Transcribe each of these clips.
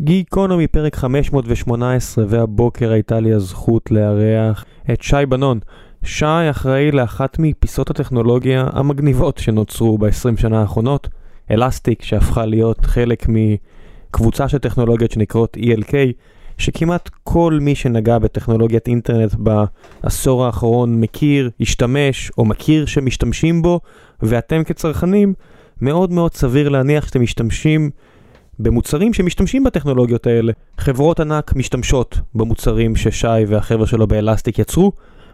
גיקונומי פרק 518, והבוקר הייתה לי הזכות לארח את שי בנון. שי אחראי לאחת מפיסות הטכנולוגיה המגניבות שנוצרו ב-20 שנה האחרונות, אלסטיק שהפכה להיות חלק מקבוצה של טכנולוגיות שנקראות ELK, שכמעט כל מי שנגע בטכנולוגיית אינטרנט בעשור האחרון מכיר, השתמש או מכיר שמשתמשים בו, ואתם כצרכנים, מאוד מאוד סביר להניח שאתם משתמשים במוצרים שמשתמשים בטכנולוגיות האלה. חברות ענק משתמשות במוצרים ששי והחבר'ה שלו באלסטיק יצרו,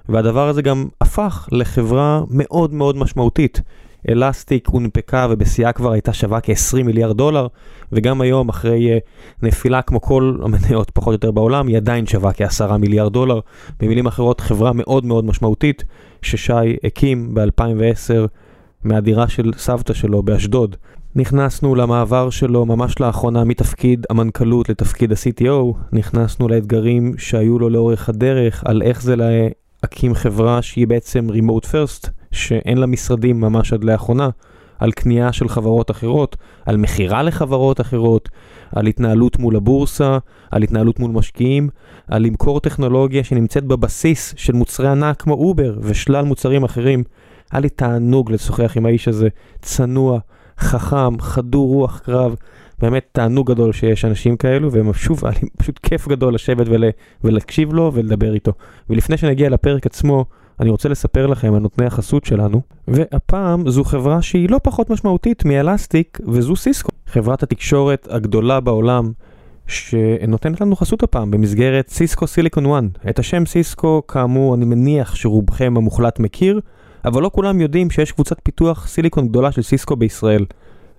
והדבר הזה גם הפך לחברה מאוד מאוד משמעותית. אלסטיק הונפקה ובשיאה כבר הייתה שווה כ-20 מיליארד דולר, וגם היום אחרי uh, נפילה כמו כל המניות פחות או יותר בעולם, היא עדיין שווה כ-10 מיליארד דולר. במילים אחרות, חברה מאוד מאוד משמעותית ששי הקים ב-2010 מהדירה של סבתא שלו באשדוד. נכנסנו למעבר שלו ממש לאחרונה מתפקיד המנכ"לות לתפקיד ה-CTO, נכנסנו לאתגרים שהיו לו לאורך הדרך על איך זה להקים חברה שהיא בעצם remote first, שאין לה משרדים ממש עד לאחרונה, על קנייה של חברות אחרות, על מכירה לחברות אחרות, על התנהלות מול הבורסה, על התנהלות מול משקיעים, על למכור טכנולוגיה שנמצאת בבסיס של מוצרי ענק כמו אובר ושלל מוצרים אחרים. היה לי תענוג לשוחח עם האיש הזה, צנוע, חכם, חדור רוח קרב, באמת תענוג גדול שיש אנשים כאלו, ושוב, היה לי פשוט כיף גדול לשבת ול, ולהקשיב לו ולדבר איתו. ולפני שנגיע לפרק עצמו, אני רוצה לספר לכם על נותני החסות שלנו, והפעם זו חברה שהיא לא פחות משמעותית מ Elastic, וזו סיסקו, חברת התקשורת הגדולה בעולם. שנותנת לנו חסות הפעם במסגרת Cisco Silicon 1. את השם סיסקו, כאמור, אני מניח שרובכם המוחלט מכיר, אבל לא כולם יודעים שיש קבוצת פיתוח סיליקון גדולה של סיסקו בישראל.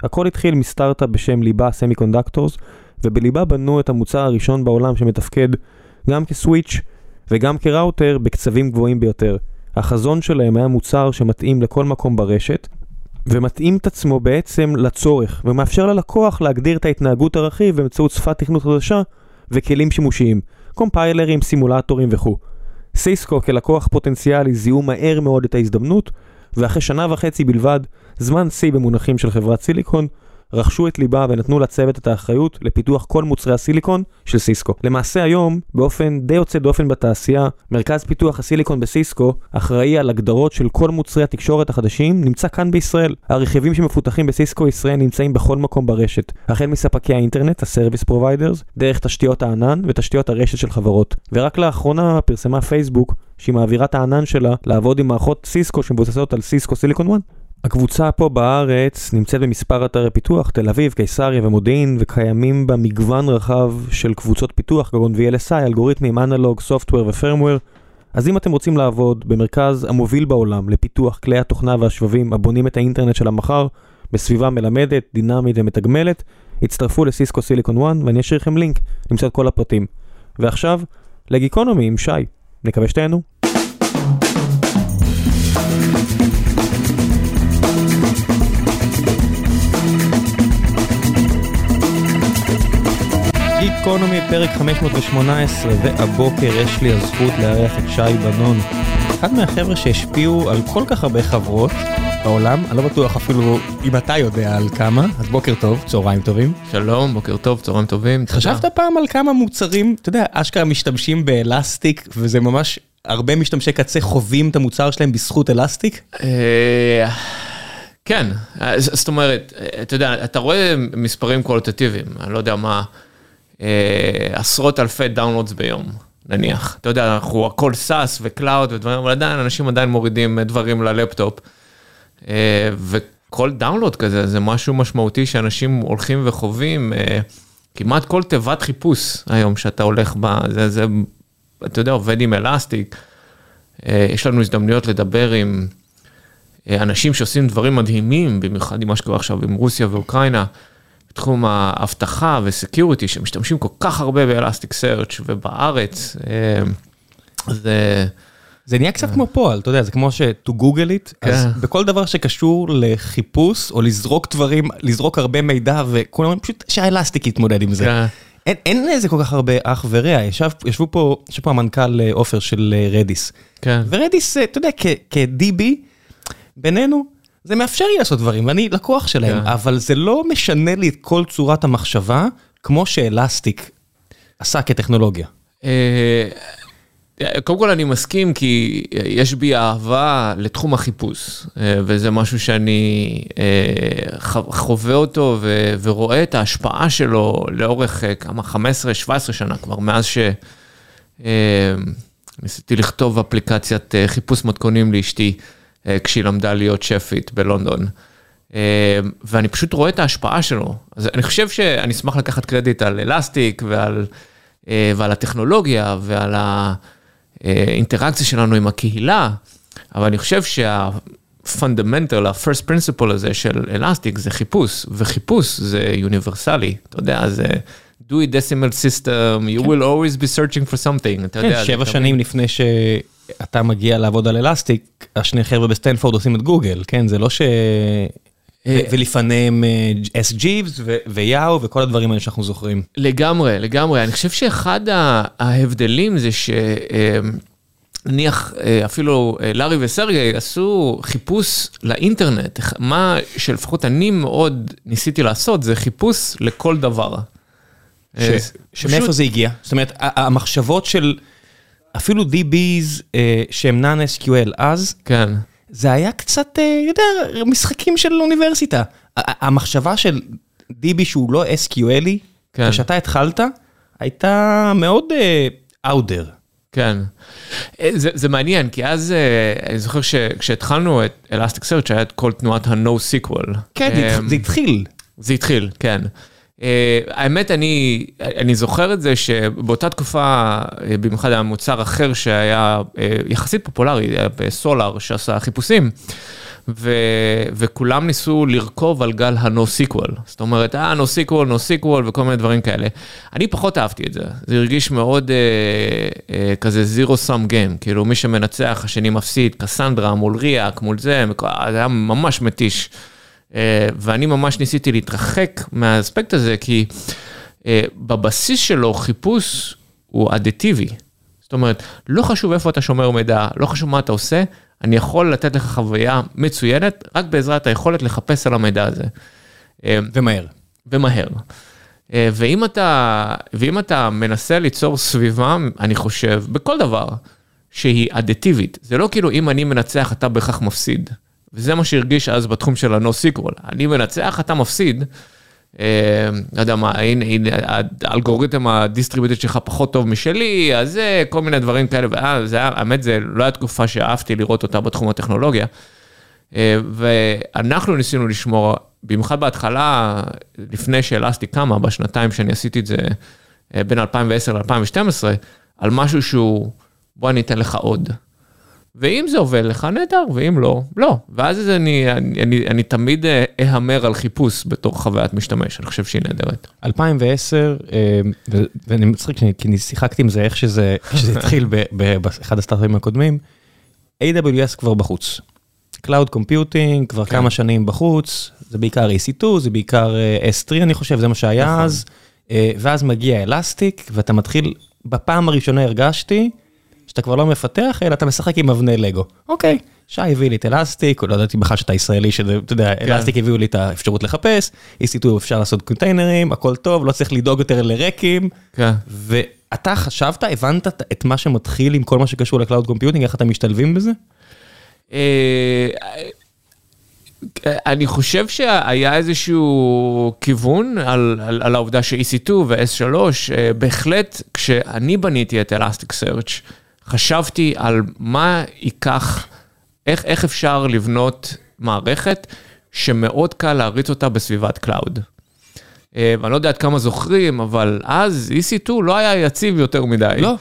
הכל התחיל מסטארט-אפ בשם Leaba Semiconductors, וב Leaba בנו את המוצר הראשון בעולם שמתפקד גם כ switch וגם כראוטר בקצבים גבוהים ביותר. החזון שלהם היה מוצר שמתאים לכל מקום ברשת, ומתאים את עצמו בעצם לצורך, ומאפשר ללקוח להגדיר את ההתנהגות הרכיב באמצעות שפת תכנות חדשה וכלים שימושיים, קומפיילרים, סימולטורים וכו'. סיסקו כלקוח פוטנציאלי זיהו מהר מאוד את ההזדמנות, ואחרי שנה וחצי בלבד, זמן שיא במונחים של חברת סיליקון, רכשו את Leaba ונתנו לצוות את האחריות לפיתוח כל מוצרי הסיליקון של סיסקו. למעשה היום, באופן די יוצא דופן בתעשייה, מרכז פיתוח הסיליקון בסיסקו אחראי על הגדרות של כל מוצרי התקשורת החדשים, נמצא כאן בישראל. הרכיבים שמפותחים בסיסקו ישראל נמצאים בכל מקום ברשת, החל מספקי האינטרנט, ה service providers, דרך תשתיות הענן ותשתיות הרשת של חברות. ורק לאחרונה פרסמה פייסבוק שהיא מעבירה את הענן שלה לעבוד עם מערכות סיסקו שמבוססות על Cisco Silicon 1. הקבוצה פה בארץ נמצאת במספר אתרי פיתוח, תל אביב, קיסריה ומודיעין, וקיימים בה מגוון רחב של קבוצות פיתוח, כגון VLSI, אלגוריתמים, אנלוג, סופטוור ופרמוור. אז אם אתם רוצים לעבוד במרכז המוביל בעולם לפיתוח כלי התוכנה והשבבים הבונים את האינטרנט של המחר, בסביבה מלמדת, דינמית ומתגמלת, הצטרפו לסיסקו סיליקון 1 ואני אשאיר לכם לינק למצוא את כל הפרטים. ועכשיו, לגיקונומי עם שי. נקווה שתהנו. גיקונומי פרק 518 והבוקר יש לי הזכות לארח את שי בנון אחד מהחבר'ה שהשפיעו על כל כך הרבה חברות בעולם אני לא בטוח אפילו אם אתה יודע על כמה אז בוקר טוב צהריים טובים שלום בוקר טוב צהריים טובים חשבת פעם על כמה מוצרים אתה יודע אשכרה משתמשים באלסטיק וזה ממש הרבה משתמשי קצה חווים את המוצר שלהם בזכות אלסטיק. כן זאת אומרת אתה יודע אתה רואה מספרים קואליטטיביים אני לא יודע מה. עשרות אלפי downloads ביום, נניח. אתה יודע, אנחנו הכל SaaS ו cloud ודברים, אבל עדיין אנשים עדיין מורידים דברים ללפטופ. וכל download כזה זה משהו משמעותי שאנשים הולכים וחווים. כמעט כל תיבת חיפוש היום שאתה הולך בה, זה, זה, אתה יודע, עובד עם Elastic. יש לנו הזדמנויות לדבר עם אנשים שעושים דברים מדהימים, במיוחד עם מה שקורה עכשיו עם רוסיה ואוקראינה. תחום האבטחה וסקיוריטי שמשתמשים כל כך הרבה באלסטיק סרצ' ובארץ. זה... זה נהיה קצת כמו פועל, אתה יודע, זה כמו ש-to google it, אז בכל דבר שקשור לחיפוש או לזרוק דברים, לזרוק הרבה מידע וכולם אומרים פשוט שהאלסטיק יתמודד עם זה. אין לזה כל כך הרבה אח ורע, ישבו פה, ישב פה המנכ"ל עופר של רדיס. ורדיס, אתה יודע, כ-DB, בינינו, זה מאפשר לי לעשות דברים, ואני לקוח שלהם, אבל זה לא משנה לי את כל צורת המחשבה, כמו שאלסטיק עשה כטכנולוגיה. אה, קודם כל אני מסכים כי יש בי אהבה לתחום החיפוש אה, וזה משהו שאני אה, חווה אותו ורואה את ההשפעה שלו לאורך כמה 15-17 שנה כבר מאז שניסיתי לכתוב אפליקציית חיפוש מתכונים לאשתי כשהיא למדה להיות שפית בלונדון. ואני פשוט רואה את ההשפעה שלו, אז אני חושב שאני אשמח לקחת קרדיט על אלסטיק ועל, ועל הטכנולוגיה ועל. האינטראקציה שלנו עם הקהילה, אבל אני חושב שה-fundamental, ה-first principle הזה של אלסטיק זה חיפוש, וחיפוש זה אוניברסלי, אתה יודע, זה Dewey decimal system, you כן. will always be searching for something, אתה כן, יודע. שבע שנים לפני שאתה מגיע לעבוד על Elastic, השני חבר'ה בסטנפורד עושים את גוגל, כן, זה לא ש... אה, ולפניהם Ask Jeeves ו Yahoo וכל הדברים האלה שאנחנו זוכרים. לגמרי, לגמרי. אני חושב שאחד ההבדלים זה שנניח אה, אפילו אה, לארי וסרגיי עשו חיפוש לאינטרנט, מה שלפחות אני מאוד ניסיתי לעשות זה חיפוש לכל דבר. שמאיפה זה הגיע? זאת אומרת, המחשבות של אפילו DBs שהם non-SQL אז, כן. זה היה קצת, אה, יודע, משחקים של אוניברסיטה. המחשבה של דיבי שהוא לא SQLי, כן. כשאתה התחלת, הייתה מאוד uh, outer. כן. אה, זה, זה מעניין, כי אז אני זוכר שכשהתחלנו את Elastic Search, היה את כל תנועת ה-No-SQL. כן, זה התחיל. זה התחיל, כן. Uh, האמת, אני, אני זוכר את זה שבאותה תקופה, uh, במיוחד היה מוצר אחר שהיה uh, יחסית פופולרי, היה בסולאר שעשה חיפושים, ו, וכולם ניסו לרכוב על גל ה-No-SQL. זאת אומרת, אה, No-SQL, No-SQL וכל מיני דברים כאלה. אני פחות אהבתי את זה, זה הרגיש מאוד uh, uh, כזה zero sum game, כאילו מי שמנצח, השני מפסיד, קסנדרה מול ריאק, מול זה, זה היה ממש מתיש. אה, ואני ממש ניסיתי להתרחק מהאספקט הזה, כי אה, בבסיס שלו חיפוש הוא אדיטיבי. זאת אומרת, לא חשוב איפה אתה שומר מידע, לא חשוב מה אתה עושה, אני יכול לתת לך חוויה מצוינת, רק בעזרת היכולת לחפש על המידע הזה. אה, ומהר. ומהר. ואם אתה, ואם אתה מנסה ליצור סביבה, אני חושב, בכל דבר, שהיא אדיטיבית, זה לא כאילו אם אני מנצח אתה בהכרח מפסיד. וזה מה שהרגיש אז בתחום של ה-No-SQL. אני מנצח, אתה מפסיד. אה, לא יודע מה, הנה, הנה, האלגוריתם הדיסטריביוטד שלך פחות טוב משלי, אז זה, כל מיני דברים כאלה, וזה היה, האמת, זה לא הייתה תקופה שאהבתי לראות אותה בתחום הטכנולוגיה. אה, ואנחנו ניסינו לשמור, במיוחד בהתחלה, לפני שאלסטי קמה, בשנתיים שאני עשיתי את זה אה, בין 2010 ל-2012, על משהו שהוא, בוא אני אתן לך עוד. ואם זה עובד לך, נהדר, ואם לא, לא. ואז אני, אני, אני, אני תמיד אה, אהמר על חיפוש בתור חוויית משתמש, אני חושב שהיא נהדרת. 2010, אה, ואני מצחיק, כי אני שיחקתי עם זה איך שזה, שזה התחיל באחד הסטארטים הקודמים, AWS כבר בחוץ. Cloud Computing כבר כן. כמה שנים בחוץ, זה בעיקר EC2, זה בעיקר אה, S3 אני חושב, זה מה שהיה נכון. אז, ואז מגיע Elastic, ואתה מתחיל, בפעם הראשונה הרגשתי, שאתה כבר לא מפתח, אלא אתה משחק עם אבני לגו. אוקיי, שי הביא לי את Elastic, לא ידעתי בכלל שאתה ישראלי, שאתה יודע, כן. Elastic הביאו לי את האפשרות לחפש, EC2 אפשר לעשות קונטיינרים, הכל טוב, לא צריך לדאוג יותר לרקים. כן. ואתה חשבת, הבנת את מה שמתחיל עם כל מה שקשור ל cloud computing, איך אתם משתלבים בזה? אה, אני חושב שהיה איזשהו כיוון על, על, על העובדה ש-EC2 ו-S3, אה, בהחלט כשאני בניתי את search חשבתי על מה ייקח, איך, איך אפשר לבנות מערכת שמאוד קל להריץ אותה בסביבת cloud. אה, ואני לא יודע עד כמה זוכרים, אבל אז EC2 לא היה יציב יותר מדי. לא.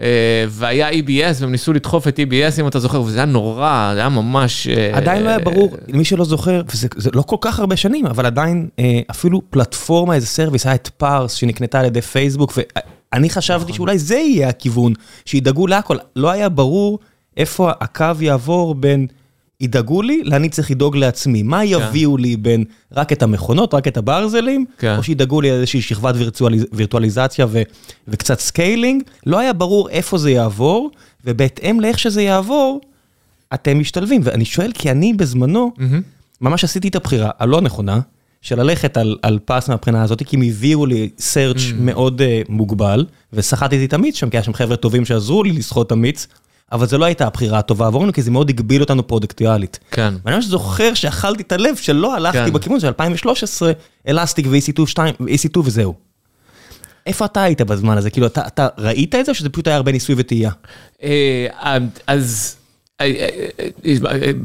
אה, והיה EBS, והם ניסו לדחוף את EBS, אם אתה זוכר, וזה היה נורא, זה היה ממש... אה, עדיין לא היה ברור, למי שלא זוכר, וזה לא כל כך הרבה שנים, אבל עדיין אפילו platform as a service, היה את Parse שנקנתה על ידי פייסבוק, אני חשבתי נכון. שאולי זה יהיה הכיוון, שידאגו להכל. לא היה ברור איפה הקו יעבור בין ידאגו לי, לאני צריך לדאוג לעצמי. מה כן. יביאו לי בין רק את המכונות, רק את הברזלים, כן. או שידאגו לי איזושהי שכבת וירטואליז... וירטואליזציה ו... וקצת scaling. לא היה ברור איפה זה יעבור, ובהתאם לאיך שזה יעבור, אתם משתלבים. ואני שואל, כי אני בזמנו, mm-hmm. ממש עשיתי את הבחירה הלא נכונה, של ללכת על, על פס מהבחינה הזאת, כי הם הביאו לי search Mm. מאוד uh, מוגבל, וסחטתי את המיץ שם, כי היה שם חבר'ה טובים שעזרו לי לסחוט את המיץ, אבל זו לא הייתה הבחירה הטובה עבורנו, כי זה מאוד הגביל אותנו פרודקטיאלית. כן. ואני ממש זוכר שאכלתי את הלב שלא הלכתי כן. בכיוון של 2013, אלסטיק ו-EC2 2 ו-EC2 וזהו. איפה אתה היית בזמן הזה? כאילו, אתה, אתה ראית את זה, או שזה פשוט היה הרבה ניסוי וטעייה? אה, אז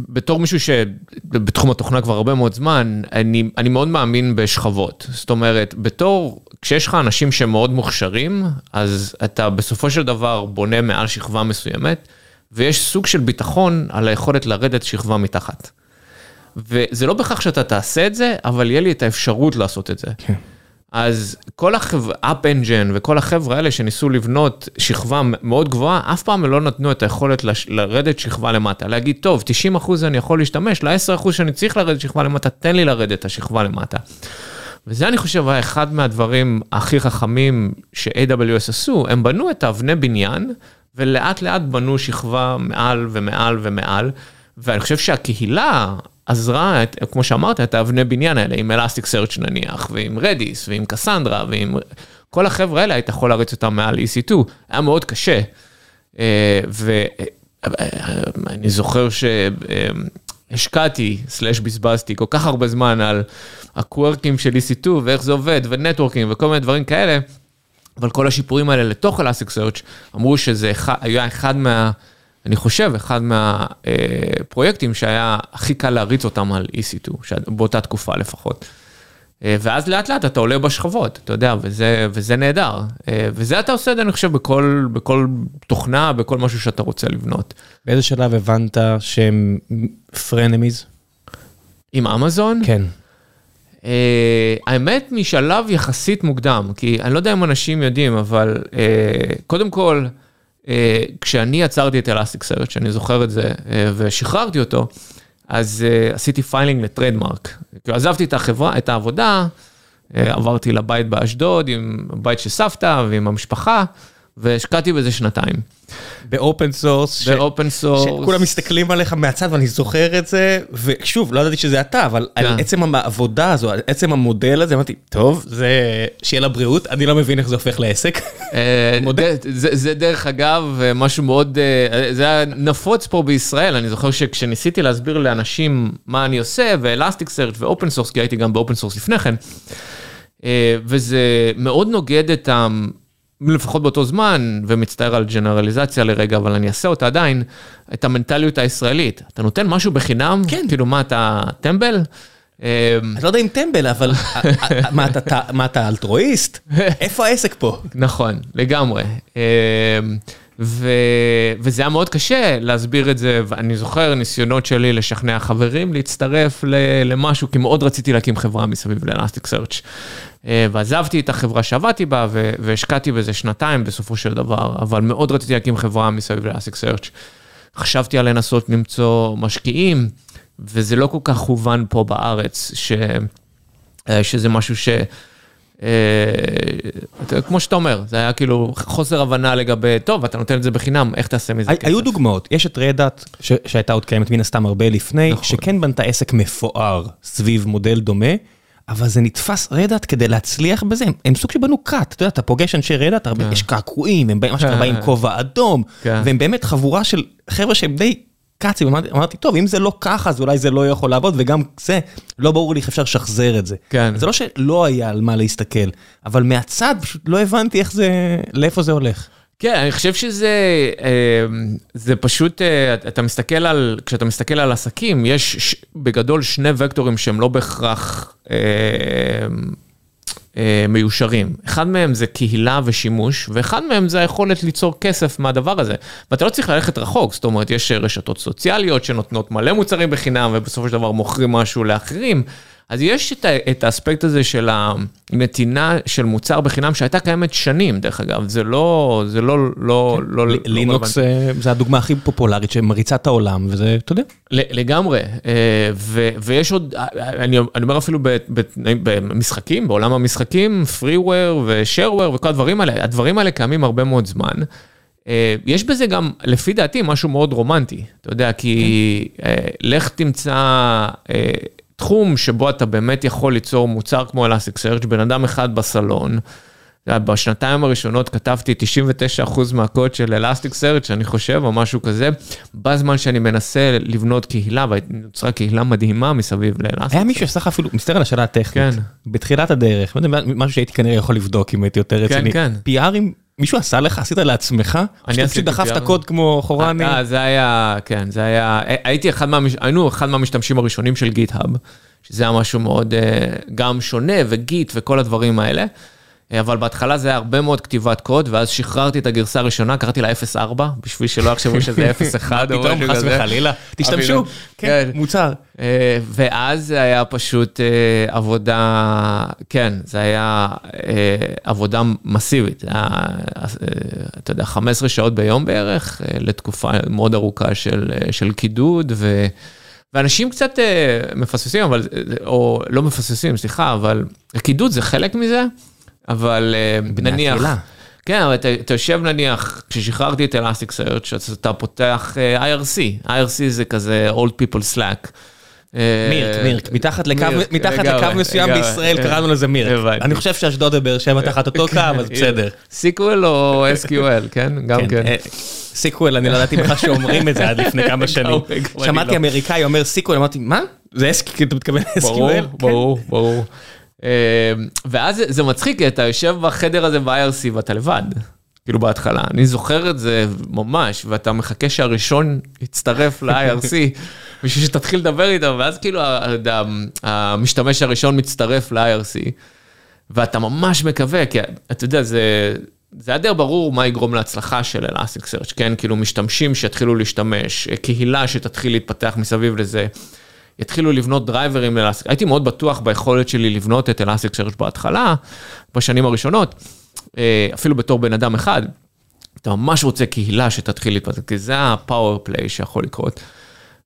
בתור מישהו שבתחום התוכנה כבר הרבה מאוד זמן, אני, אני מאוד מאמין בשכבות. זאת אומרת, בתור, כשיש לך אנשים שמאוד מוכשרים, אז אתה בסופו של דבר בונה מעל שכבה מסוימת, ויש סוג של ביטחון על היכולת לרדת שכבה מתחת. וזה לא בהכרח שאתה תעשה את זה, אבל יהיה לי את האפשרות לעשות את זה. כן. אז כל החברה, אפ אנג'ן וכל החבר'ה האלה שניסו לבנות שכבה מאוד גבוהה, אף פעם לא נתנו את היכולת לש, לרדת שכבה למטה. להגיד, טוב, 90 אחוז אני יכול להשתמש, ל-10 אחוז שאני צריך לרדת שכבה למטה, תן לי לרדת את השכבה למטה. וזה אני חושב היה אחד מהדברים הכי חכמים ש-AWS עשו, הם בנו את האבני בניין, ולאט לאט בנו שכבה מעל ומעל ומעל, ואני חושב שהקהילה עזרה, את, כמו שאמרת, את האבני בניין האלה, עם אלסטיק סרצ' נניח, ועם רדיס, ועם קסנדרה, ועם כל החבר'ה האלה, היית יכול להריץ אותם מעל EC2, היה מאוד קשה. ואני זוכר שהשקעתי, סלאש בזבזתי, כל כך הרבה זמן על הקוורקים של EC2 ואיך זה עובד, ונטוורקים וכל מיני דברים כאלה, אבל כל השיפורים האלה לתוך Elasticsearch, אמרו שזה אחד, היה אחד מה... אני חושב, אחד מהפרויקטים שהיה הכי קל להריץ אותם על EC2, באותה תקופה לפחות. ואז לאט לאט אתה עולה בשכבות, אתה יודע, וזה, וזה נהדר. וזה אתה עושה, אני חושב, בכל, בכל תוכנה, בכל משהו שאתה רוצה לבנות. באיזה שלב הבנת שהם פרנמיז? עם אמזון? כן. Uh, האמת משלב יחסית מוקדם, כי אני לא יודע אם אנשים יודעים, אבל uh, קודם כל, כשאני יצרתי את Elasticsearch, אני זוכר את זה, אה, ושחררתי אותו, אז אה, עשיתי filing ל trademark. כאילו עזבתי את החברה, את העבודה, עברתי לבית באשדוד, עם בית של סבתא ועם המשפחה, והשקעתי בזה שנתיים. ב open source. ב open source. שכולם מסתכלים עליך מהצד ואני זוכר את זה, ושוב, לא ידעתי שזה אתה, אבל על כן. עצם העבודה הזו, על עצם המודל הזה, אמרתי, טוב, זה שיהיה לבריאות, אני לא מבין איך זה הופך לעסק. אה, זה, זה דרך אגב משהו מאוד, אה, זה היה נפוץ פה בישראל, אני זוכר שכשניסיתי להסביר לאנשים מה אני עושה, ו Elasticsearch ו open source, כי הייתי גם ב open source לפני כן, אה, וזה מאוד נוגד את ה... לפחות באותו זמן, ומצטער על ג'נרליזציה לרגע, אבל אני אעשה אותה עדיין, את המנטליות הישראלית. אתה נותן משהו בחינם? כן. כאילו, מה, אתה טמבל? אני לא יודע אם טמבל, אבל מה, אתה- אלטרואיסט? איפה העסק פה? נכון, לגמרי. ו... וזה היה מאוד קשה להסביר את זה, ואני זוכר ניסיונות שלי לשכנע חברים להצטרף ל... למשהו, כי מאוד רציתי להקים חברה מסביב לאלסטיק סרצ'. ועזבתי את החברה שעבדתי בה. והשקעתי בזה שנתיים בסופו של דבר, אבל מאוד רציתי להקים חברה מסביב לאלסטיק סרצ'. חשבתי על לנסות למצוא משקיעים, וזה לא כל כך הובן פה בארץ, ש... שזה משהו ש... אה, כמו שאתה אומר, זה היה כאילו חוסר הבנה לגבי, טוב, אתה נותן את זה בחינם, איך תעשה מזה כסף? היו דוגמאות, יש את רדאט, שהייתה עוד קיימת מן הסתם הרבה לפני, נכון. שכן בנתה עסק מפואר סביב מודל דומה, אבל זה נתפס רדאט כדי להצליח בזה, הם- הם סוג שבנו קאט, אתה יודע, אתה פוגש אנשי רדאט, הרבה- יש קעקועים, הם באים- באים עם כובע אדום, כן. והם באמת חבורה של חבר'ה שהם די קאצים, אמרתי, אמרתי, טוב, אם זה לא ככה, אז אולי זה לא יכול לעבוד, וגם זה, לא ברור לי איך אפשר לשחזר את זה. כן. זה לא שלא היה על מה להסתכל, אבל מהצד פשוט לא הבנתי איך זה, לאיפה זה הולך. כן, אני חושב שזה, אה, זה פשוט, אה, אתה מסתכל על, כשאתה מסתכל על עסקים, יש בגדול שני וקטורים שהם לא בהכרח אה, אה, מיושרים. אחד מהם זה קהילה ושימוש, ואחד מהם זה היכולת ליצור כסף מהדבר הזה. ואתה לא צריך ללכת רחוק, זאת אומרת, יש רשתות סוציאליות שנותנות מלא מוצרים בחינם, ובסופו של דבר מוכרים משהו לאחרים. אז יש את, את האספקט הזה של הנתינה של מוצר בחינם שהייתה קיימת שנים, דרך אגב, זה לא, זה לא, לא, לא, לא לינוקס. אה, זה הדוגמה הכי פופולרית שמריצה את העולם, וזה, אתה יודע. לגמרי, אה, ו- ויש עוד, אה, אני אני אומר אפילו במשחקים, בעולם המשחקים, freeware ו-shareware וכל הדברים האלה, הדברים האלה קיימים הרבה מאוד זמן. יש בזה גם, לפי דעתי, משהו מאוד רומנטי, אתה יודע, כי אה, לך תמצא תחום שבו אתה באמת יכול ליצור מוצר כמו Elasticsearch, בן אדם אחד בסלון. יודע, בשנתיים הראשונות כתבתי 99% מהקוד של Elasticsearch, אני חושב, או משהו כזה, בזמן שאני מנסה לבנות קהילה, ונוצרה קהילה מדהימה מסביב ל-Elasticsearch. היה מישהו שעשה לך אפילו, מסתכל על השאלה הטכנית, כן. בתחילת הדרך, לא משהו שהייתי כנראה יכול לבדוק אם הייתי יותר רציני. כן. PRים, מישהו עשה לך, עשית לעצמך? או שאתה פשוט עשיתי דחפת. קוד כמו חורני? אה, זה היה, כן, זה היה, הייתי אחד מהמש... היינו אחד מהמשתמשים הראשונים של גיט-האב, שזה היה משהו מאוד אה, גם שונה, וגיט וכל הדברים האלה. אבל בהתחלה זה היה הרבה מאוד כתיבת קוד, ואז שחררתי את הגרסה הראשונה, קראתי לה 0.4, בשביל שלא יחשבו שזה 0.1 או משהו פתאום, חס כזה. וחלילה, תשתמשו, אבל- כן, מוצר. אה, ואז זה היה פשוט אה, עבודה, כן, זה היה אה, עבודה מסיבית. זה היה, אתה יודע, 15 שעות ביום בערך, לתקופה מאוד ארוכה של, של קידוד, ו, ואנשים קצת מפספסים, אבל, או לא מפספסים, סליחה, אבל קידוד זה חלק מזה, אבל אה, נניח... הקהילה. כן, אבל אתה, אתה יושב נניח, כששחררתי את Elasticsearch, אז אתה פותח אה, IRC, IRC זה כזה Old People Slack. אה, mIRC, mIRC, מתחת לקו, mIRC, מתחת לגמרי, לקו מסוים לגמרי, בישראל כן. קראנו לזה mIRC. הבנתי. אני חושב שאשדוד ובאר שבע תחת אותו קו, אז בסדר. sequel או SQL, כן? גם כן. אה, sequel, אני לא ידעתי בכלל שאומרים את זה עד לפני כמה שנים. אני שמעתי לא. אמריקאי אומר sequel, אמרתי, מה? זה SQL, אתה מתכוון ברור, ל-SQL? ברור, ברור. אה, ואז זה- מצחיק, כי אתה יושב בחדר הזה ב-IRC ואתה לבד. כאילו בהתחלה, אני זוכר את זה ממש, ואתה מחכה שהראשון יצטרף ל-IRC בשביל שתתחיל לדבר איתו, ואז כאילו המשתמש הראשון מצטרף ל-IRC, ואתה ממש מקווה, כי אתה יודע, זה... זה היה די ברור מה יגרום להצלחה של Elasticsearch, כן? כאילו משתמשים שיתחילו להשתמש, קהילה שתתחיל להתפתח מסביב לזה, יתחילו לבנות דרייברים לאלסטיק. הייתי מאוד בטוח ביכולת שלי לבנות את Elasticsearch בהתחלה, בשנים הראשונות, אה, אפילו בתור בן אדם אחד. אתה ממש רוצה קהילה שתתחיל להתפתח, כי זה הפאוור פליי שיכול לקרות.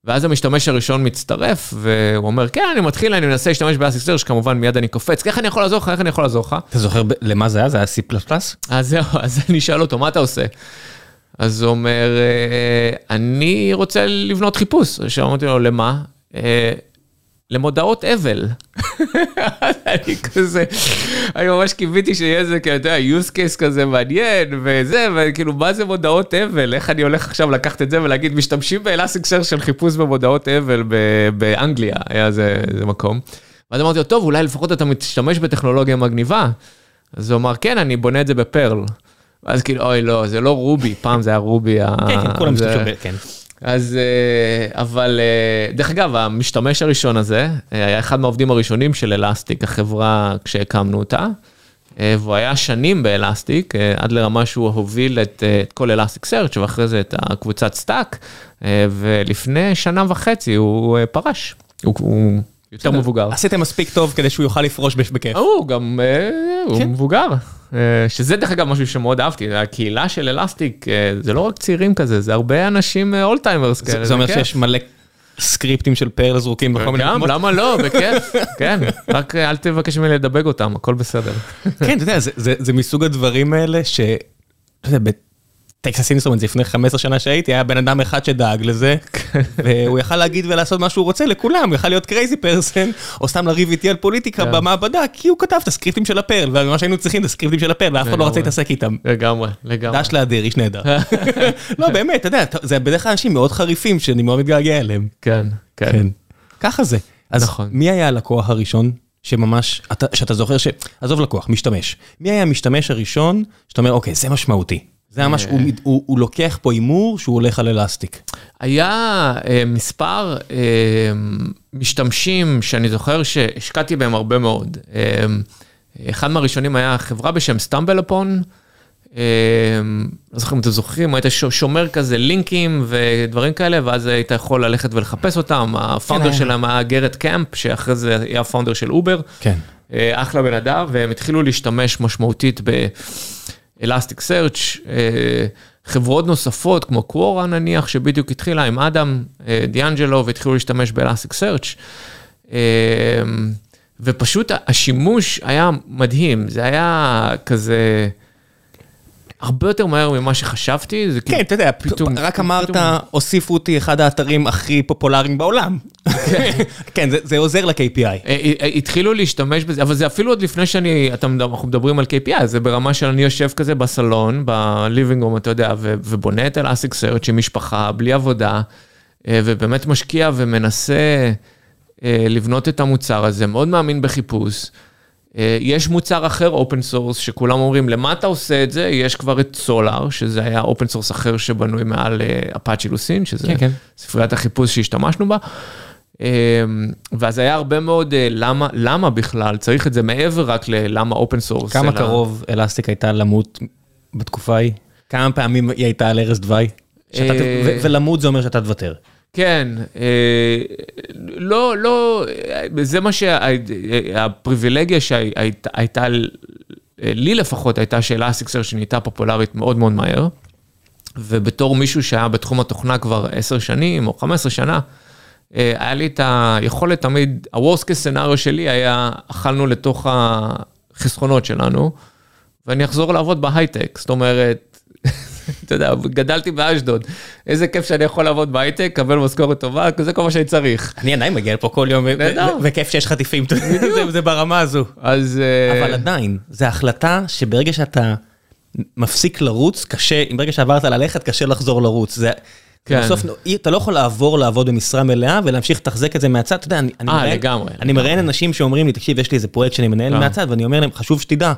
ואז המשתמש הראשון מצטרף, והוא אומר, כן, אני מתחיל, אני מנסה להשתמש באסיסטר, שכמובן מיד אני קופץ, איך אני יכול לעזור לך, איך אני יכול לעזור לך? אתה זוכר למה זה היה? זה היה C++? אז זהו, אז אני אשאל אותו, מה אתה עושה? אז הוא אומר, "אה, אני רוצה לבנות חיפוש. אז אמרתי לו, למה? "אה, למודעות אבל. אני כזה, אני ממש קיוויתי שיהיה איזה, כאילו, אתה יודע, use case כזה מעניין, וזה, וכאילו, מה זה מודעות אבל? איך אני הולך עכשיו לקחת את זה ולהגיד, משתמשים באלאסטיקסר של חיפוש במודעות אבל באנגליה, היה איזה איזה מקום. ואז אמרתי לו, טוב, אולי לפחות אתה משתמש בטכנולוגיה מגניבה. אז הוא אמר, כן, אני בונה את זה בפרל. ואז כאילו, אוי, לא, זה לא רובי, פעם זה היה רובי. כן, כן, כולם זה- משתמשים. כן. אז, אה, אבל, אה, דרך אגב, המשתמש הראשון הזה, אה, היה אחד מהעובדים הראשונים של Elastic, החברה כשהקמנו אותה, והוא היה שנים ב Elastic, עד לרמה שהוא הוביל את, את כל Elasticsearch ואחרי זה את הקבוצת Stack, ולפני שנה וחצי הוא פרש, הוא, הוא יותר מבוגר. עשיתם מספיק טוב כדי שהוא יוכל לפרוש בכיף. הוא גם, הוא כן. מבוגר, שזה דרך אגב משהו שמאוד אהבתי, הקהילה של Elastic, אה, זה לא רק צעירים כזה, זה הרבה אנשים old-timers זה כאלה. זה אומר. שיש מלא סקריפטים של Perl זרוקים בכל מיני גם, מקומות. למה לא, בכיף, כן, רק אל תבקש ממני לדבג אותם, הכל בסדר. כן, אתה יודע, זה- זה זה מסוג הדברים האלה ש... אתה יודע, ב Texas Instruments לפני 15 שנה שהייתי, היה בן אדם אחד שדאג לזה, והוא יכל להגיד ולעשות מה שהוא רוצה לכולם, הוא יכל להיות crazy person, או סתם לריב איתי על פוליטיקה כן. במעבדה, כי הוא כתב את הסקריפטים של ה Perl, ומה שהיינו צריכים זה הסקריפטים של ה Perl, ואף אחד לא רצה. להתעסק איתם. לגמרי, לגמרי. דש לאדיר, איש נהדר. לא, באמת, אתה יודע, זה בדרך כלל אנשים מאוד חריפים שאני מאוד מתגעגע אליהם. כן, כן. כן. ככה זה. אז נכון. מי היה הלקוח הראשון שממש, אתה- שאתה זוכר ש... עזוב לקוח, משתמש. מי היה המשתמש הראשון שאתה אומר, אוקיי, זה משמעותי. זה ממש, הוא, מת- הוא, הוא לוקח פה הימור שהוא הולך על Elastic. היה אה, מספר אה, משתמשים שאני זוכר שהשקעתי בהם הרבה מאוד. אה, אחד מהראשונים היה חברה בשם StumbleUpon. לא זוכר אם אתם זוכרים, היית שומר כזה לינקים ודברים כאלה, ואז היית יכול ללכת ולחפש אותם. ה founder היה. שלהם היה Garrett Camp, שאחרי זה היה ה founder של Uber. כן. אה, אחלה בן אדם, והם התחילו להשתמש משמעותית באלסטיק סרצ', חברות נוספות כמו קוורה נניח, שבדיוק התחילה עם אדם אה, דיאנג'לו והתחילו להשתמש באלסטיק סרצ'. ופשוט השימוש היה מדהים, זה היה כזה, הרבה יותר מהר ממה שחשבתי, זה כן, אתה יודע, פתאום- רק אמרת, הוסיפו אותי אחד האתרים הכי פופולריים בעולם. כן, זה- זה עוזר ל-KPI. אה, אה, התחילו להשתמש בזה, אבל זה אפילו עוד לפני שאני, אנחנו מדברים על KPI, זה ברמה של אני יושב כזה בסלון, ב living room, אתה יודע, ובונה את Elasticsearch עם משפחה, בלי עבודה, אה, ובאמת משקיע ומנסה אה, לבנות את המוצר הזה, מאוד מאמין בחיפוש. אה, יש מוצר אחר open source שכולם אומרים למה אתה עושה את זה יש כבר את Solr שזה היה open source אחר שבנוי מעל Apache Lucene שזה כן, כן. ספריית החיפוש שהשתמשנו בה. אמ, ואז היה הרבה מאוד אה, למה למה בכלל צריך את זה מעבר רק ללמה open source. כמה קרוב Elastic הייתה למות בתקופה ההיא? כמה פעמים היא הייתה על ערש דווי? אה, ולמות זה אומר שאתה תוותר. כן, אה, לא, לא, זה מה שהפריבילגיה שהייתה, לי לפחות הייתה ש Elasticsearch נהייתה פופולרית מאוד מאוד מהר, ובתור מישהו שהיה בתחום התוכנה כבר 10 שנים או 15 שנה, אה, היה לי את היכולת תמיד, ה-Worst case scenario שלי היה, אכלנו לתוך החסכונות שלנו, ואני אחזור לעבוד בהייטק, זאת אומרת, אתה יודע, גדלתי באשדוד, איזה כיף שאני יכול לעבוד בהייטק, לקבל משכורת טובה, זה כל מה שאני צריך. אני עדיין מגיע לפה כל יום, וכיף שיש חטיפים, זה- ברמה הזו. אז... אה, אבל עדיין, זו החלטה שברגע שאתה מפסיק לרוץ, קשה, ברגע שעברת ללכת, קשה לחזור לרוץ. זה... כן. בסוף אתה לא יכול לעבור לעבוד במשרה מלאה ולהמשיך לתחזק את זה מהצד, אתה יודע, אני, אני אה, מראיין- לגמרי, אני מראיין אנשים שאומרים לי, תקשיב, יש לי איזה פרויקט שאני מנהל כן. מהצד, ואני אומר להם, חשוב שתדע,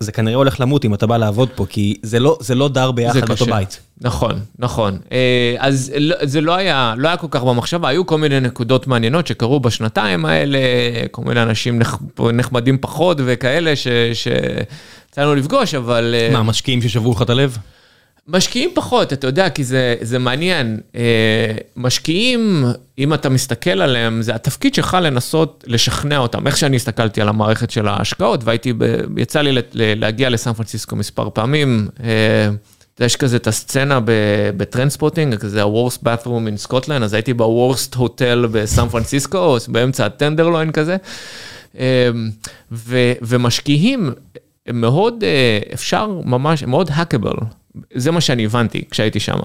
זה כנראה הולך למות אם אתה בא לעבוד פה, כי זה לא, זה לא דר ביחד באותו. בית. נכון, נכון. אה, אז לא- זה לא היה, לא היה כל כך במחשבה, היו כל מיני נקודות מעניינות שקרו בשנתיים האלה, כל מיני אנשים נחמדים פחות וכאלה שיצא לנו לפגוש, אבל... אה, מה, משקיעים ששברו לך את הלב? משקיעים פחות, אתה יודע, כי זה, זה מעניין. אה, משקיעים, אם אתה מסתכל עליהם, זה התפקיד שלך לנסות לשכנע אותם. איך שאני הסתכלתי על המערכת של ההשקעות, והייתי, ב, יצא לי להגיע לסן פרנסיסקו מספר פעמים. אה, יש כזה את הסצנה ב- בטרנספוטינג, כזה ה-Worst bathroom in Scotland, אז הייתי ב-Worst hotel בסן פרנסיסקו, באמצע הטנדרלוין כזה. אה, ו- ומשקיעים, מאוד, אפשר ממש, מאוד hackable. זה מה שאני הבנתי כשהייתי שם.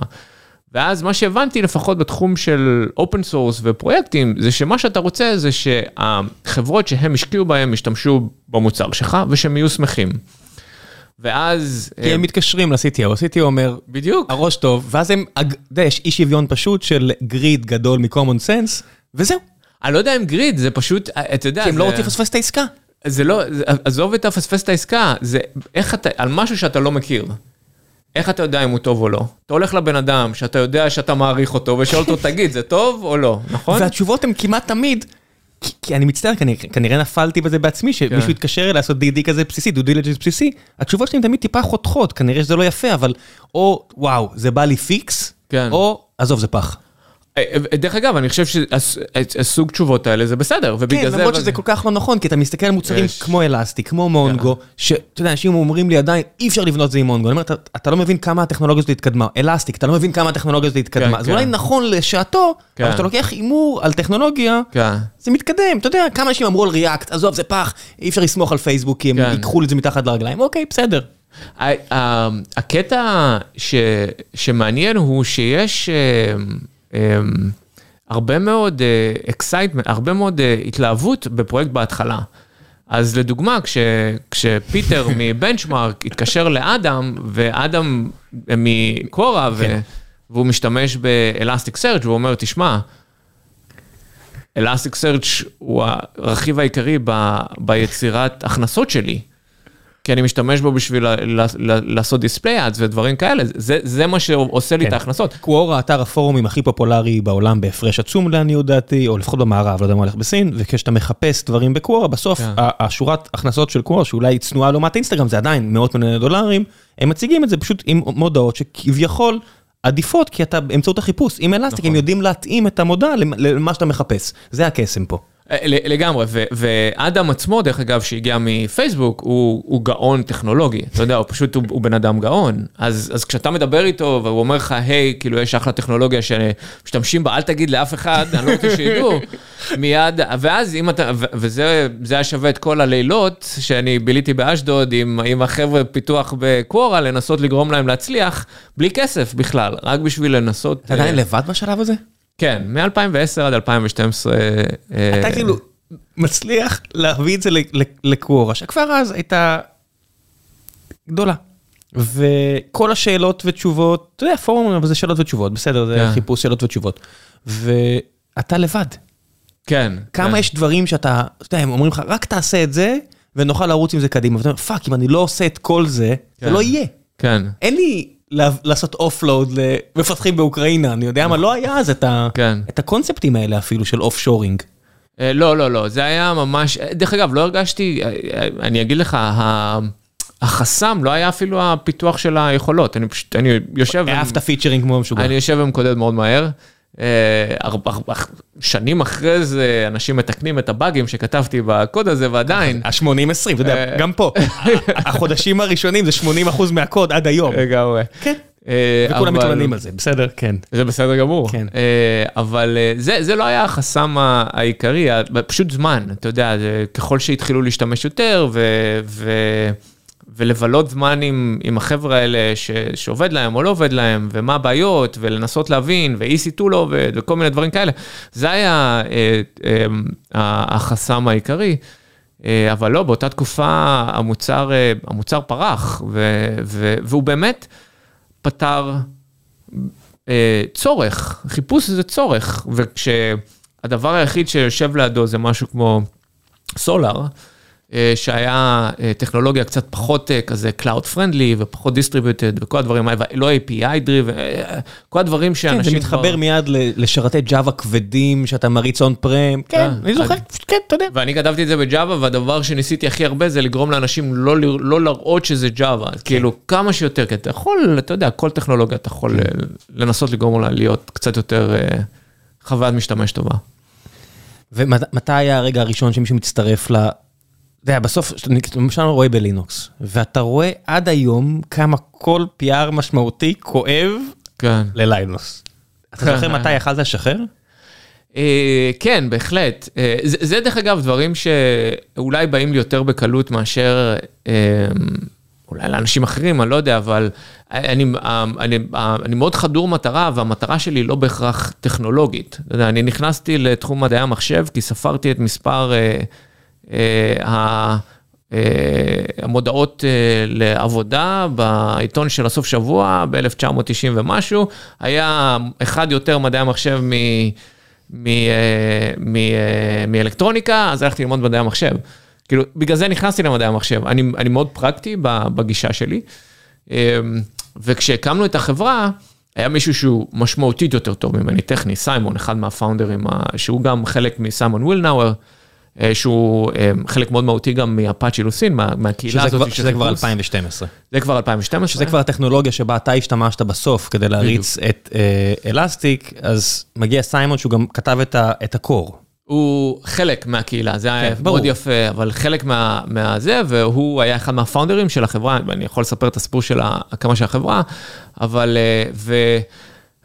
ואז מה שהבנתי לפחות בתחום של open source ופרויקטים, זה שמה שאתה רוצה זה שהחברות שהם השקיעו בהם ישתמשו במוצר שלך ושהם יהיו שמחים. ואז... כי הם מתקשרים ל-CTO, ה-CTO אומר, בדיוק. הראש טוב, ואז הם, אתה יודע, יש אי שוויון פשוט של greed גדול מ-common sense, וזהו. אני לא יודע אם greed, זה פשוט, אתה יודע, כי הם לא רוצים לפספס את העסקה. זה לא, עזוב את הפספס את העסקה, זה איך אתה, על משהו שאתה לא מכיר. איך אתה יודע אם הוא טוב או לא? אתה הולך לבן אדם שאתה יודע שאתה מעריך אותו ושואל אותו, תגיד, זה טוב או לא, נכון? והתשובות הן כמעט תמיד, כי- כי אני מצטער, כנראה- כנראה נפלתי בזה בעצמי, שמישהו כן. התקשר אליי לעשות DD כזה בסיסי, due diligence בסיסי, התשובות שלי תמיד טיפה חותכות, כנראה שזה לא יפה, אבל או וואו, זה בא לי פיקס, כן. או עזוב, זה פח. אה, אה, דרך אגב, אני חושב שהסוג תשובות האלה זה בסדר, ובגלל כן, זה... למרות שזה כל כך לא נכון, כי אתה מסתכל על מוצרים. כמו אלסטיק, כמו מונגו, שאתה יודע, אנשים אומרים לי עדיין, אי אפשר לבנות זה עם מונגו. אני אומר, "אתה- לא מבין כמה הטכנולוגיה הזאת התקדמה. אלסטיק, אתה לא מבין כמה הטכנולוגיה הזאת התקדמה. כן, אז כן. אולי נכון לשעתו, כן. אבל כשאתה לוקח הימור על טכנולוגיה, כן. זה מתקדם. אתה יודע, כמה אנשים אמרו על ריאקט, עזוב, זה פח, אי אפשר לסמוך על פייסבוק, כי הם כן. ייקחו את זה מתחת לרגליים. אוקיי, בסדר. הקטע שמעניין הוא שיש אה, אה, הרבה מאוד excitement, הרבה מאוד אה, התלהבות בפרויקט בהתחלה. אז לדוגמה, כש, כשפיטר מ Benchmark התקשר לאדם, ואדם מ Quora, ו, כן. והוא משתמש ב Elasticsearch והוא אומר, תשמע, Elasticsearch הוא הרכיב העיקרי ב, ביצירת הכנסות שלי. כי אני משתמש בו בשביל לעשות דיספליי אדס ודברים כאלה, זה, זה מה שעושה לי כן. את ההכנסות. קוורה, אתר הפורומים הכי פופולרי בעולם בהפרש עצום לעניות דעתי, או לפחות במערב, לא יודע מה הולך בסין, וכשאתה מחפש דברים בקוורה, בסוף כן. השורת הכנסות של קוורה, שאולי צנועה לעומת אינסטגרם, זה עדיין מאות מיליוני דולרים, הם מציגים את זה פשוט עם מודעות שכביכול עדיפות, כי אתה באמצעות החיפוש, עם אלסטיק, נכון. הם יודעים להתאים את המודעה למ- למה שאתה מחפש. זה הקסם פה. אה, לגמרי, ו- ואדם עצמו, דרך אגב, שהגיע מפייסבוק, הוא, הוא גאון טכנולוגי, אתה יודע, הוא פשוט, הוא, הוא בן אדם גאון. אז, אז כשאתה מדבר איתו, והוא אומר לך, היי, כאילו, יש אחלה טכנולוגיה שמשתמשים בה, אל תגיד לאף אחד, אני לא רוצה שידעו, מיד, ואז אם אתה, ו- וזה זה היה שווה את כל הלילות שאני ביליתי באשדוד עם, עם החבר'ה פיתוח בקוורה, לנסות לגרום להם להצליח, בלי כסף בכלל, רק בשביל לנסות... אתה עדיין אה, לבד בשלב הזה? כן, מ-2010 עד 2012. אה, אתה כאילו מצליח להביא את זה ל Quora, שכבר אז הייתה גדולה. וכל השאלות ותשובות, אתה יודע, פורום, אבל זה שאלות ותשובות, בסדר, זה כן. חיפוש שאלות ותשובות. ואתה לבד. כן. כמה כן. יש דברים שאתה, אתה יודע, הם אומרים לך, רק תעשה את זה, ונוכל לרוץ עם זה קדימה. ואתה אומר, fuck, אם אני לא עושה את כל זה, זה כן. לא יהיה. כן, אין לי לעשות offload למפתחים באוקראינה, אני יודע מה, לא היה אז את כן. את הקונספטים האלה אפילו של offshoring. אה, לא, לא, לא, זה היה ממש, אה, דרך אגב, לא הרגשתי, אה, אני אגיד לך, ה- החסם לא היה אפילו הפיתוח של היכולות, אני פשוט, אני יושב, אהבת פיצ'רים כמו משוגע. אני יושב ומקודד מאוד מהר. אה, שנים אחרי זה אנשים מתקנים את הבאגים שכתבתי בקוד הזה ועדיין. ה-80-20, אתה יודע, אה. גם פה. החודשים הראשונים זה 80% מהקוד עד היום. לגמרי. כן. אה, וכולם מתלוננים על זה, בסדר? כן. זה בסדר גמור. כן. אבל זה, זה לא היה החסם העיקרי, פשוט זמן, אתה יודע, ככל שהתחילו להשתמש יותר ו, ולבלות זמן עם, עם החבר'ה האלה ש, שעובד להם או לא עובד להם, ומה הבעיות, ולנסות להבין, ו-EC2 לא עובד, וכל מיני דברים כאלה, זה היה אה, אה, ה- החסם העיקרי. אה, אבל לא, באותה תקופה המוצר, אה, המוצר פרח, ו, ו, והוא באמת פתר אה, צורך, חיפוש זה צורך, וכשהדבר היחיד שיושב לידו זה משהו כמו סולאר, אה, שהיה אה, טכנולוגיה קצת פחות אה, כזה Cloud Friendly ופחות Distributed וכל הדברים האלה, לא API Driven, אה, כל הדברים כן, שאנשים זה מתחבר מיד ל- לשרתי ג'אווה כבדים שאתה מריץ און פרם. כן, אה, אני זוכר, כן, אתה יודע. ואני כתבתי את זה בג'אווה, והדבר שניסיתי הכי הרבה זה לגרום לאנשים לא, ל- לא להראות שזה ג'אווה, כאילו כמה שיותר, כי אתה יכול, אתה יודע, כל טכנולוגיה אתה יכול אה, לנסות לגרום לה להיות קצת יותר אה, חוויית משתמש טובה. ומתי היה הרגע הראשון שמישהו מצטרף ל... אתה יודע, בסוף, למשל רואה בלינוקס, ואתה רואה עד היום כמה כל PR משמעותי כואב כן. לליינוס. אתה זוכר מתי יכלת לשחרר? אה, כן, בהחלט. אה, זה, זה דרך אגב דברים שאולי באים לי יותר בקלות מאשר אה, אולי לאנשים אחרים, אני לא יודע, אבל אני, אה, אני, אה, אני מאוד חדור מטרה, והמטרה שלי לא בהכרח טכנולוגית. אתה יודע, אני נכנסתי לתחום מדעי המחשב כי ספרתי את מספר. אה, המודעות אה, לעבודה בעיתון של הסוף שבוע ב-1990 ומשהו, היה אחד יותר מדעי המחשב אה, אה, מאלקטרוניקה, אז הלכתי ללמוד מדעי המחשב. כאילו, בגלל זה נכנסתי למדעי המחשב. אני, אני מאוד פרקטי בגישה שלי. אה, וכשהקמנו את החברה, היה מישהו שהוא משמעותית יותר טוב ממני, טכני, סיימון, אחד מהפאונדרים, שהוא גם חלק מסיימון ווילנאואר, אה, שהוא אה, חלק מאוד מהותי גם מאפאצ'י לוסין, מה, מהקהילה שזה הזאת כבר- של שזה כבר חיפוש. 2012. זה כבר 2012. שזה כבר הטכנולוגיה שבה אתה השתמשת בסוף כדי להריץ את אה, אלסטיק, אז מגיע סיימון שהוא גם כתב את ה- את הקור. הוא חלק מהקהילה, זה היה כן, ברור. מאוד יפה, אבל חלק מה, מהזה, והוא היה אחד מהפאונדרים של החברה, ואני יכול לספר את הסיפור של ההקמה של החברה, אבל, אה, ו,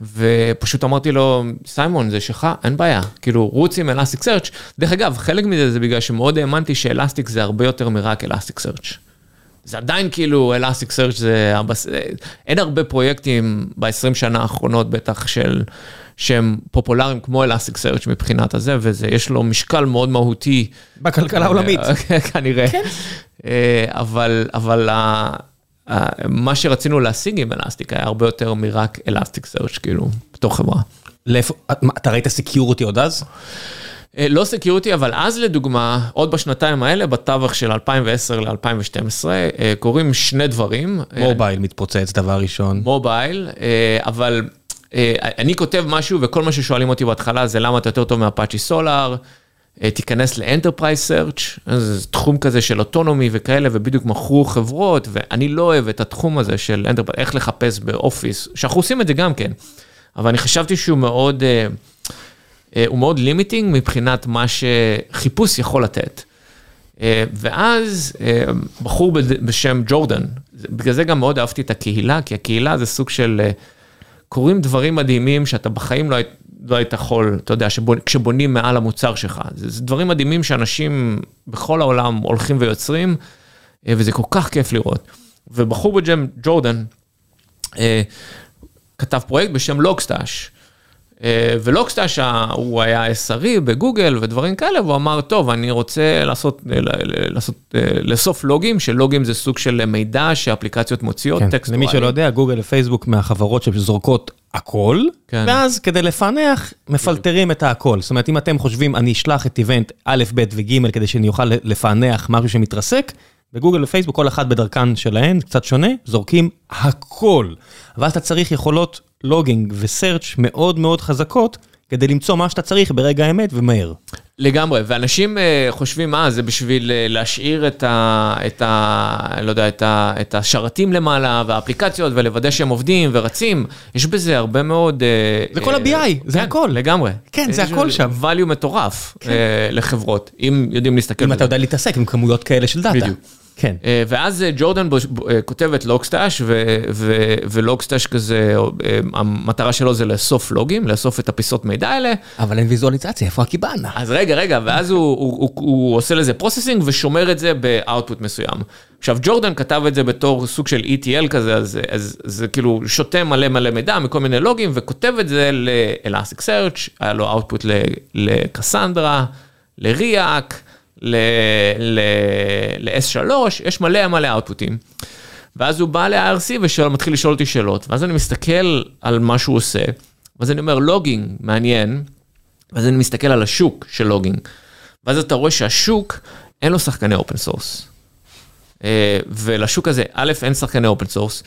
ופשוט אמרתי לו, סיימון, זה שלך, אין בעיה, כאילו, רוץ עם אלסטיק סרצ'. דרך אגב, חלק מזה זה בגלל שמאוד האמנתי שאלסטיק זה הרבה יותר מרק אלסטיק סרצ'. זה עדיין כאילו אלסטיק סרצ' זה, הבס... אין הרבה פרויקטים ב-20 שנה האחרונות בטח של, שהם פופולריים כמו Elasticsearch מבחינת הזה, וזה, יש לו משקל מאוד מהותי. בכלכלה העולמית. כנראה. אה, אבל, אבל מה שרצינו להשיג עם Elastic היה הרבה יותר מרק Elasticsearch כאילו, בתור חברה. לאיפה, אתה ראית security עוד אז? אה, לא security, אבל אז לדוגמה, עוד בשנתיים האלה, בתווך של 2010 ל-2012, אה, קורים שני דברים. אה, mobile מתפוצץ דבר ראשון. mobile, אה, אבל אה, אני כותב משהו וכל מה ששואלים אותי בהתחלה זה למה אתה יותר טוב מ Apache Solr, אה, תיכנס ל enterprise search, זה תחום כזה של Autonomy וכאלה, ובדיוק מכרו חברות, ואני לא אוהב את התחום הזה של enterprise, איך לחפש ב Office, שאנחנו עושים את זה גם כן, אבל אני חשבתי שהוא מאוד... אה, אה, הוא מאוד limiting מבחינת מה שחיפוש יכול לתת. אה, ואז אה, בחור בשם ג'ורדן, בגלל זה גם מאוד אהבתי את הקהילה, כי הקהילה זה סוג של, אה, קורים דברים מדהימים שאתה בחיים לא היית, לא היית יכול, אתה יודע, שבונ, כשבונים מעל המוצר שלך. זה, זה דברים מדהימים שאנשים בכל העולם הולכים ויוצרים, אה, וזה כל כך כיף לראות. ובחור בשם ג'ורדן, אה, כתב פרויקט בשם לוגסטאש. אה, ולוגסטאש ה- הוא היה SRE בגוגל ודברים כאלה, והוא אמר, טוב, אני רוצה לעשות, לעשות, לאסוף לוגים, שלוגים זה סוג של מידע שאפליקציות מוציאות, כן, טקסטואלי. למי שלא יודע, גוגל ופייסבוק מהחברות שזורקות הכל, כן. ואז כדי לפענח, מפלטרים את הכל. זאת אומרת, אם אתם חושבים, אני אשלח את איבנט א', ב' וג' כדי שאני אוכל לפענח משהו שמתרסק, בגוגל ופייסבוק, כל אחת בדרכן שלהן, קצת שונה, זורקים הכל. ואז אתה צריך יכולות לוגינג וסרצ' מאוד מאוד חזקות, כדי למצוא מה שאתה צריך ברגע האמת ומהר. לגמרי, ואנשים אה, חושבים, מה, זה בשביל אה, להשאיר את ה... את ה... לא יודע, את, ה, את השרתים למעלה, והאפליקציות, ולוודא שהם עובדים ורצים. יש בזה הרבה מאוד... אה, זה כל אה, ה-BI, זה כן, הכל. לגמרי. כן, זה הכל שם. value מטורף אה, לחברות, אם יודעים להסתכל אם בזה. אתה יודע להתעסק עם כמויות כאלה של דאטה. בדיוק. כן. אה, ואז אה, ג'ורדן אה, כותב את לוגסטאש, ולוגסטאש כזה, המטרה שלו זה לאסוף לוגים, לאסוף את הפיסות מידע האלה. אבל אין ויזואליזציה, איפה ה Kibana? אז רגע, רגע, ואז הוא, הוא, הוא, הוא עושה לזה processing ושומר את זה ב output מסוים. עכשיו, ג'ורדן כתב את זה בתור סוג של ETL כזה, אז, אז זה כאילו שותה מלא מלא מידע מכל מיני לוגים, וכותב את זה ל-Elastic Search, היה לו output ל Cassandra, ל Riak, ל-S3, יש מלא מלא output ים. ואז הוא בא ל-IRC ומתחיל לשאול אותי שאלות, ואז אני מסתכל על מה שהוא עושה, ואז אני אומר, logging, מעניין, ואז אני מסתכל על השוק של logging, ואז אתה רואה שהשוק, אין לו שחקני open source. ולשוק הזה, א', אין שחקני open source,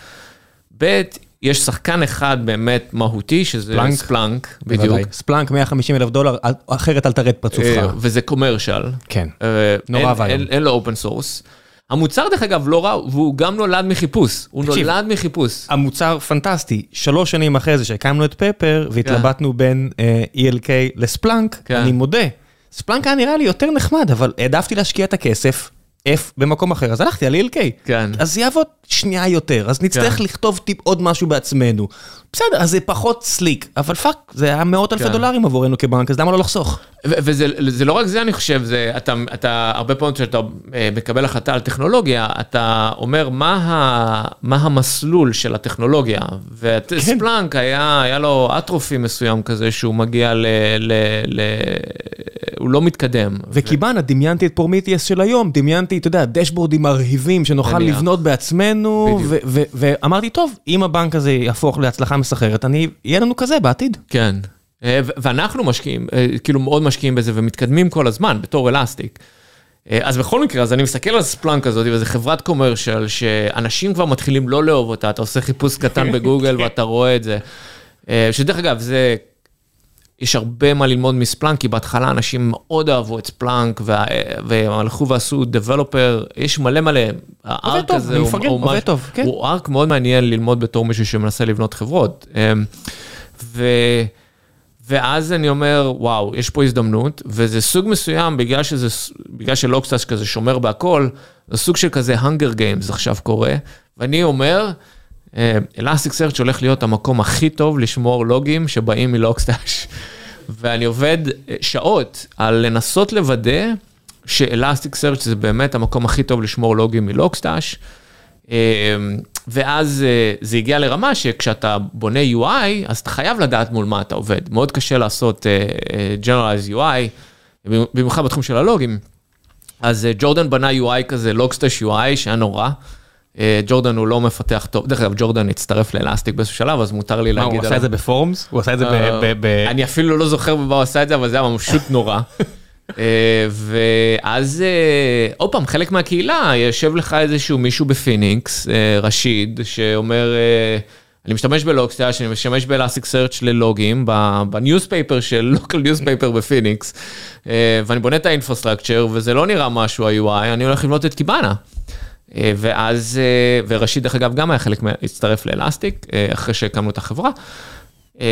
ב', יש שחקן אחד באמת מהותי, שזה Splunk? Splunk, בדיוק, בוודאי. Splunk 150 אלף דולר, אחרת אל תרד פרצופך. אה, וזה commercial. כן. אה, נורא ואיום. אין- אין לו open source. המוצר דרך אגב לא רע, והוא גם נולד מחיפוש, הוא תקשיב. נולד מחיפוש. המוצר פנטסטי, שלוש שנים אחרי זה שהקמנו את Pepper והתלבטנו בין אה, ELK ל Splunk, כן. אני מודה, Splunk היה נראה לי יותר נחמד, אבל העדפתי להשקיע את הכסף, F במקום אחר, אז הלכתי על ELK. כן. אז זה יעבוד שנייה יותר, אז נצטרך כן. לכתוב טיפ עוד משהו בעצמנו. בסדר, אז זה פחות slick, אבל fuck, זה היה מאות אלפי כן. דולרים עבורנו כבנק, אז למה לא לחסוך? ו- וזה זה לא רק זה, אני חושב, זה, אתה, אתה הרבה פעמים כשאתה אה, מקבל החלטה על טכנולוגיה, אתה אומר מה, ה, מה המסלול של הטכנולוגיה. וספלנק היה, היה לו אטרופי מסוים כזה שהוא מגיע ל... ל, ל הוא לא מתקדם. וקיבאנה, דמיינתי את פורמיטיאס של היום, דמיינתי, אתה יודע, דשבורדים מרהיבים שנוכל נניח. לבנות בעצמנו. ו- ו- ואמרתי, טוב, אם הבנק הזה יהפוך להצלחה מסחררת, אני, יהיה לנו כזה בעתיד. כן. אה, ואנחנו משקיעים, אה, כאילו מאוד משקיעים בזה ומתקדמים כל הזמן בתור אלסטיק. אה, אז בכל מקרה, אז אני מסתכל על ספלנק הזאת, וזו חברת קומרשל, שאנשים כבר מתחילים לא לאהוב אותה, אתה עושה חיפוש קטן בגוגל ואתה רואה את זה. שדרך אגב, זה, יש הרבה מה ללמוד מספלנק, כי בהתחלה אנשים מאוד אהבו את ספלנק, וה- והלכו ועשו דבלופר, יש מלא מלא, הארק טוב, הזה הוא- מפרגן, הוא ממש- טוב, כן. הוא ארק מאוד מעניין ללמוד בתור מישהו שמנסה לבנות חברות. אמ, ו... ואז אני אומר, וואו, יש פה הזדמנות, וזה סוג מסוים, בגלל שזה, בגלל שלוקסטאס כזה שומר בהכל, זה סוג של כזה hunger games עכשיו קורה, ואני אומר, אלסטיק סרצ' הולך להיות המקום הכי טוב לשמור לוגים שבאים מלוקסטאש. ואני עובד אה, שעות על לנסות לוודא שאלסטיק סרצ' זה באמת המקום הכי טוב לשמור לוגים מלוקסטאש. אה, ואז אה, זה הגיע לרמה שכשאתה בונה UI, אז אתה חייב לדעת מול מה אתה עובד. מאוד קשה לעשות אה, אה, Generalized UI, במיוחד בתחום של הלוגים. אז אה, ג'ורדן בנה UI כזה, Logstash UI, שהיה נורא. אה, ג'ורדן הוא לא מפתח טוב, דרך אגב, ג'ורדן הצטרף ל Elastic באיזשהו שלב, אז מותר לי מה, להגיד הוא עליו. עשה את זה ב forms? הוא עשה את זה ב... אה, אני אפילו לא זוכר במה הוא עשה את זה, אבל זה היה פשוט נורא. אה, ואז אה, עוד פעם, חלק מהקהילה, יושב לך איזשהו מישהו בפיניקס, אה, רשיד, שאומר, אני משתמש ב Logstash, אני משתמש ב Elasticsearch ללוגים, ב newspaper של local newspaper בפיניקס, ואני בונה את ה infrastructure, וזה לא נראה משהו ה-UI, אני הולך לבנות את Kibana. ואז, ורשיד דרך אגב גם היה חלק, הצטרף ל Elastic, אחרי שהקמנו את החברה. אה.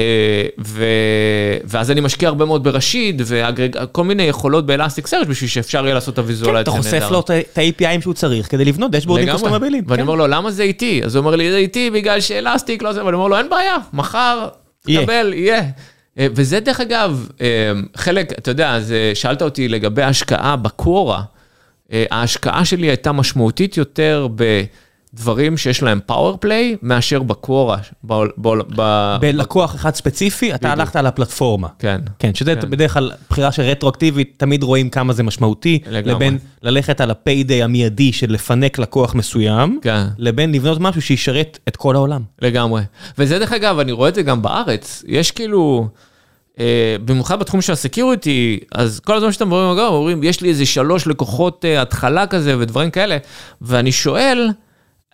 ואז אני משקיע הרבה מאוד ברשיד, וכל מיני יכולות ב Elasticsearch בשביל שאפשר יהיה לעשות את כן, הוויזואליזציה אתה חושף לו את ה-API ים שהוא צריך כדי לבנות dashboard ים. customizable ים. ואני אומר לו, למה זה איטי? אז הוא אומר לי, זה איטי בגלל שאלסטיק לא זה, ואני אומר לו, אין בעיה, מחר. תקבל, יהיה. אה, וזה דרך אגב, אה, חלק, אתה יודע, שאלת אותי לגבי השקעה בקורה. ההשקעה שלי הייתה משמעותית יותר בדברים שיש להם פאוור פליי, מאשר בקורה. ב- ב- ב- בלקוח אחד ספציפי, אתה בדיוק. הלכת על הפלטפורמה. כן. כן, שזה כן. בדרך כלל בחירה של רטרואקטיבית, תמיד רואים כמה זה משמעותי, לגמרי. לבין ללכת על הפיידיי המיידי של לפנק לקוח מסוים, כן. לבין לבנות משהו שישרת את כל העולם. לגמרי. וזה דרך אגב, אני רואה את זה גם בארץ, יש כאילו, אה, במיוחד בתחום של ה security, אז כל הזמן שאתם מדברים, אומרים, יש לי איזה שלוש לקוחות אה, התחלה כזה ודברים כאלה, ואני שואל,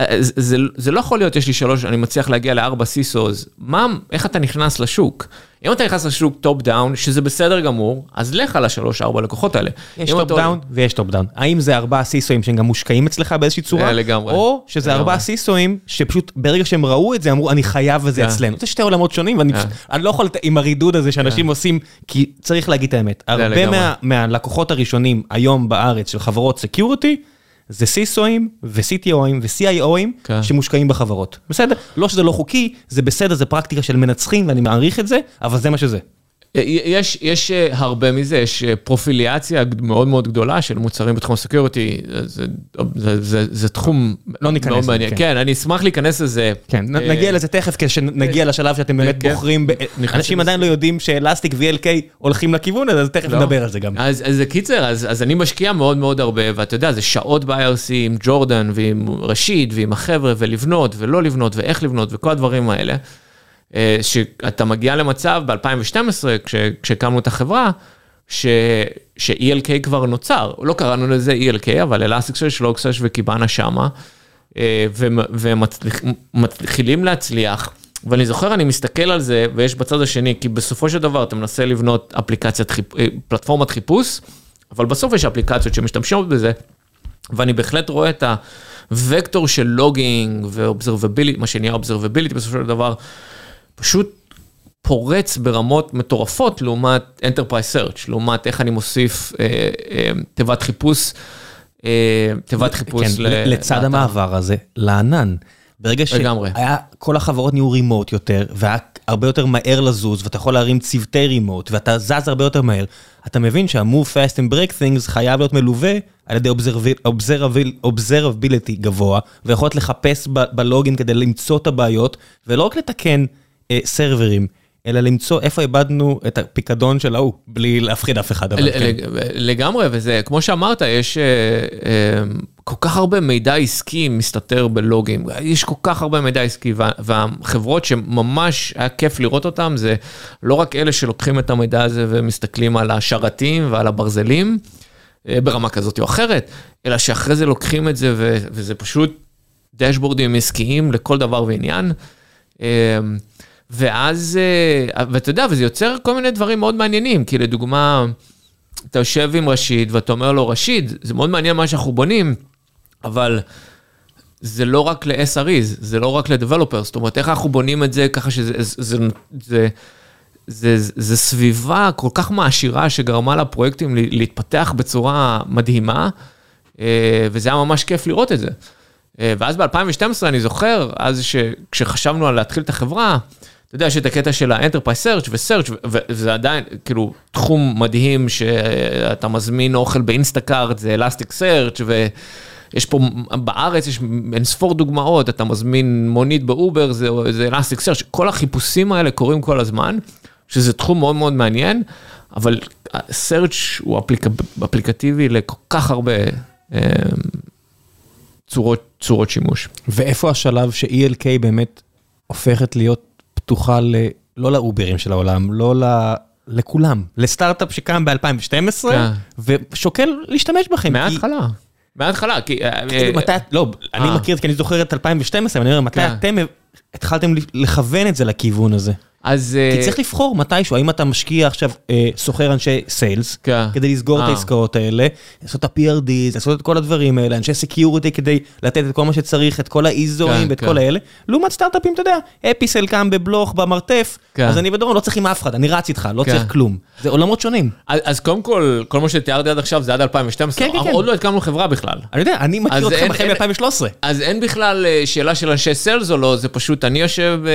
זה, זה, זה לא יכול להיות, יש לי שלוש, אני מצליח להגיע לארבע סיסוז, מה, איך אתה נכנס לשוק? אם אתה נכנס לשוק top down, שזה בסדר גמור, אז לך על השלוש, ארבע לקוחות האלה. יש top אתה- down ויש top down. האם זה ארבעה CISO אים שהם גם מושקעים אצלך באיזושהי צורה? אה, לגמרי. או שזה. ארבעה CISO אים שפשוט ברגע שהם ראו את זה אמרו אני חייב וזה אה. אצלנו. זה שתי עולמות שונים ואני אה. פשוט- אני לא יכול עם הרידוד הזה שאנשים עושים, כי צריך להגיד את האמת. הרבה לגמרי. מה- מהלקוחות הראשונים היום בארץ של חברות security, זה CISO אים ו-CTO ים ו-CIO ים כן. שמושקעים בחברות. בסדר? לא שזה לא חוקי, זה בסדר, זה פרקטיקה של מנצחים ואני מעריך את זה, אבל זה מה שזה. יש, יש אה, הרבה מזה, יש אה, פרוליפרציה מאוד מאוד גדולה של מוצרים בתחום ה security, זה, זה, זה, זה תחום לא ניכנס מאוד לזה, מעניין. כן. כן, אני אשמח להיכנס לזה. כן, אה, נגיע לזה תכף, כשנגיע לשלב שאתם באמת כן. בוחרים, ב- אנשים. עדיין לא יודעים ש Elastic ו-ELK הולכים לכיוון הזה, אז תכף לא. נדבר על זה גם. אז, אז קיצר, אז, אז אני משקיע מאוד מאוד הרבה, ואתה יודע, זה שעות ב-IRC עם ג'ורדן ועם רשיד ועם החבר'ה, ולבנות ולא לבנות ואיך לבנות וכל הדברים האלה. אה, שאתה מגיע למצב ב-2012, כש, כשהקמנו את החברה, ש, ש-ELK כבר נוצר, לא קראנו לזה ELK, אבל Elasticsearch, Logsearch וקיבאנה שמה, אה, ומ- ומתחילים להצליח. ואני זוכר, אני מסתכל על זה, ויש בצד השני, כי בסופו של דבר אתה מנסה לבנות אפליקציית. אה, פלטפורמת חיפוש, אבל בסוף יש אפליקציות שמשתמשות בזה, ואני בהחלט רואה את הוקטור של לוגינג ואובזרבביליטי, מה שנהיה אובזרבביליטי בסופו של דבר, פשוט פורץ ברמות מטורפות לעומת Enterprise Search, לעומת איך אני מוסיף אה, אה, תיבת חיפוש, אה, תיבת חיפוש כן, ל- לצד. המעבר הזה, לענן. ברגע. שהיה, כל החברות נהיו רימוט יותר, והיה הרבה יותר מהר לזוז, ואתה יכול להרים צוותי רימוט, ואתה זז הרבה יותר מהר, אתה מבין שה-move fast and break things חייב להיות מלווה על ידי observability גבוה, ויכולת לחפש ב- בלוגין כדי למצוא את הבעיות, ולא רק לתקן סרברים, אלא למצוא איפה איבדנו את הפיקדון של ההוא, בלי להפחיד אף אחד. אבל כן. לג- לגמרי, וזה, כמו שאמרת, יש אה, אה, כל כך הרבה מידע עסקי מסתתר בלוגים, יש כל כך הרבה מידע עסקי, וה- והחברות שממש היה כיף לראות אותם, זה לא רק אלה שלוקחים את המידע הזה ומסתכלים על השרתים ועל הברזלים, אה, ברמה כזאת או אחרת, אלא שאחרי זה לוקחים את זה, וזה פשוט דשבורדים עסקיים לכל דבר ועניין. ואז, אה, ואתה יודע, וזה יוצר כל מיני דברים מאוד מעניינים, כי לדוגמה, אתה יושב עם רשיד ואתה אומר לו, רשיד, זה מאוד מעניין מה שאנחנו בונים, אבל זה לא רק ל-SREs, זה לא רק ל-Developers, זאת אומרת, איך אנחנו בונים את זה ככה שזה, זה, זה, זה, זה, זה סביבה כל כך מעשירה שגרמה לפרויקטים לה- להתפתח בצורה מדהימה, אה, וזה היה ממש כיף לראות את זה. אה, ואז ב-2012 אני זוכר, אז ש- כשחשבנו על להתחיל את החברה, אתה יודע, יש את הקטע של ה-Enterprise Search ו-Search, ו- וזה עדיין, כאילו, תחום מדהים שאתה מזמין אוכל באינסטקארט, זה Elastic Search, ויש פה, בארץ יש אין ספור דוגמאות, אתה מזמין מונית באובר, זה, Elastic Search, כל החיפושים האלה קורים כל הזמן, שזה תחום מאוד מאוד מעניין, אבל Search הוא אפליק, אפליקטיבי לכל כך הרבה אה, צורות, צורות שימוש. ואיפה השלב ש-ELK באמת הופכת להיות פתוחה ל... לא לאוברים של העולם, לא ל... לכולם, לסטארט-אפ שקם ב-2012 כן. ושוקל להשתמש בכם. כי- מההתחלה. מההתחלה, כי... אה, כאילו, מתי, לא, אני אה. מכיר את זה כי אני זוכר את 2012, ואני אומר, מתי כן. אתם התחלתם לכוון את זה לכיוון הזה? אז... אה, כי צריך לבחור מתישהו, האם אתה משקיע עכשיו, אה, שוכר אנשי sales, כן. כדי לסגור את אה. העסקאות האלה, לעשות את ה-PRD, לעשות את כל הדברים האלה, אנשי security כדי לתת את כל מה שצריך, את כל ה ISO אים כן, ואת כן. כל האלה, לעומת סטארט-אפים, אתה יודע, אפסייל קם בבלוך, במרתף, כן. אז אני ודורון לא צריך עם אף אחד, אני רץ איתך, לא כן. צריך כלום. זה עולמות שונים. אז אז קודם כל, כל מה שתיארתי עד עכשיו זה עד 2012, כן, כן, כן. עוד לא הקמנו חברה בכלל. אני יודע, אני מכיר אתכם החל אין- מ-2013. אז אין בכלל שאלה של אנשי sales או לא, זה פשוט אני יושב אה,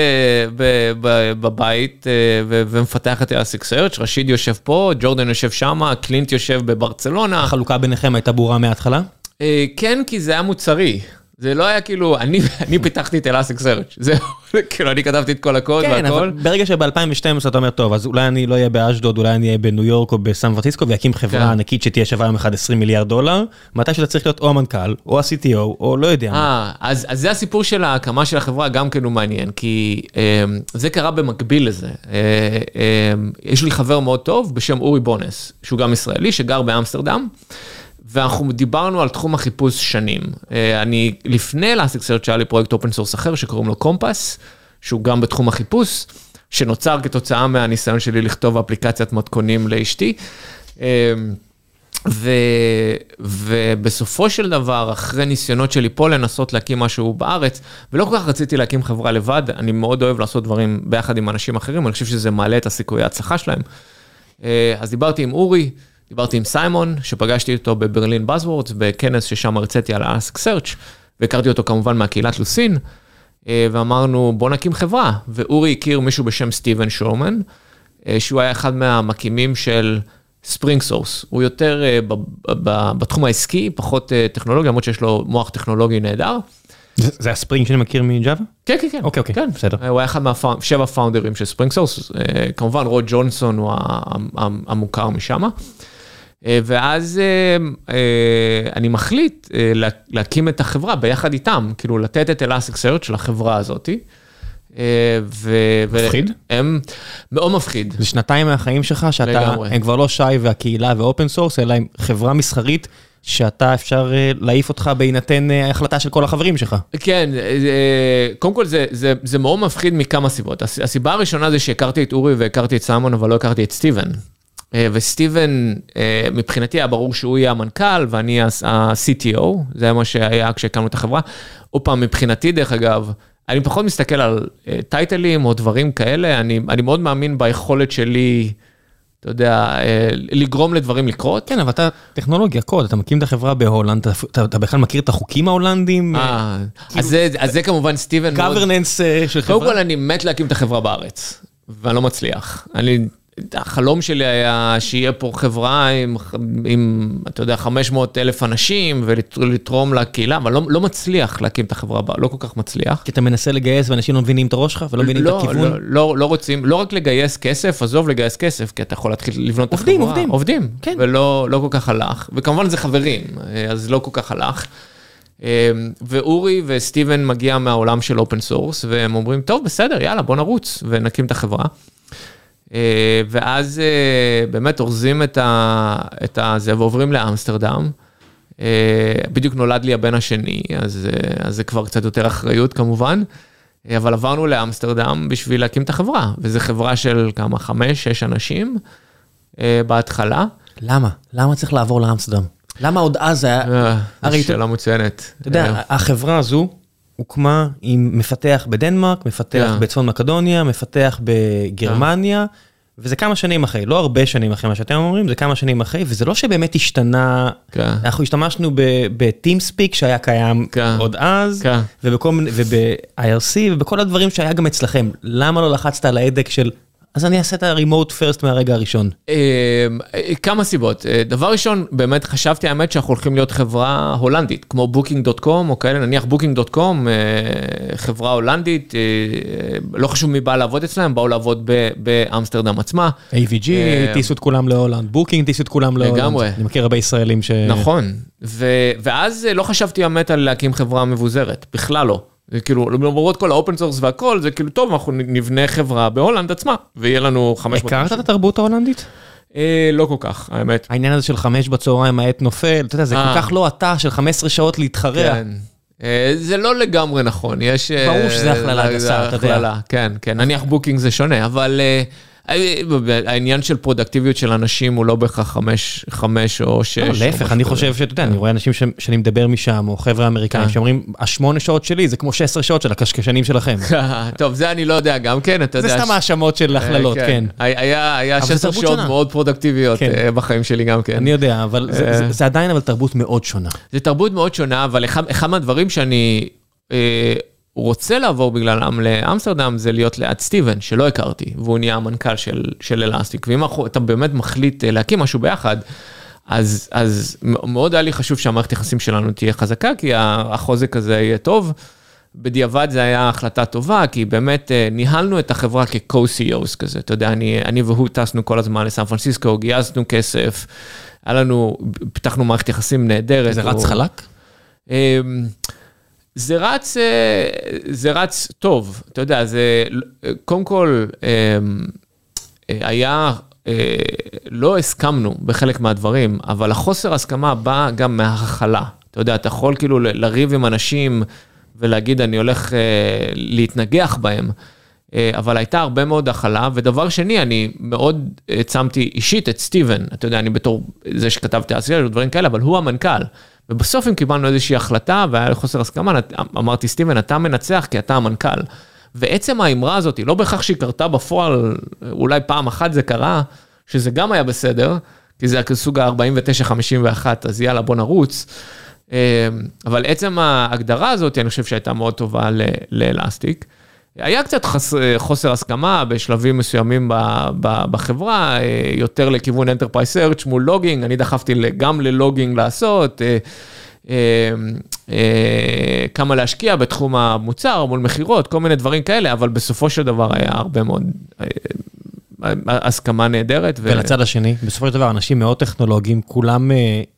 ב- ב- בבית אה, ו- ומפתח את Elasticsearch, רשיד יושב פה, ג'ורדן יושב שמה, קלינט יושב בברצלונה. החלוקה ביניכם הייתה ברורה מההתחלה? אה, כן, כי זה היה מוצרי. זה לא היה כאילו, אני, אני פיתחתי את Elasticsearch, זהו, כאילו אני כתבתי את כל הקוד כן, והכל. אבל ברגע שב-2012 אתה אומר, טוב, אז אולי אני לא אהיה באשדוד, אולי אני אהיה בניו יורק או בסן פרנסיסקו, ואקים כן. חברה ענקית שתהיה שווה יום אחד 20 מיליארד דולר, מתי שאתה צריך להיות או המנכ"ל, או ה-CTO, או לא יודע מה. אה, אז, אז זה הסיפור של ההקמה של החברה גם כן הוא מעניין, כי אה, זה קרה במקביל לזה. אה, אה, יש לי חבר מאוד טוב בשם אורי בונס, שהוא גם ישראלי, שגר באמסטרדם, ואנחנו דיברנו על תחום החיפוש שנים. אה, אני, לפני Elasticsearch היה לי פרויקט open source אחר שקוראים לו Compass, שהוא גם בתחום החיפוש, שנוצר כתוצאה מהניסיון שלי לכתוב אפליקציית מתכונים לאשתי. אה, ו, ובסופו של דבר, אחרי ניסיונות שלי פה לנסות להקים משהו בארץ, ולא כל כך רציתי להקים חברה לבד, אני מאוד אוהב לעשות דברים ביחד עם אנשים אחרים, אני חושב שזה מעלה את הסיכויי ההצלחה שלהם. אה, אז דיברתי עם אורי, דיברתי עם סיימון, שפגשתי אותו בברלין Buzzwords, בכנס ששם הרציתי על Ask Search, והכרתי אותו כמובן מהקהילת לוסין, אה, ואמרנו בוא נקים חברה, ואורי הכיר מישהו בשם סטיבן שורמן, אה, שהוא היה אחד מהמקימים של SpringSource, הוא יותר אה, בתחום העסקי, פחות טכנולוגיה, למרות שיש לו מוח טכנולוגי נהדר. זה ה Spring שאני מכיר מ Java? כן, כן, כן. אוקיי, אוקיי, כן. בסדר. הוא היה אחד מהשבע founder ים של SpringSource, כמובן רוד ג'ונסון הוא המוכר משם. ואז אה, אה, אני מחליט אה, לה- להקים את החברה ביחד איתם, כאילו לתת את Elasticsearch של החברה הזאתי. אה, ו- מפחיד? הם מאוד מפחיד. זה שנתיים מהחיים שלך שאתה, לגמרי. הם כבר לא שי והקהילה ו open source, אלא הם חברה מסחרית שאתה אפשר אה, להעיף אותך בהינתן אה, החלטה של כל החברים שלך. כן, אה, קודם כל זה, זה, זה מאוד מפחיד מכמה סיבות. הס- הסיבה הראשונה זה שהכרתי את אורי והכרתי את סיימון, אבל לא הכרתי את סטיבן. אה, וסטיבן, אה, מבחינתי היה ברור שהוא יהיה המנכ"ל ואני ה-CTO, זה מה שהיה כשהקמנו את החברה. עוד פעם, מבחינתי דרך אגב, אני פחות מסתכל על אה, טייטלים או דברים כאלה, אני, אני מאוד מאמין ביכולת שלי, אתה יודע, לגרום לדברים לקרות. כן, אבל אתה טכנולוגיה, קוד, אתה מקים את החברה בהולנד, אתה- אתה בכלל מכיר את החוקים ההולנדים? אה, אז זה, אז זה כמובן סטיבן מאוד... governance של קודם כל חברה? אני מת להקים את החברה בארץ, ואני לא מצליח. אני, החלום שלי היה שיהיה פה חברה עם, עם, אתה יודע, 500 אלף אנשים ולתרום לקהילה, אבל לא, לא מצליח להקים את החברה, בה- לא כל כך מצליח. כי אתה מנסה לגייס ואנשים לא מבינים את הראש שלך ולא מבינים את לא, הכיוון? לא, לא, לא רוצים, לא רק לגייס כסף, עזוב לגייס כסף, כי אתה יכול להתחיל לבנות את עובדים, החברה. עובדים. עובדים, כן. ולא לא כל כך הלך, וכמובן זה חברים, אז לא כל כך הלך. ואורי וסטיבן מגיע מהעולם של open source, והם אומרים, טוב, בסדר, יאללה, בוא נרוץ ונקים את החברה. אה, ואז אה, באמת אורזים את ה- את הזה ועוברים לאמסטרדם. אה, בדיוק נולד לי הבן השני, אז אז זה כבר קצת יותר אחריות כמובן. אבל עברנו לאמסטרדם בשביל להקים את החברה, וזו חברה של כמה, חמש, שש אנשים בהתחלה. למה? למה צריך לעבור לאמסטרדם? למה עוד אז היה... הרי שאלה מצוינת. אתה יודע, החברה הזו הוקמה עם מפתח בדנמרק, מפתח כן. בצפון מקדוניה, מפתח בגרמניה, וזה כמה שנים אחרי, לא הרבה שנים אחרי מה שאתם אומרים, זה כמה שנים אחרי, וזה לא שבאמת השתנה, כן. אנחנו השתמשנו ב-TeamSpeak שהיה קיים כן. עוד אז, כן. ובכל מיני- וב-IRC ובכל הדברים שהיה גם אצלכם. למה לא לחצת על ההדק של, אז אני אעשה את ה-remote first מהרגע הראשון? אה, אה, כמה סיבות. אה, דבר ראשון, באמת חשבתי האמת שאנחנו הולכים להיות חברה הולנדית, כמו Booking.com או כאלה, נניח Booking.com, חברה הולנדית, אה, אה, לא חשוב מי בא לעבוד אצלם, באו לעבוד באמסטרדם עצמה. AVG, אה, טיסו את כולם להולנד, Booking טיסו את כולם להולנד. לגמרי. אני מכיר הרבה ישראלים ש... נכון, ואז אה, לא חשבתי האמת על להקים חברה מבוזרת, בכלל לא. זה כאילו, למרות כל ה open source והכל, זה כאילו, טוב, אנחנו נבנה חברה בהולנד עצמה, ויהיה לנו 500... הכרת את התרבות ההולנדית? אה, לא כל כך, האמת. העניין הזה של חמש בצהריים העט נופל, אתה יודע, זה אה. כל כך לא אתה של 15 שעות להתחרע. כן. אה, זה לא לגמרי נכון, יש... אה, ברור שזה הכללה גסה, אתה יודע. הכללה, כן, כן, נניח Booking זה שונה, אבל אה, העניין של פרודקטיביות של אנשים הוא לא בהכרח חמש, חמש או שש. לא, להפך, אני. חושב שאתה יודע, אני רואה אנשים שאני מדבר משם, או חבר'ה אמריקאים, כן. שאומרים, השמונה שעות שלי זה כמו 16 שעות של הקשקשנים שלכם. טוב, זה אני לא יודע גם כן, אתה זה יודע. סתם האשמות של הכללות, אה, כן. היה היה אבל זה 16 תרבות שעות. מאוד פרודקטיביות כן. אה, בחיים שלי גם כן. אני יודע, אבל זה- אה. זה- זה עדיין אבל תרבות מאוד שונה. זה תרבות מאוד שונה, אבל אחד, מהדברים שאני אה, רוצה לעבור בגללם לאמסטרדם זה להיות ליד סטיבן, שלא הכרתי, והוא נהיה המנכ"ל של, של אלסטיק. ואם אתה באמת מחליט אה, להקים משהו ביחד, אז, אז מאוד היה לי חשוב שהמערכת יחסים שלנו תהיה חזקה, כי החוזק הזה יהיה טוב. בדיעבד זה היה החלטה טובה, כי באמת אה, ניהלנו את החברה כ-co-CEOs כזה, אתה יודע, אני, אני והוא טסנו כל הזמן לסן פרנסיסקו, גייסנו כסף, היה לנו, פיתחנו מערכת יחסים נהדרת. זה רץ הוא- חלק? זה רץ, אה, זה רץ טוב, אתה יודע, זה קודם כל אמ, אה, היה, אה, לא הסכמנו בחלק מהדברים, אבל החוסר הסכמה בא גם מההכלה. אתה יודע, אתה יכול כאילו לריב עם אנשים ולהגיד, אני הולך להתנגח בהם. אבל הייתה הרבה מאוד הכלה, ודבר שני, אני מאוד העצמתי אישית את סטיבן, אתה יודע, אני בתור זה שכתבתי עשייה ודברים כאלה, אבל הוא המנכ"ל. ובסוף אם קיבלנו איזושהי החלטה והיה לי חוסר הסכמה, אמרתי, סטיבן, אתה מנצח כי אתה המנכ"ל. ועצם האמרה הזאת, לא בהכרח שהיא קרתה בפועל, אולי פעם אחת זה קרה, שזה גם היה בסדר, כי זה היה סוג ה-49-51, אז יאללה, בוא נרוץ. אה, אבל עצם ההגדרה הזאת, אני חושב שהייתה מאוד טובה ל- לאלסטיק. היה קצת חס... חוסר הסכמה בשלבים מסוימים ב... ב... בחברה, אה, יותר לכיוון Enterprise Search מול לוגינג, אני דחפתי גם ללוגינג לעשות, אה, אה, כמה להשקיע בתחום המוצר מול מכירות, כל מיני דברים כאלה, אבל בסופו של דבר היה הרבה מאוד הסכמה נהדרת. ו- ולצד השני, בסופו של דבר, אנשים מאוד טכנולוגיים, כולם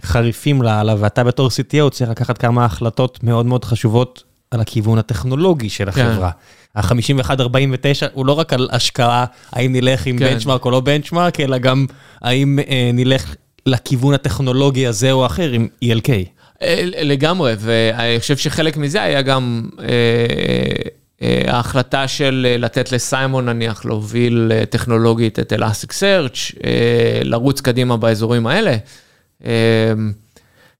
חריפים לאללה, ואתה בתור CTO צריך לקחת כמה החלטות מאוד מאוד חשובות על הכיוון הטכנולוגי של החברה. ה-51-49 הוא לא רק על השקעה, האם נלך עם כן. בנצ'מארק או לא בנצ'מארק, אלא גם האם אה, נלך לכיוון הטכנולוגי הזה או אחר עם ELK. אה, לגמרי, ואני חושב שחלק מזה היה גם אה, אה, ההחלטה של אה, לתת לסיימון נניח להוביל אה, טכנולוגית את אלאסטיק סרצ', לרוץ קדימה באזורים האלה. אה,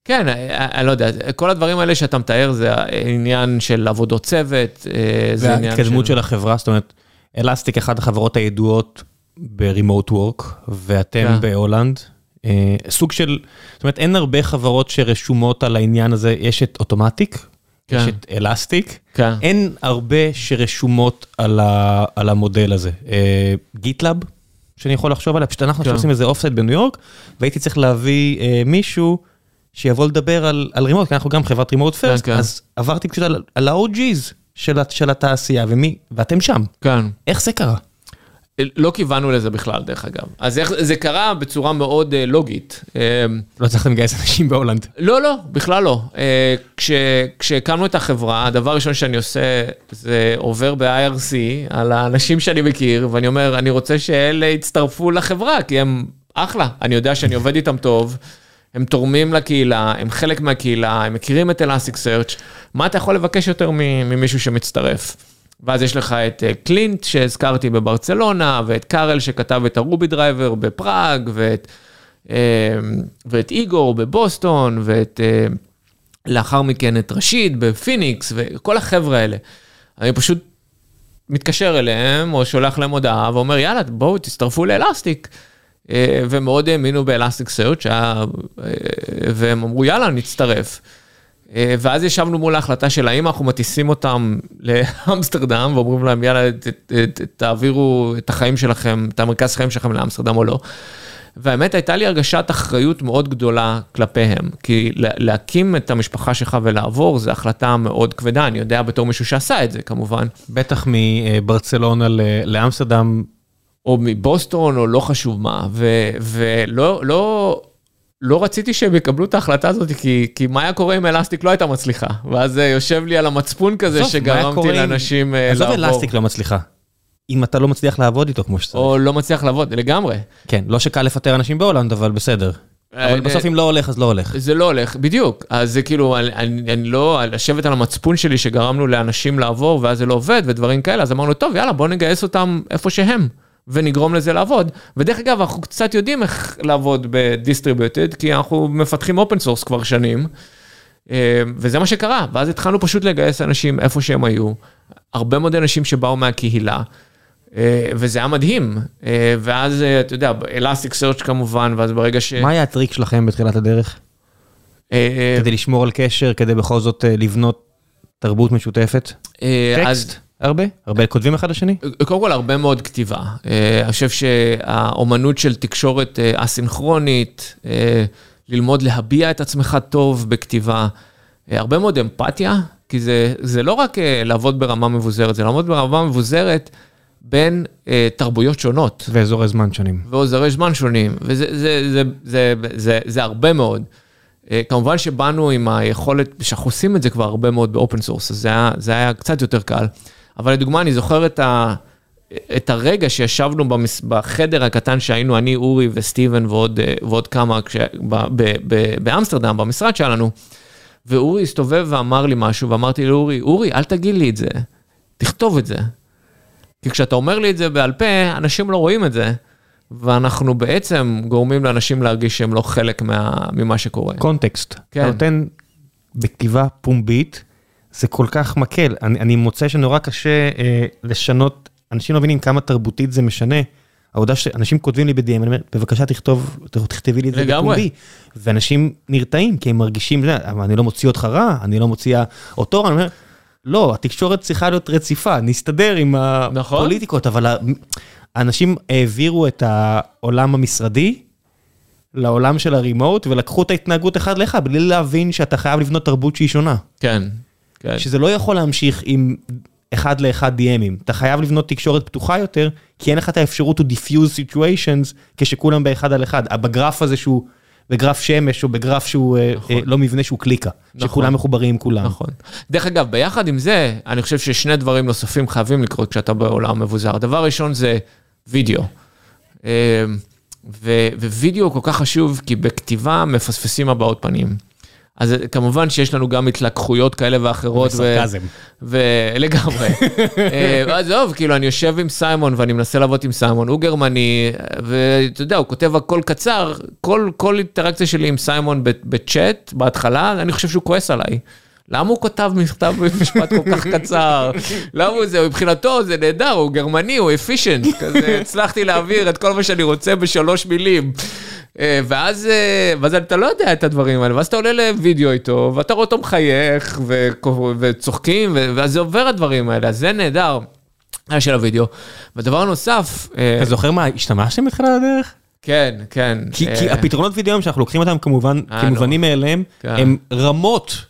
כן, אה, אני לא יודע, כל הדברים האלה שאתה מתאר זה העניין של עבודות צוות, אה, זה עניין וההתקדמות של החברה, זאת אומרת, אלסטיק אחת החברות הידועות ב-remote work, ואתם כן. בהולנד. אה, סוג של, זאת אומרת, אין הרבה חברות שרשומות על העניין הזה, יש את Automattic, כן. יש את Elastic, כן. אין הרבה שרשומות על, ה, על המודל הזה. GitLab, שאני יכול לחשוב עליה, פשוט אנחנו כן. עושים איזה offsite בניו יורק, והייתי צריך להביא אה, מישהו שיבוא לדבר על, על remote, כי אנחנו גם חברת remote first, כן. אז עברתי פשוט על, על ה-OG's של, של התעשייה, ומי, ואתם שם. כן. איך זה קרה? לא כיוונו לזה בכלל, דרך אגב. אז איך, זה קרה בצורה מאוד אה, לוגית. אה, לא הצלחתם לגייס אנשים בהולנד. לא, לא, בכלל לא. אה, כש, כשהקמנו את החברה, הדבר הראשון שאני עושה זה עובר ב-IRC על האנשים שאני מכיר, ואני אומר, אני רוצה שאלה יצטרפו לחברה, כי הם אחלה, אני יודע שאני עובד איתם טוב, הם תורמים לקהילה, הם חלק מהקהילה, הם מכירים את סרצ', מה אתה יכול לבקש יותר ממישהו שמצטרף? ואז יש לך את אה, קלינט שהזכרתי בברצלונה, ואת קארל שכתב את ה Ruby driver בפראג, ואת, אה, ואת איגור בבוסטון, ואת אה, לאחר מכן את רשיד בפיניקס, וכל החבר'ה האלה. אני פשוט מתקשר אליהם, או שולח להם הודעה, ואומר, יאללה, בואו תצטרפו ל Elastic. אה, ומאוד האמינו ב Elasticsearch, והם אמרו, יאללה, נצטרף. אה, ואז ישבנו מול ההחלטה של האם אנחנו מטיסים אותם לאמסטרדם, ואומרים להם, יאללה, ת, ת, ת, תעבירו את החיים שלכם, את המרכז חיים שלכם לאמסטרדם או לא. והאמת הייתה לי הרגשת אחריות מאוד גדולה כלפיהם, כי לה- להקים את המשפחה שלך ולעבור, זו החלטה מאוד כבדה, אני יודע בתור מישהו שעשה את זה כמובן, בטח מברצלונה לאמסטרדם, או מבוסטון או לא חשוב מה, ו- ולא לא, לא רציתי שהם יקבלו את ההחלטה הזאת, כי, כי מה היה קורה אם אלסטיק לא הייתה מצליחה, ואז זה יושב לי על המצפון כזה עזוב, היה שגרמתי לאנשים אה, עזוב לעבור, אלסטיק לא מצליחה. אם אתה לא מצליח לעבוד איתו כמו שצריך. או לא מצליח לעבוד, לגמרי. כן, לא שקל לפטר אנשים בהולנד, אבל בסדר. אבל בסוף אם לא הולך, אז לא הולך. זה לא הולך, בדיוק. אז זה כאילו, אני, אני, אני לא, לשבת על המצפון שלי שגרמנו לאנשים לעבור ואז זה לא עובד ודברים כאלה, אז אמרנו, טוב, יאללה, בוא נגייס אותם איפה שהם, ונגרום לזה לעבוד. ודרך אגב, אנחנו קצת יודעים איך לעבוד ב distributed, כי אנחנו מפתחים open source כבר שנים, אה, וזה מה שקרה, ואז התחלנו פשוט לגייס אנשים איפה שהם היו, הרבה מאוד אנשים שבאו מהקהילה. אה, וזה היה מדהים, אה, ואז אתה יודע, Elasticsearch כמובן, ואז ברגע ש... מה היה הטריק שלכם בתחילת הדרך? כדי לשמור על קשר, כדי בכל זאת לבנות תרבות משותפת? טקסט? הרבה? הרבה כותבים אחד לשני? קודם כל הרבה מאוד כתיבה. אה, אני חושב שהאומנות של תקשורת אה, אסינכרונית, אה, ללמוד להביע את עצמך טוב בכתיבה, אה, הרבה מאוד אמפתיה, כי זה, זה לא רק אה, לעבוד ברמה מבוזרת, זה לעבוד ברמה מבוזרת בין אה, תרבויות שונות. ואזורי זמן שונים. ואזורי זמן שונים, וזה זה, זה, זה, זה, זה הרבה מאוד. אה, כמובן שבאנו עם היכולת, שאנחנו עושים את זה כבר הרבה מאוד ב open source, אז זה היה, זה היה קצת יותר קל. אבל לדוגמה, אני זוכר את, ה, את הרגע שישבנו במס, בחדר הקטן שהיינו, אני, אורי וסטיבן ועוד, אה, ועוד כמה, כש, ב, ב, ב, באמסטרדם, במשרד שלנו, ואורי הסתובב ואמר לי משהו, ואמרתי לאורי, אורי, אל תגיד לי את זה, תכתוב את זה. כי כשאתה אומר לי את זה בעל פה, אנשים לא רואים את זה, ואנחנו בעצם גורמים לאנשים להרגיש שהם לא חלק מה, ממה שקורה. קונטקסט. כן. אתה נותן בכתיבה פומבית, זה כל כך מקל. אני, אני מוצא שנורא קשה אה, לשנות, אנשים לא מבינים כמה תרבותית זה משנה. העובדה שאנשים כותבים לי ב-DM, אני אומר, בבקשה תכתוב, תכתבי לי את זה. בפומבי. ואנשים נרתעים, כי הם מרגישים, "זה, אבל אני לא מוציא אותך רע, אני לא מוציא אותו רע, אני אומר, לא, התקשורת צריכה להיות רציפה, נסתדר עם נכון. הפוליטיקות, אבל האנשים העבירו את העולם המשרדי לעולם של הרימוט, ולקחו את ההתנהגות אחד לאחד, בלי להבין שאתה חייב לבנות תרבות שהיא שונה. כן, כן. שזה לא יכול להמשיך עם אחד לאחד DMים. אתה חייב לבנות תקשורת פתוחה יותר, כי אין לך את האפשרות to diffuse situations כשכולם באחד על אחד. בגרף הזה שהוא, בגרף שמש או בגרף שהוא אה, נכון. אה, לא מבנה שהוא קליקה, נכון. שכולם מחוברים עם כולם. נכון. דרך אגב, ביחד עם זה, אני חושב ששני דברים נוספים חייבים לקרות כשאתה בעולם מבוזר. הדבר הראשון זה וידאו. אה, ווידאו כל כך חשוב, כי בכתיבה מפספסים הבעות פנים. אז אה, כמובן שיש לנו גם התלקחויות כאלה ואחרות. ו- וסרקזם. ולגמרי. אה, עזוב, כאילו, אני יושב עם סיימון ואני מנסה לעבוד עם סיימון, הוא גרמני, ואתה יודע, הוא כותב הכל קצר, כל, כל אינטראקציה שלי עם סיימון בצ'אט, בהתחלה, אני חושב שהוא כועס עליי. למה הוא כתב מכתב במשפט כל כך קצר? למה הוא זה? מבחינתו זה נהדר, הוא גרמני, הוא אפישנט. כזה, הצלחתי להעביר את כל מה שאני רוצה בשלוש מילים. אה, ואז, אה, ואז אתה לא יודע את הדברים האלה, ואז אתה עולה לוידאו איתו, ואתה רואה אותו מחייך, וצוחקים, ואז זה עובר הדברים האלה, אז זה נהדר. היה של הוידאו. ודבר נוסף, אה, אתה זוכר מה השתמשתם בתחילת הדרך? כן, כן. כי, אה, כי הפתרונות וידאו שאנחנו לוקחים אותם כמובן, אה, כמובנים מאליהם, כן. הם רמות.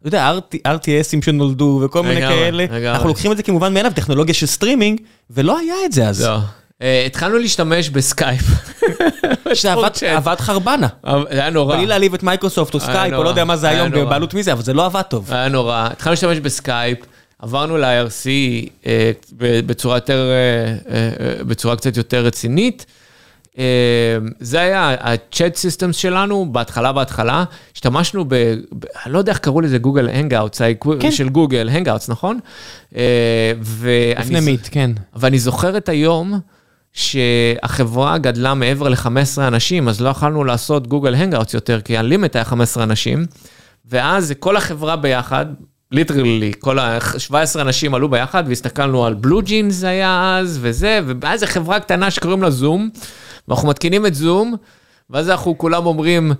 אתה יודע, RT- RTCים שנולדו וכל מיני כאלה. אנחנו לוקחים את זה כמובן מאליו, טכנולוגיה של סטרימינג, ולא היה את זה אז. לא. אה, התחלנו להשתמש בסקייפ. שזה עבד- צ'אט. עבד חרבנה. זה היה נורא. בלי להעליב את מייקרוסופט או סקייפ, או לא יודע מה זה היום. בבעלות מי זה, אבל זה לא עבד טוב. היה נורא. התחלנו להשתמש בסקייפ, עברנו ל-IRC אה, בצורה יותר, אה, אה, אה, בצורה קצת יותר רצינית. אה, זה היה ה-chat systems שלנו, בהתחלה בהתחלה, השתמשנו ב... אני לא יודע איך קראו לזה Google Hangouts, כן. של Google, Hangouts, נכון? אה, ואני לפני Meet, כן. ואני זוכר את היום שהחברה גדלה מעבר ל-15 אנשים, אז לא יכולנו לעשות Google Hangouts יותר, כי ה limit היה 15 אנשים, ואז כל החברה ביחד, literally, כל ה-17 אנשים עלו ביחד, והסתכלנו על BlueJeans היה אז, וזה, ואז זו חברה קטנה שקוראים לה Zoom, ואנחנו מתקינים את זום, ואז אנחנו כולם אומרים,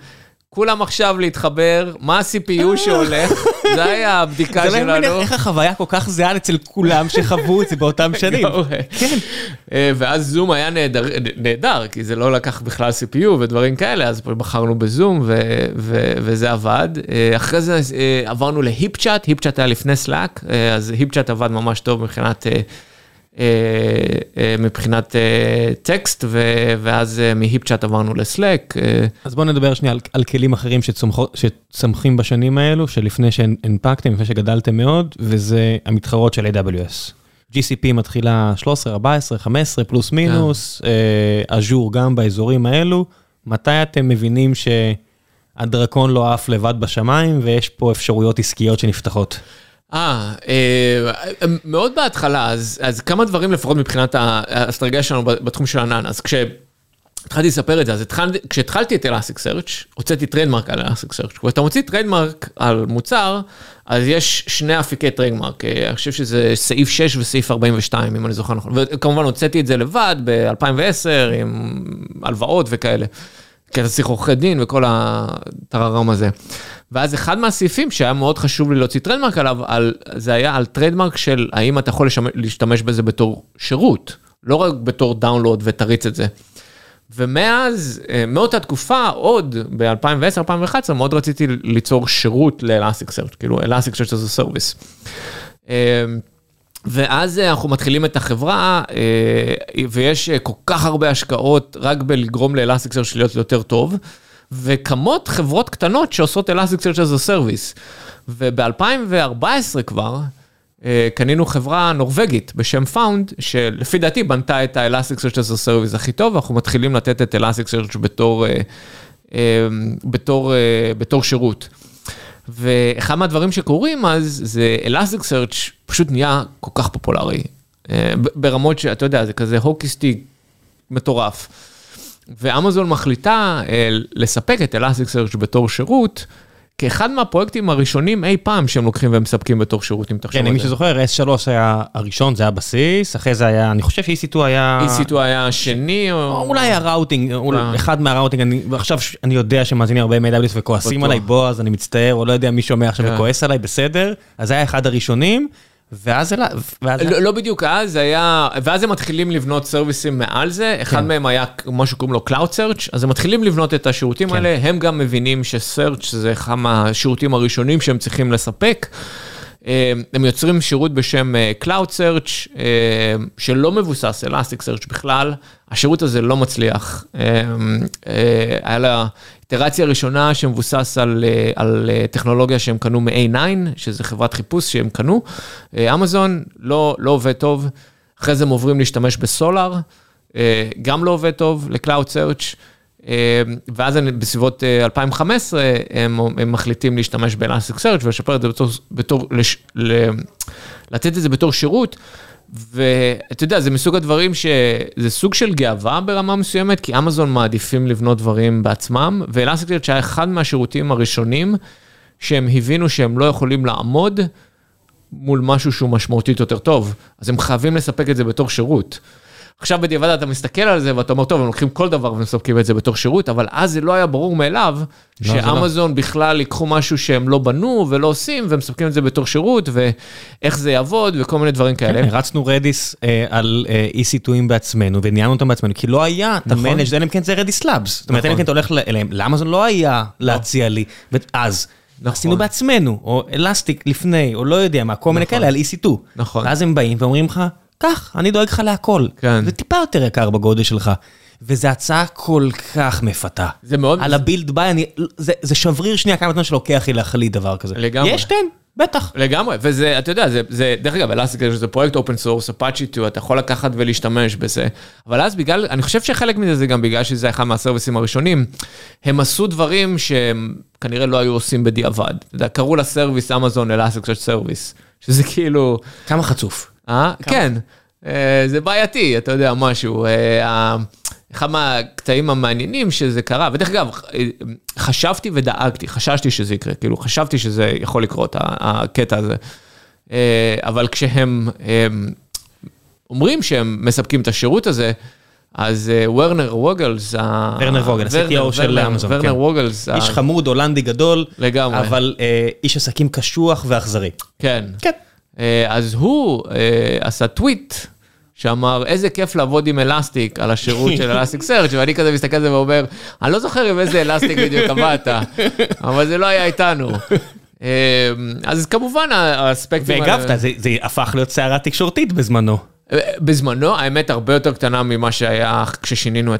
כולם עכשיו להתחבר, מה ה-CPU שהולך, זה היה הבדיקה זה לא שלנו. מבין איך החוויה כל כך זהה אצל כולם שחוו את זה באותם שנים. כן. אה, ואז זום היה נהדר, כי זה לא לקח בכלל CPU ודברים כאלה, אז בחרנו בזום וזה עבד. אה, אחרי זה אה, עברנו להיפ צ'אט, היפ צ'אט היה לפני סלאק, אז היפ צ'אט עבד ממש טוב מבחינת... אה, אה, מבחינת אה, טקסט, ואז אה, מהיפ צ'אט עברנו לסלאק. אה, אז בואו נדבר שנייה על, על כלים אחרים שצמחים בשנים האלו, שלפני שהנפקתם, לפני שגדלתם מאוד, וזה המתחרות של AWS. GCP מתחילה 13, 14, 15, פלוס מינוס, אה, אג'ור גם באזורים האלו. מתי אתם מבינים שהדרקון לא עף לבד בשמיים ויש פה אפשרויות עסקיות שנפתחות? אה, אה, מאוד בהתחלה, אז, אז כמה דברים לפחות מבחינת האסטרטגיה שלנו בתחום של ענן. אז כשהתחלתי לספר את זה, אז התחל, כשהתחלתי את Elasticsearch הוצאתי trademark על Elasticsearch. כשאתה מוציא trademark על מוצר, אז יש שני אפיקי trademark, אה, אני חושב שזה סעיף 6 וסעיף 42, אם אני זוכר נכון. וכמובן הוצאתי את זה לבד ב-2010 עם הלוואות וכאלה. כי אתה צריך עורכי דין וכל הטררם הזה. ואז אחד מהסעיפים שהיה מאוד חשוב לי להוציא trademark עליו, על, זה היה על trademark של האם אתה יכול לשמש, להשתמש בזה בתור שירות, לא רק בתור download ותריץ את זה. ומאז, אה, מאותה תקופה, עוד ב-2010-2011, מאוד רציתי ליצור שירות ל-Elasticsearch, כאילו Elasticsearch as a service. אה, ואז אנחנו מתחילים את החברה, אה, ויש כל כך הרבה השקעות רק בלגרום ל-Elasticsearch להיות יותר טוב. וקמות חברות קטנות שעושות Elasticsearch as a Service. וב-2014 כבר, אה, קנינו חברה נורבגית בשם Found, שלפי דעתי בנתה את ה-Elasticsearch as Service הכי טוב, ואנחנו מתחילים לתת את Elasticsearch בתור, אה, אה, בתור, בתור שירות. ואחד מהדברים שקורים אז, זה Elasticsearch פשוט נהיה כל כך פופולרי. ברמות שאתה יודע, זה כזה hockey stick מטורף. ואמזון מחליטה אה, לספק את Elasticsearch בתור שירות, כאחד מהפרויקטים הראשונים אי פעם שהם לוקחים ומספקים בתור שירות, אם תחשוב על זה. כן, מי שזוכר, S3 היה הראשון, זה היה בסיס, אחרי זה היה, אני חושב ש-EC2 היה... EC2 היה השני, או... אולי הראוטינג, אחד מהראוטינג, אני, עכשיו אני יודע שמאזינים הרבה מ-AWS וכועסים עליי, בועז, אני מצטער, או לא יודע מי שומע עכשיו כן. וכועס עליי, בסדר, אז זה היה אחד הראשונים. ואז אלה, ואז... לא, לא בדיוק אז, היה, ואז הם מתחילים לבנות סרוויסים מעל זה, אחד כן. מהם היה מה שקוראים לו Cloud Search, אז הם מתחילים לבנות את השירותים כן. האלה, הם גם מבינים ש-Search זה אחד מהשירותים הראשונים שהם צריכים לספק. אה, הם יוצרים שירות בשם אה, Cloud Search, אה, שלא מבוסס Elastic Search בכלל, השירות הזה לא מצליח. היה לה איטרציה ראשונה שמבוסס על, על טכנולוגיה שהם קנו מ-A9, שזה חברת חיפוש שהם קנו. אמזון לא, לא עובד טוב, אחרי זה הם עוברים להשתמש בסולאר, גם לא עובד טוב, ל-Cloud Search. ואז בסביבות 2015 הם, הם מחליטים להשתמש באלאסטיק סרצ' ולשפר את זה בתור, בתור לש, ל, לתת את זה בתור שירות. ואתה יודע, זה מסוג הדברים שזה סוג של גאווה ברמה מסוימת, כי אמזון מעדיפים לבנות דברים בעצמם, ואלאסטיק סרצ' היה אחד מהשירותים הראשונים שהם הבינו שהם לא יכולים לעמוד מול משהו שהוא משמעותית יותר טוב, אז הם חייבים לספק את זה בתור שירות. עכשיו בדיעבד אתה מסתכל על זה ואתה אומר, טוב, הם לוקחים כל דבר ומספקים את זה בתור שירות, אבל אז זה לא היה ברור מאליו לא, לא. שאמזון לא. בכלל ייקחו משהו שהם לא בנו ולא עושים, ומספקים את זה בתור שירות, ואיך זה יעבוד וכל מיני דברים כאלה. כן, רצנו רדיס אה, על אה, EC2ים בעצמנו, וניהלנו אותם בעצמנו, כי לא היה את נכון. המנג' אלא אם כן זה רדיס לאבס. זאת אומרת, אלא אם כן אתה הולך אליהם, לאמזון לא היה לא. להציע לי, אז. נכון. עשינו בעצמנו, או Elastic לפני, או לא יודע מה, כל מיני נכון. כאלה על EC2. נכון. ואז הם באים ואומרים לך, קח, אני דואג לך להכל. כן. זה טיפה יותר יקר בגודל שלך. וזו הצעה כל כך מפתה. זה מאוד... על ה build buy, אני... זה, זה שבריר שנייה כמה זמן שלוקח לי להחליט דבר כזה. לגמרי. יש, תן, בטח. לגמרי, וזה, אתה יודע, זה, זה דרך אגב, Elastic זה פרויקט open source, Apache 2, אתה יכול לקחת ולהשתמש בזה. אבל אז בגלל, אני חושב שחלק מזה זה גם בגלל שזה אחד מהסרוויסים הראשונים, הם עשו דברים שהם כנראה לא היו עושים בדיעבד. אתה יודע, קראו לסרוויס Amazon Elastic Service, שזה כאילו... כמה חצוף. אה? כן. אה, זה בעייתי, אתה יודע, משהו. אה, אחד מהקטעים המעניינים שזה קרה, ודרך אגב, חשבתי ודאגתי, חששתי שזה יקרה, כאילו, חשבתי שזה יכול לקרות, הקטע הזה. אה, אבל כשהם אומרים שהם מספקים את השירות הזה, אז וורנר ווגלס, וורנר ווגלס, ה-CTO של אמזון, וורנר. ווגלס, איש חמוד, הולנדי גדול, לגמרי, אבל איש עסקים קשוח ואכזרי. כן. כן. אז הוא עשה טוויט שאמר, איזה כיף לעבוד עם Elastic על השירות של Elasticsearch ואני כזה מסתכל על זה ואומר, אני לא זוכר עם איזה Elastic בדיוק עבדת, אבל זה לא היה איתנו. אמ, אז כמובן האספקטים... והגבת, זה, זה הפך להיות סערה תקשורתית בזמנו. בזמנו, האמת הרבה יותר קטנה ממה שהיה כששינינו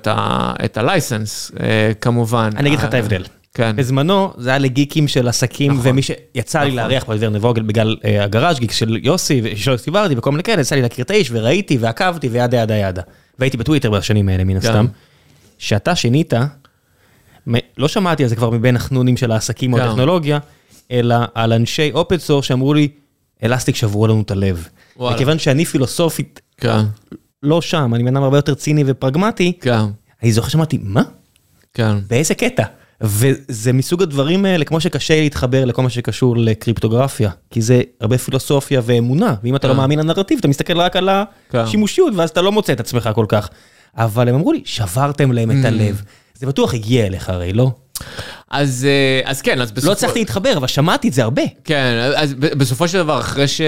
את ה license, אה, כמובן. אני אגיד לך את ההבדל. כן. בזמנו זה היה לגיקים של עסקים, נכון. ומי שיצא נכון. לי לארח את וורנר ווגלס בגלל אה, ה Garage Geek של יוסי, ושל סיברתי וכל מיני כאלה, יצא לי להכיר את האיש, וראיתי ועקבתי ו yada yada yada. והייתי בטוויטר בשנים האלה מן הסתם. כשאתה שינית לא שמעתי על זה כבר מבין החנונים של העסקים או כן. הטכנולוגיה, אלא על אנשי open source שאמרו לי, אלסטיק שברו לנו את הלב. וואלה. מכיוון שאני פילוסופית כן, לא שם, אני בן אדם הרבה יותר ציני ופרגמטי, כן, אני זוכר שאמרתי, מה? כן. באיזה קטע? וזה מסוג הדברים האלה, כמו שקשה להתחבר לכל מה שקשור לקריפטוגרפיה, כי זה הרבה פילוסופיה ואמונה, ואם אתה לא כן. מאמין לנרטיב, אתה מסתכל רק על כן. השימושיות, ואז אתה לא מוצא את עצמך כל כך. אבל הם אמרו לי, שברתם להם Mm. את הלב. זה בטוח הגיע אליך הרי, לא? אז, אה, אז כן, אז בסופו... לא הצלחתי להתחבר, אבל שמעתי את זה הרבה. כן, אז בסופו של דבר, אחרי ש...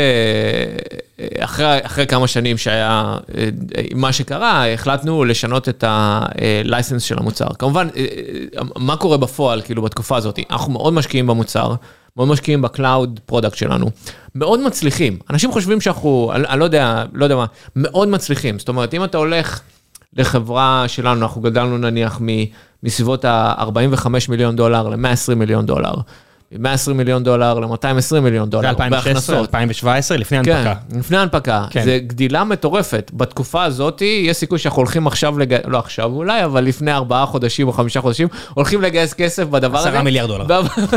אחרי, אחרי כמה שנים שהיה אה, מה שקרה, החלטנו לשנות את ה-license של המוצר. כמובן, אה, מה קורה בפועל, כאילו, בתקופה הזאת? אנחנו מאוד משקיעים במוצר, מאוד משקיעים ב cloud product שלנו, מאוד מצליחים. אנשים חושבים שאנחנו, אני, אני לא יודע, לא יודע מה, מאוד מצליחים. זאת אומרת, אם אתה הולך לחברה שלנו, אנחנו גדלנו נניח מ- מסביבות ה-45 מיליון דולר ל-120 מיליון דולר. מ-120 מיליון דולר ל-220 מיליון דולר 2016, בהכנסות. 2017, לפני כן, ההנפקה. לפני ההנפקה. כן. זה גדילה מטורפת. בתקופה הזאת, יש סיכוי שאנחנו הולכים עכשיו לגייס, לא עכשיו אולי, אבל לפני ארבעה חודשים או חמישה חודשים, הולכים לגייס כסף בדבר הזה. עשרה מיליארד דולר.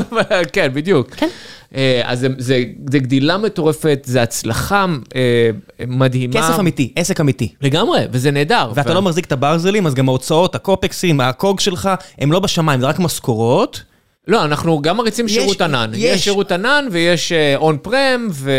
כן, בדיוק. כן. אה, אז זה, זה, זה גדילה מטורפת, זה הצלחה אה, מדהימה. כסף אמיתי, עסק אמיתי. לגמרי, וזה נהדר. ואתה ו- לא מחזיק את הברזלים, אז גם ההוצאות, הקופקסים, הקוג שלך, הם לא בשמיים, זה רק משכורות. לא, אנחנו גם מריצים יש- שירות ענן. יש. יש שירות ענן ויש און פרם, ו...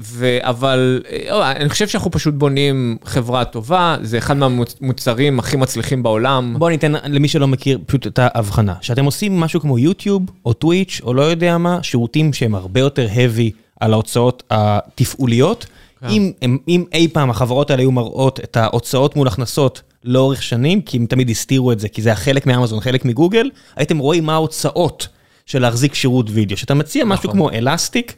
ו... אבל אה, אני חושב שאנחנו פשוט בונים חברה טובה, זה אחד מהמוצרים הכי מצליחים בעולם. בוא ניתן למי שלא מכיר פשוט את ההבחנה. שאתם עושים משהו כמו יוטיוב או טוויץ' או לא יודע מה, שירותים שהם הרבה יותר heavy על ההוצאות התפעוליות. אם, הם, אם אי פעם החברות האלה היו מראות את ההוצאות מול הכנסות לאורך שנים, כי הם תמיד הסתירו את זה, כי זה היה חלק מאמזון, חלק מגוגל, הייתם רואים מה ההוצאות של להחזיק שירות וידאו. שאתה מציע משהו נכון. כמו Elastic,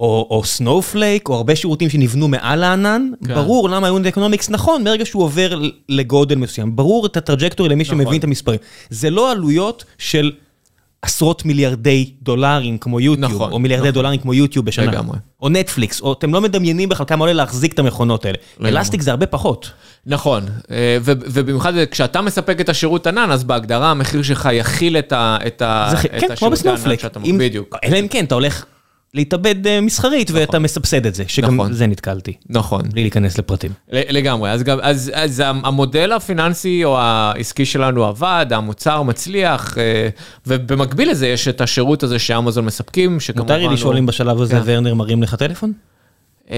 או, או Snowflake, או הרבה שירותים שנבנו מעל הענן, כן. ברור למה unit economics נכון, ברגע שהוא עובר לגודל מסוים, ברור את ה trajectory למי נכון. שמבין את המספרים. זה לא עלויות של עשרות מיליארדי דולרים כמו יוטיוב, נכון, או מיליארדי נכון. דולרים כמו יוטיוב בשנה. לגמרי. או נטפליקס, או אתם לא מדמיינים בכלל כמה עולה להחזיק את המכונות האלה. לגמרי. אלסטיק זה הרבה פחות. נכון, אה, ובמיוחד כשאתה מספק את השירות ענן, אז בהגדרה המחיר שלך יכיל את ה- את ה- זה את כן, כמו השירותי הענן. שאתה... אם- בדיוק. אלא אם כן, אתה הולך להתאבד אה, מסחרית ואתה מסבסד את זה, שגם נכון. זה נתקלתי. נכון. בלי להיכנס לפרטים. לגמרי, אז, גם, אז, אז המודל הפיננסי או העסקי שלנו עבד, המוצר מצליח, אה, ובמקביל לזה יש את השירות הזה שאמזון מספקים, שכמובן... מותר לי לשאול אם בשלב הזה כן. ורנר מרים לך טלפון? אה,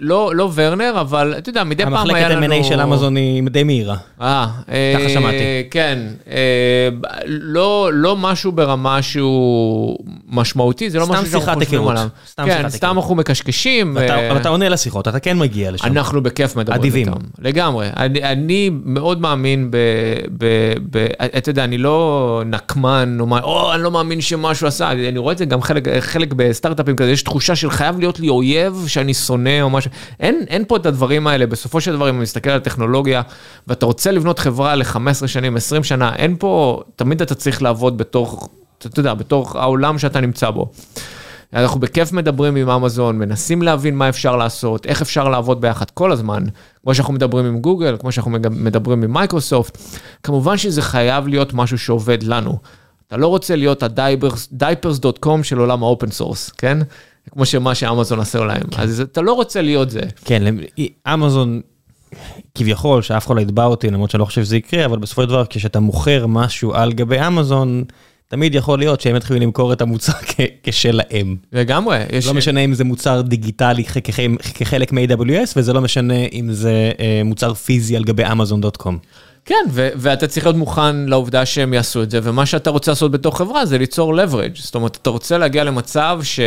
לא, לא ורנר, אבל אתה יודע, מדי פעם היה המחלקת לנו... M&A של אמזון היא די מהירה. אה, אה, ככה שמעתי. כן, אה, לא, לא משהו ברמה שהוא משמעותי, זה לא סתם משהו שאנחנו חושבים. עליו. סתם כן, שיחת סתם היכרות. אנחנו מקשקשים. ואתה- אבל אתה עונה לשיחות, אתה כן מגיע לשם. אנחנו בכיף מדברים אדיבים. איתם. לגמרי. אני, אני מאוד מאמין ב... ב, ב אתה יודע, אני לא נקמן, או, מה, או אני לא מאמין שמשהו עשה, אני, אני רואה את זה גם חלק, חלק בסטארט-אפים כזה, יש תחושה של חייב להיות לי אויב שאני שונא או משהו. אין, אין פה את הדברים האלה, בסופו של דבר, אם אני מסתכל על טכנולוגיה, ואתה רוצה לבנות חברה ל-15 שנים, 20 שנה, אין פה, תמיד אתה צריך לעבוד בתוך, אתה יודע, בתוך העולם שאתה נמצא בו. אנחנו בכיף מדברים עם אמזון, מנסים להבין מה אפשר לעשות, איך אפשר לעבוד ביחד כל הזמן, כמו שאנחנו מדברים עם גוגל, כמו שאנחנו מדברים עם מייקרוסופט. כמובן שזה חייב להיות משהו שעובד לנו. אתה לא רוצה להיות ה-diapers.com של עולם ה open source, כן? כמו שמה שאמזון עשה להם. אז אתה לא רוצה להיות זה. כן, אמזון, כביכול, שאף אחד לא יתבע אותי, למרות שאני לא חושב שזה יקרה, אבל בסופו של דבר, כשאתה מוכר משהו על גבי אמזון, תמיד יכול להיות שהם יתחילו למכור את המוצר כשלהם. לגמרי. יש... לא משנה אם זה מוצר דיגיטלי כחלק מ-AWS, וזה לא משנה אם זה אה, מוצר פיזי על גבי Amazon.com. כן, ו- ואתה צריך להיות מוכן לעובדה שהם יעשו את זה, ומה שאתה רוצה לעשות בתור חברה זה ליצור leverage. זאת אומרת, אתה רוצה להגיע למצב ש...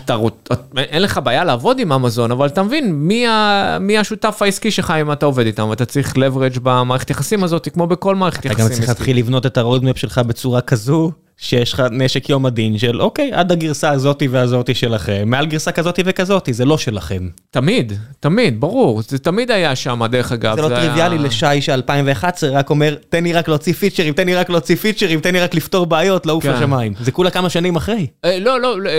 אתה רוצ... אין לך בעיה לעבוד עם אמזון, אבל אתה מבין מי, ה... מי השותף העסקי שלך אם אתה עובד איתם, ואתה צריך leverage במערכת יחסים הזאת, כמו בכל מערכת אתה יחסים גם צריך. להתחיל לבנות את ה roadmap שלך בצורה כזו, שיש לך נשק יום הדין של אוקיי, עד הגרסה הזאתי והזאתי שלכם, מעל גרסה כזאתי וכזאתי, זה לא שלכם. תמיד, תמיד, ברור, זה תמיד היה שם, דרך אגב. זה לא היה- טריוויאלי לשי ש-2011 רק אומר, תן לי רק להוציא פיצ'רים, תן לי רק להוציא פיצ'רים, תן לי רק לפתור בעיות, לעוף כן. לשמיים. זה כולה כמה שנים אחרי. אה, לא, לא, לא,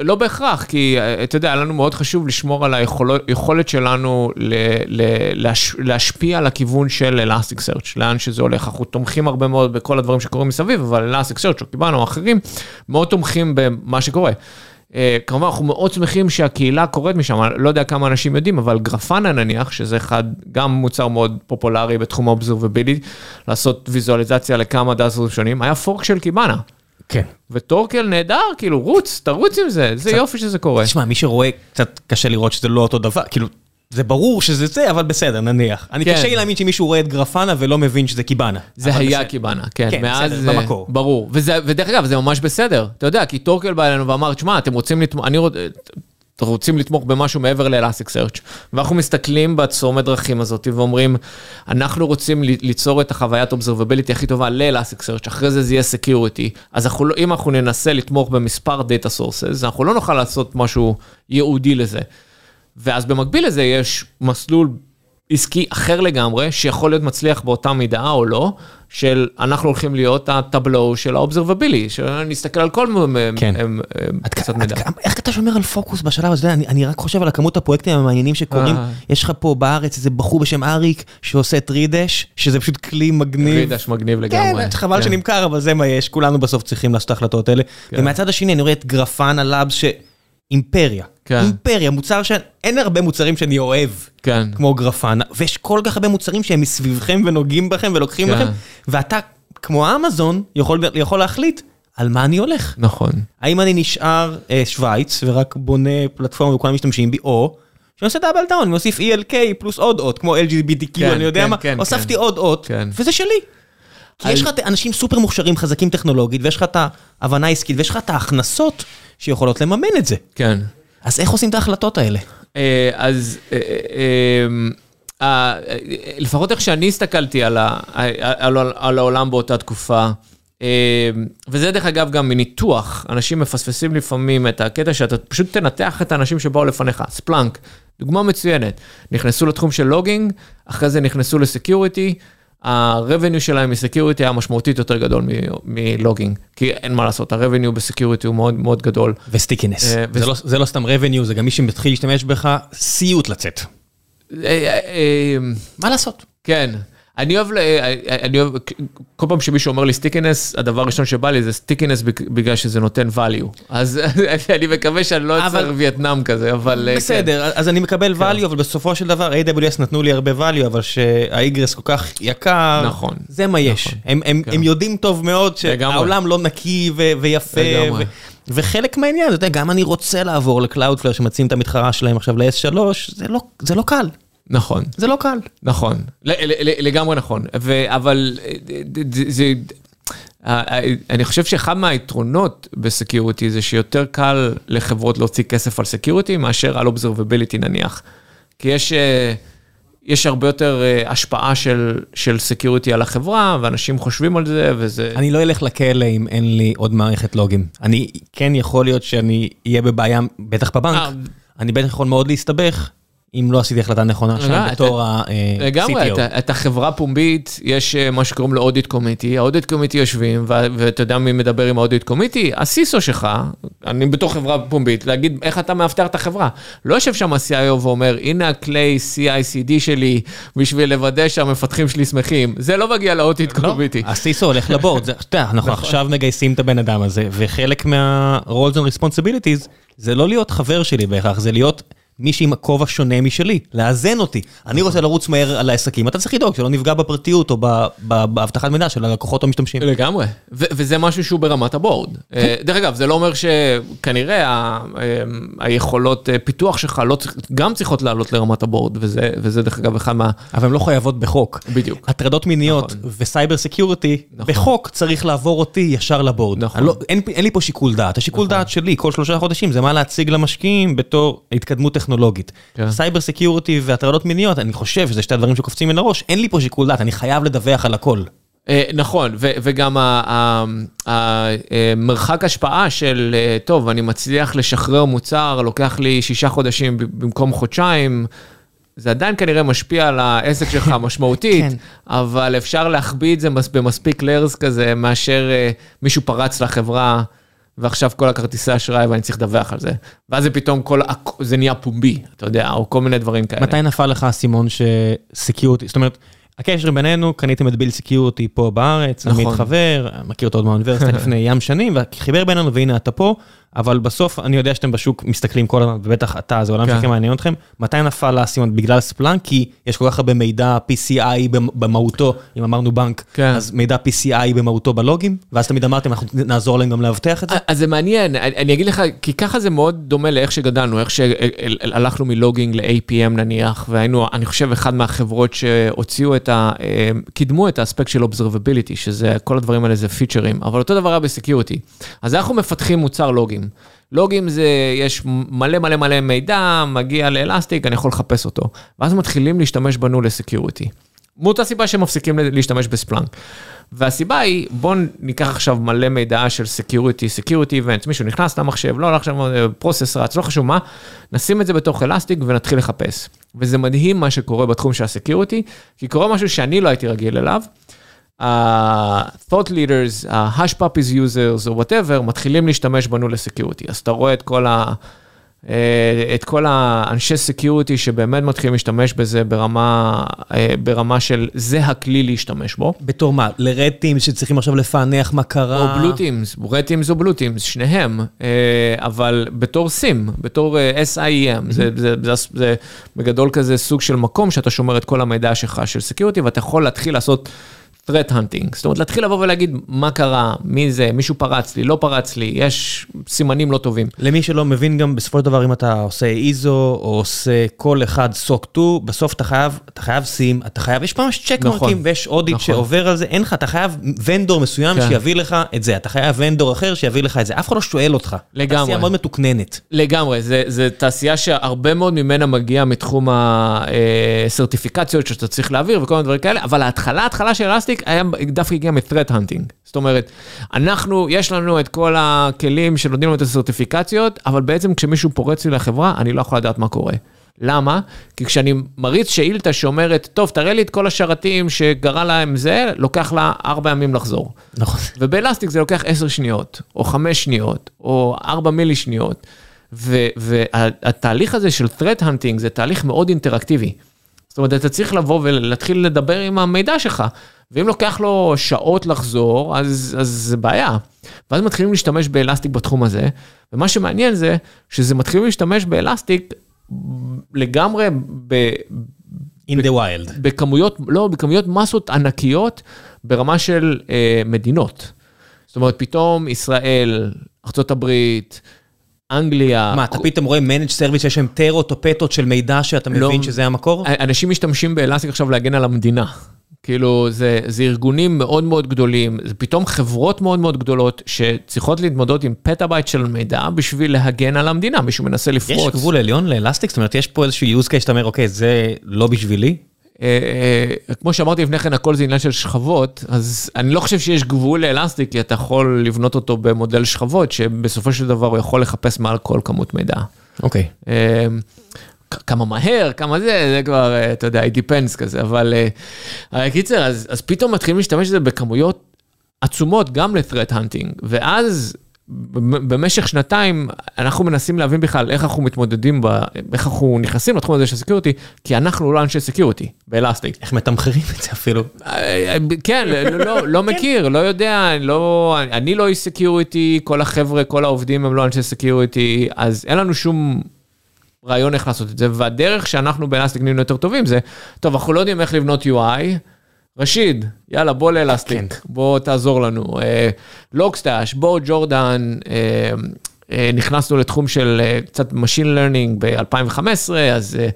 לא בהכרח, כי אה, אתה יודע, היה לנו מאוד חשוב לשמור על היכולת שלנו ל- ל- להש- להשפיע על הכיוון של Elasticsearch, לאן שזה הולך. אנחנו תומכים הרבה מאוד בכל הדברים שקורים מסביב, אבל Elasticsearch, או קיבלנו, אחרים, מאוד תומכים במה שקורה. אה, כמובן, אנחנו מאוד שמחים שהקהילה קורית משם, אני לא יודע כמה אנשים יודעים, אבל גרפנה נניח, שזה אחד, גם מוצר מאוד פופולרי בתחום ה-observability, לעשות ויזואליזציה לכמה דאטרים שונים, היה פורק של קיבאנה. כן. וטורקל נהדר, כאילו, רוץ, תרוץ עם זה, זה יופי שזה קורה. תשמע, מי שרואה, קצת קשה לראות שזה לא אותו דבר, כאילו, זה ברור שזה זה, אבל בסדר, נניח. אני כן. קשה לי להאמין שמישהו רואה את גרפנה ולא מבין שזה קיבאנה. זה היה בסדר. קיבאנה, כן, כן, מאז בסדר, זה, במקור. ברור, וזה, ודרך אגב, זה ממש בסדר, אתה יודע, כי טורקל בא אלינו ואמר, תשמע, אתם רוצים לתמוך, אני רוצ... אתם רוצים לתמוך במשהו מעבר ל Elasticsearch ואנחנו מסתכלים בצומת דרכים הזאת ואומרים, אנחנו רוצים ליצור את החוויית observability הכי טובה ל Elasticsearch אחרי זה זה יהיה security, אז אנחנו לא, אם אנחנו ננסה לתמוך במספר data sources, אנחנו לא נוכל לעשות משהו ייעודי לזה. ואז במקביל לזה יש מסלול עסקי אחר לגמרי, שיכול להיות מצליח באותה מידה או לא, של אנחנו הולכים להיות הטבלו של האובזרבבילי, שנסתכל על כל כן. מ- מ- עד קצת עד מידע. כמה- איך אתה שומר על פוקוס בשלב הזה? אני, אני רק חושב על הכמות הפרויקטים המעניינים שקורים. אה. יש לך פה בארץ איזה בחור בשם אריק שעושה טרידש, שזה פשוט כלי מגניב. רידש מגניב לגמרי. כן, חבל כן. שנמכר, אבל זה מה יש, כולנו בסוף צריכים לעשות את ההחלטות האלה. כן. ומהצד השני אני רואה את גרפנה לאבס שאימפריה. כן. אימפריה, מוצר שאין הרבה מוצרים שאני אוהב. כן. כמו Grafana, ויש כל כך הרבה מוצרים שהם מסביבכם ונוגעים בכם ולוקחים כן. לכם, ואתה, כמו אמזון, יכול, יכול להחליט על מה אני הולך. נכון. האם אני נשאר אה, שווייץ ורק בונה פלטפורמה וכולם משתמשים בי, או שאני עושה double down, מוסיף ELK פלוס עוד אות, כמו LGBTQ, כן, אני יודע כן, מה, כן, הוספתי כן. עוד אות, כן. וזה שלי. כי על- יש לך אנשים סופר מוכשרים, חזקים טכנולוגית, ויש לך את ההבנה העסקית, ויש לך את ההכנסות שיכולות לממן את זה. כן. אז איך עושים את ההחלטות האלה? אה, אז אה, אה, לפחות איך שאני הסתכלתי על העולם באותה תקופה, וזה דרך אגב גם מניתוח, אנשים מפספסים לפעמים את הקטע שאתה פשוט תנתח את האנשים שבאו לפניך, Splunk, דוגמה מצוינת, נכנסו לתחום של logging, אחרי זה נכנסו ל security, ה-revenue שלהם מ security היה משמעותית יותר גדול מ- מ logging, כי אין מה לעשות, ה-revenue ב security הוא מאוד מאוד גדול. ו stickiness. אה, זה לא- זה לא סתם revenue, זה גם מי שמתחיל להשתמש בך, סיוט לצאת. אה, אה, אה, מה לעשות? כן. אני אוהב, ל- אני אוהב, כל פעם שמישהו אומר לי stickiness, הדבר הראשון שבא לי זה סטיקינס בגלל שזה נותן value. אז אני מקווה שאני לא אבל- אצטרך וייטנאם כזה, אבל... אה, בסדר, אז אני מקבל value, אבל בסופו של דבר AWS נתנו לי הרבה value, אבל שה egress כל כך יקר, נכון. זה מה יש. נכון. הם- הם כן. הם יודעים טוב מאוד. שהעולם לא נקי ויפה, וחלק מהעניין, אתה יודע, גם אני רוצה לעבור ל Cloudflare שמציעים את המתחרה שלהם עכשיו ל-S3, זה לא- זה לא קל, כן, נכון, זה לא קל. נכון, לגמרי נכון, אבל אה, זה-. אה, אה, אני חושב שאחד מהיתרונות ב security זה שיותר קל לחברות להוציא כסף על security מאשר על observability נניח. כי יש, יש הרבה יותר השפעה של, של security על החברה, ואנשים חושבים על זה, וזה... אני לא אלך לכלא אם אין לי עוד מערכת לוגים. אני, כן יכול להיות שאני אהיה בבעיה, בטח בבנק, אני בטח יכול מאוד להסתבך, אם לא עשיתי החלטה נכונה שם אה, בתור ה-CTO. לגמרי, אתה, אתה חברה פומבית, יש אה, מה שקוראים לו audit committee, ה audit committee יושבים, ואתה יודע מי מדבר עם ה audit committee? ה CISO שלך, אני בתור חברה פומבית, להגיד איך אתה מאבטח את החברה. לא יושב שם ה-CIO ואומר, הנה הכלי CICD שלי בשביל לוודא שהמפתחים שלי שמחים. זה לא מגיע לאודיט קומיטי. הסיסו הולך לבורד, אנחנו נכון. עכשיו מגייסים את הבן אדם הזה, וחלק מה-roles and responsibilities זה לא להיות חבר שלי בהכרח, זה להיות מישהי עם הכובע שונה משלי, לאזן אותי. אני רוצה לרוץ מהר על העסקים, אתה צריך לדאוג שלא נפגע בפרטיות או באבטחת מידע של הלקוחות המשתמשים. לגמרי, ו- וזה משהו שהוא ברמת הבורד. אה, דרך אגב, זה לא אומר שכנראה ה- אה, היכולות אה, פיתוח שלך לא צריך, גם צריכות לעלות לרמת ה board, וזה, וזה דרך אגב אחד מה... אבל הן לא חייבות בחוק. בדיוק. הטרדות מיניות נכון. ו cyber security, נכון. בחוק צריך לעבור אותי ישר ל board. נכון. לא- אין אין לי פה שיקול דעת, השיקול דעת שלי כל שלושה חודשים זה מה להציג למשקיעים בתור התקדמות טכנולוגית. כן. cyber security והטרדות מיניות, אני חושב שזה שתי הדברים שקופצים מן הראש, אין לי פה שיקול דעת, אני חייב לדווח על הכל. אה, נכון, וגם המרחק השפעה של, אה, טוב, אני מצליח לשחרר מוצר, לוקח לי שישה חודשים במקום חודשיים, זה עדיין כנראה משפיע על העסק שלך משמעותית, כן. אבל אפשר להחביא את זה מס- במספיק ליירס כזה, מאשר אה, מישהו פרץ לחברה, ועכשיו כל הכרטיסי אשראי ואני צריך לדווח על זה. ואז זה פתאום כל, זה נהיה פומבי, אתה יודע, או כל מיני דברים כאלה. מתי נפל לך האסימון שסקיורטי, זאת אומרת, הקשר בינינו, קניתם את Build Security פה בארץ, נכון. עמית חבר, מכיר אותו עוד מהאוניברסיטה לפני ים שנים, וחיבר בינינו והנה אתה פה, אבל בסוף אני יודע שאתם בשוק מסתכלים כל הזמן, ובטח אתה, זה עולם כן. שכן מעניין אתכם, מתי נפל האסימון בגלל Splunk? כי יש כל כך הרבה מידע PCI במ- במהותו, אם אמרנו בנק, כן. אז מידע PCI במהותו בלוגים, ואז תמיד אמרתם, אנחנו נעזור להם גם לאבטח את זה? אז זה מעניין, אני אני אגיד לך, כי ככה זה מאוד דומה לאיך שגדלנו, איך שהלכנו מ logging ל-APM נניח, והיינו, אני חושב, אחד מהחברות שהוציאו את ה... אה, קידמו את האספקט של observability, שזה, כל הדברים האלה זה פיצ'רים, אבל אותו דבר היה ב security. אז אנחנו מפתחים מוצר לוגים. לוגים זה, יש מלא מלא מלא מידע, מגיע ל Elastic, אני יכול לחפש אותו. ואז מתחילים להשתמש בנו ל security. מאותה סיבה שמפסיקים להשתמש ב Splunk. והסיבה היא, בואו ניקח עכשיו מלא מידע של security, security event, מישהו נכנס למחשב, לא עכשיו process רץ, לא חשוב מה, נשים את זה בתוך Elastic ונתחיל לחפש. וזה מדהים מה שקורה בתחום של ה security, כי קורה משהו שאני לא הייתי רגיל אליו. ה-thought leaders, ה-hash puppies users או whatever, מתחילים להשתמש בנו ל security. אז אתה רואה את כל ה... אה, את כל האנשי security שבאמת מתחילים להשתמש בזה ברמה, אה, ברמה של זה הכלי להשתמש בו. בתור מה? ל red team שצריכים עכשיו לפענח מה קרה? או blue teams, red teams או blue teams, שניהם, אה, אבל בתור SIEM, בתור SIEM, זה, זה, זה, זה בגדול כזה סוג של מקום שאתה שומר את כל המידע שלך של security, ואתה יכול להתחיל לעשות threat hunting, זאת אומרת להתחיל לבוא ולהגיד מה קרה, מי זה, מישהו פרץ לי, לא פרץ לי, יש סימנים לא טובים. למי שלא מבין גם בסופו של דבר אם אתה עושה איזו או עושה כל אחד סוק 2, בסוף אתה חייב, אתה חייב סים, אתה חייב, יש ממש צ'ק נכון, ויש אודיט נכון. שעובר על זה, אין לך, אתה חייב ונדור מסוים כן. שיביא לך את זה, אתה חייב ונדור אחר שיביא לך את זה, אף אחד לא שואל אותך. לגמרי. תעשייה מאוד מתוקננת. לגמרי, זה, זה תעשייה שהרבה מאוד ממנה מגיע מתחום הסרטיפיקציות שאתה צריך להעביר וכל מיני דברים כאלה, אבל ההתחלה, ההתחלה של אלסטיק היה דווקא הגיע מ-threat hunting. זאת אומרת, אנחנו, יש לנו את כל הכלים שנותנים לנו את הסרטיפיקציות, אבל בעצם כשמישהו פורץ לי לחברה, אני לא יכול לדעת מה קורה. למה? כי כשאני מריץ שאילתה שאומרת, טוב, תראה לי את כל השרתים שגרה להם זה, לוקח לה ארבע ימים לחזור. נכון. ובאלסטיק זה לוקח 10 שניות, או 5 שניות, או 4 מילי שניות. והתהליך הזה של threat hunting זה תהליך מאוד אינטראקטיבי. זאת אומרת, אתה צריך לבוא ולהתחיל לדבר עם המידע שלך, ואם לוקח לו שעות לחזור, אז, אז זה בעיה. ואז מתחילים להשתמש באלסטיק בתחום הזה, ומה שמעניין זה שזה מתחילים להשתמש באלסטיק לגמרי ב, In the wild. בכמויות, לא, בכמויות מסות ענקיות ברמה של אה, מדינות. זאת אומרת, פתאום ישראל, ארה"ב, אנגליה, מה, אתה פתאום רואה managed service שיש להם טרות או פטות של מידע שאתה לא- מבין שזה המקור? אנשים משתמשים ב Elastic עכשיו להגן על המדינה. כאילו, זה, זה ארגונים מאוד מאוד גדולים, זה פתאום חברות מאוד מאוד גדולות שצריכות להתמודד עם פטאבייט של מידע בשביל להגן על המדינה, מישהו מנסה לפרוץ. יש גבול עליון ל Elastic? זאת אומרת, יש פה איזשהו use case שאתה אומר, אוקיי, זה לא בשבילי? אה, אה, כמו שאמרתי לפני כן, הכל זה עניין של שכבות, אז אני לא חושב שיש גבול לאלסטיק, כי אתה יכול לבנות אותו במודל שכבות, שבסופו של דבר הוא יכול לחפש מעל כל כמות מידע. אוקיי. כ- כמה מהר, כמה זה, זה כבר, אה, אתה יודע, it depends כזה, אבל קיצר, אז, אז פתאום מתחילים להשתמש בזה בכמויות עצומות גם ל-threat hunting, ואז במשך שנתיים אנחנו מנסים להבין בכלל איך אנחנו מתמודדים, ב, איך אנחנו נכנסים לתחום הזה של security, כי אנחנו לא אנשי security ב Elastic. איך מתמחרים את זה אפילו? אה, כן, לא, לא, לא מכיר, לא יודע, לא, אני לא איש security, כל החבר'ה, כל העובדים הם לא אנשי security, אז אין לנו שום רעיון איך לעשות את זה, והדרך שאנחנו ב Elastic נהיינו יותר טובים זה, טוב, אנחנו לא יודעים איך לבנות UI, רשיד, יאללה, בוא ל Elastic, כן. בוא תעזור לנו. Logstash, בוא ג'ורדן, אה, אה, נכנסנו לתחום של אה, קצת Machine Learning ב-2015, אז אה,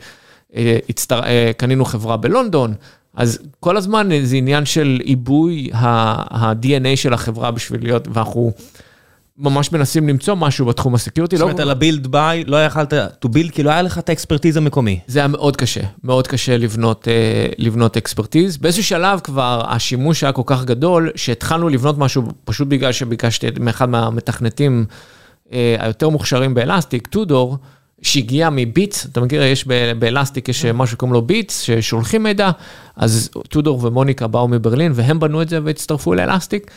אה, הצטר... אה, קנינו חברה בלונדון, אז כל הזמן זה עניין של עיבוי ה-DNA של החברה בשביל להיות, ואנחנו ממש מנסים למצוא משהו בתחום ה security. זאת אומרת, על ה build buy, לא יכלת to build, כי לא היה לך את ה expertise המקומי. זה היה מאוד קשה, מאוד קשה לבנות, אה, לבנות expertise. באיזשהו שלב כבר השימוש היה כל כך גדול, שהתחלנו לבנות משהו פשוט בגלל שביקשתי מאחד מהמתכנתים אה, היותר מוכשרים ב Elastic, טודור, שהגיע מ Beats, אתה מכיר, יש ב Elastic, יש משהו שקוראים לו Beats, ששולחים מידע, אז טודור ומוניקה באו מברלין, והם בנו את זה והצטרפו ל Elastic.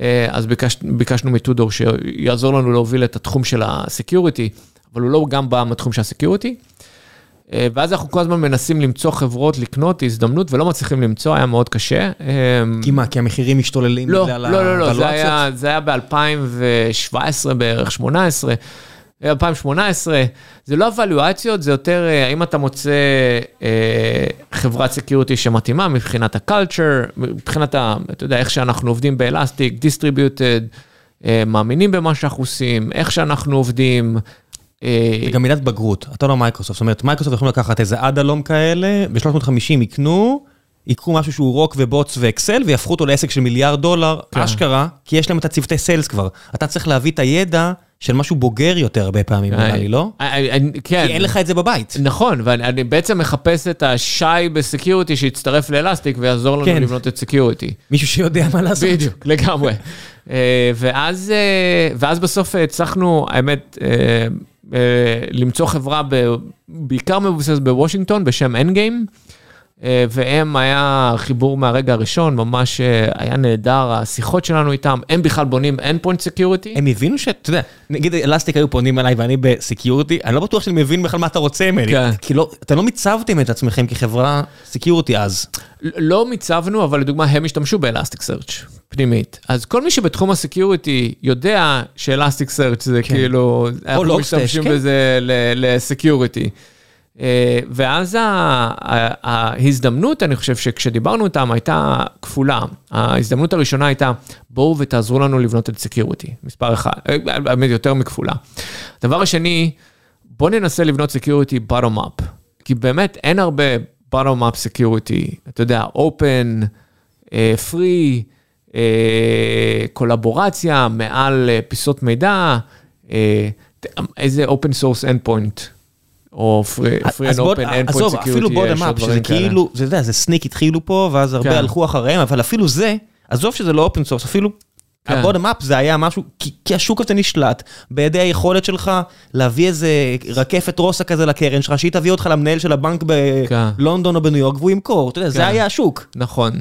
אה, אז ביקש, ביקשנו מטודור שיעזור לנו להוביל את התחום של ה security, אבל הוא לא גם בא מהתחום של ה security. אה, ואז אנחנו כל הזמן מנסים למצוא חברות לקנות הזדמנות ולא מצליחים למצוא, היה מאוד קשה. אה, כי מה, כי המחירים משתוללים לא, בגלל לא, לא, לא, זה? היה, זה היה ב-2017 בערך, 18. 2018, זה לא הוואלואציות, זה יותר אה, האם אתה מוצא אה, חברת security שמתאימה מבחינת ה culture, מבחינת, ה, אתה יודע, איך שאנחנו עובדים ב Elastic, distributed, אה, מאמינים במה שאנחנו עושים, איך שאנחנו עובדים. אה, זה גם מידת בגרות, אתה לא מייקרוסופט, זאת אומרת, מייקרוסופט יכולים לקחת איזה Adallom כאלה, ב-350 יקנו, יקחו משהו שהוא רוק ובוטס ואקסל, ויהפכו אותו לעסק של מיליארד דולר, כן. אשכרה, כי יש להם את הצוותי sales כבר. אתה צריך להביא את הידע של משהו בוגר יותר הרבה פעמים, נראה לי, לא? כן. כי אין לך את זה בבית. נכון, ואני בעצם מחפש את השי ב security שיצטרף ל Elastic ויעזור לנו כן. לבנות את security. מישהו שיודע מה לעשות. בדיוק, לגמרי. אה, ואז, אה, ואז בסוף הצלחנו, האמת, אה, למצוא חברה בעיקר מבוססת בוושינגטון בשם Endgame, והם היה חיבור מהרגע הראשון, ממש אה, היה נהדר, השיחות שלנו איתם, הם בכלל בונים endpoint security. הם הבינו ש... אתה יודע, נגיד Elastic היו פונים אליי ואני ב security, אני לא בטוח שאני מבין בכלל מה אתה רוצה ממני. כן. כי לא, אתם לא מיצבתם את עצמכם כחברה security אז. לא מיצבנו, אבל לדוגמה, הם השתמשו ב Elasticsearch פנימית. אז כל מי שבתחום ה security יודע ש Elasticsearch זה כן. כאילו, אנחנו משתמשים כן. בזה ל security. ואז ה- ה- ההזדמנות, אני חושב שכשדיברנו איתם, הייתה כפולה. ההזדמנות הראשונה הייתה, בואו ותעזרו לנו לבנות את security, מספר אחד, אה, האמת יותר מכפולה. הדבר השני, בואו ננסה לבנות security bottom up, כי באמת אין הרבה bottom up security, אתה יודע, open, אה, free, אה, קולבורציה, מעל אה, פיסות מידע, אה, איזה open source endpoint, או and בוא- open endpoint עזוב, אפילו bottom up, שזה. כאילו, זה, יודע, זה Snyk התחילו פה, ואז הרבה כן. הלכו אחריהם, אבל אפילו זה, עזוב שזה לא open source, אפילו כן. ה bottom up זה היה משהו, כי, כי השוק הזה נשלט בידי היכולת שלך להביא איזה רקפת רוסק כזה לקרן שלך, שהיא תביא אותך למנהל של הבנק כן. בלונדון או בניו יורק והוא ימכור, אתה יודע, זה כן. היה השוק. נכון.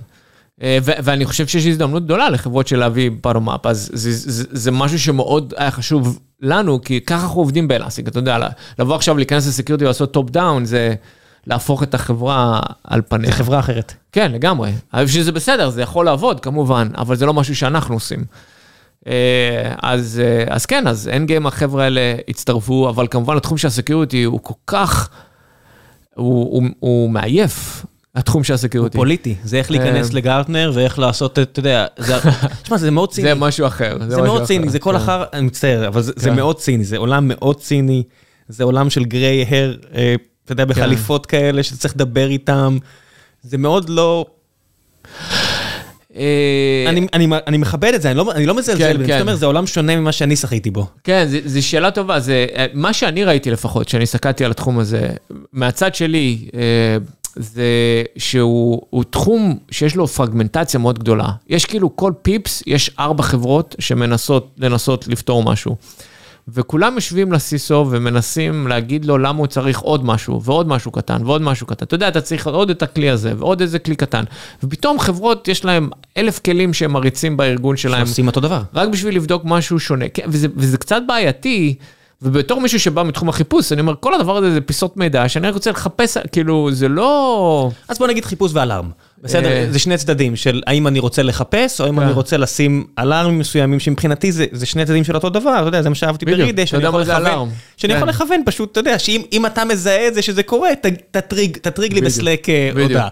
אה, ואני חושב שיש הזדמנות גדולה לחברות של להביא up, אז זה, זה, זה משהו שמאוד היה חשוב לנו, כי ככה אנחנו עובדים ב Elastic, אתה יודע, לבוא עכשיו להיכנס ל security ולעשות top down, זה להפוך את החברה על פניה. זה חברה אחרת. כן, לגמרי. אבל שזה בסדר, זה יכול לעבוד כמובן, אבל זה לא משהו שאנחנו עושים. אה, אז, אה, אז כן, אז Endgame החבר'ה האלה הצטרפו, אבל כמובן התחום של ה security הוא כל כך, הוא, הוא, הוא מעייף, התחום של הוא ה security. פוליטי, זה איך להיכנס כן. ל Gartner ואיך לעשות, את- אתה יודע, זה- תשמע, זה מאוד ציני. זה משהו אחר. זה מאוד ציני, זה כל כן. אחר, אני מצטער, אבל זה- כן. מאוד ציני, זה עולם מאוד ציני, זה עולם של gray hair, אה, אתה יודע, בחליפות כאלה, שאתה צריך לדבר איתם, זה מאוד לא... אה, אני- אני אני מכבד את זה, אני לא- אני לא מזלזל, כן, כן. זאת אומרת, זה עולם שונה ממה שאני שחיתי בו. כן, זו שאלה טובה, זה אה, מה שאני ראיתי לפחות, כשאני הסתכלתי על התחום הזה, מהצד שלי, זה שהוא הוא תחום שיש לו פרגמנטציה מאוד גדולה. יש כאילו כל פיפס, יש ארבע חברות שמנסות לנסות לפתור משהו. וכולם יושבים לסיסו ומנסים להגיד לו למה הוא צריך עוד משהו, ועוד משהו קטן, ועוד משהו קטן. אתה יודע, אתה צריך עוד את הכלי הזה, ועוד איזה כלי קטן. ופתאום חברות, יש להם אלף כלים שהם מריצים בארגון שלהם. שעושים אותו דבר. רק בשביל לבדוק משהו שונה, כן, וזה, וזה קצת בעייתי, ובתור מישהו שבא מתחום החיפוש, אני אומר, כל הדבר הזה זה פיסות מידע שאני רק רוצה לחפש, כאילו, זה לא... אז בוא נגיד חיפוש ואלארם. בסדר, אה. זה שני צדדים של האם אני רוצה לחפש, או האם כן. אני רוצה לשים אלארמים מסוימים, שמבחינתי זה שני צדדים של אותו דבר, אתה יודע, זה מה שאהבתי ברידה, שאני יכול לכוון. שאני יכול כן. לכוון פשוט, אתה יודע, שאם אם אתה מזהה את זה שזה קורה, תטריג לי. בסלק אה, הודעה.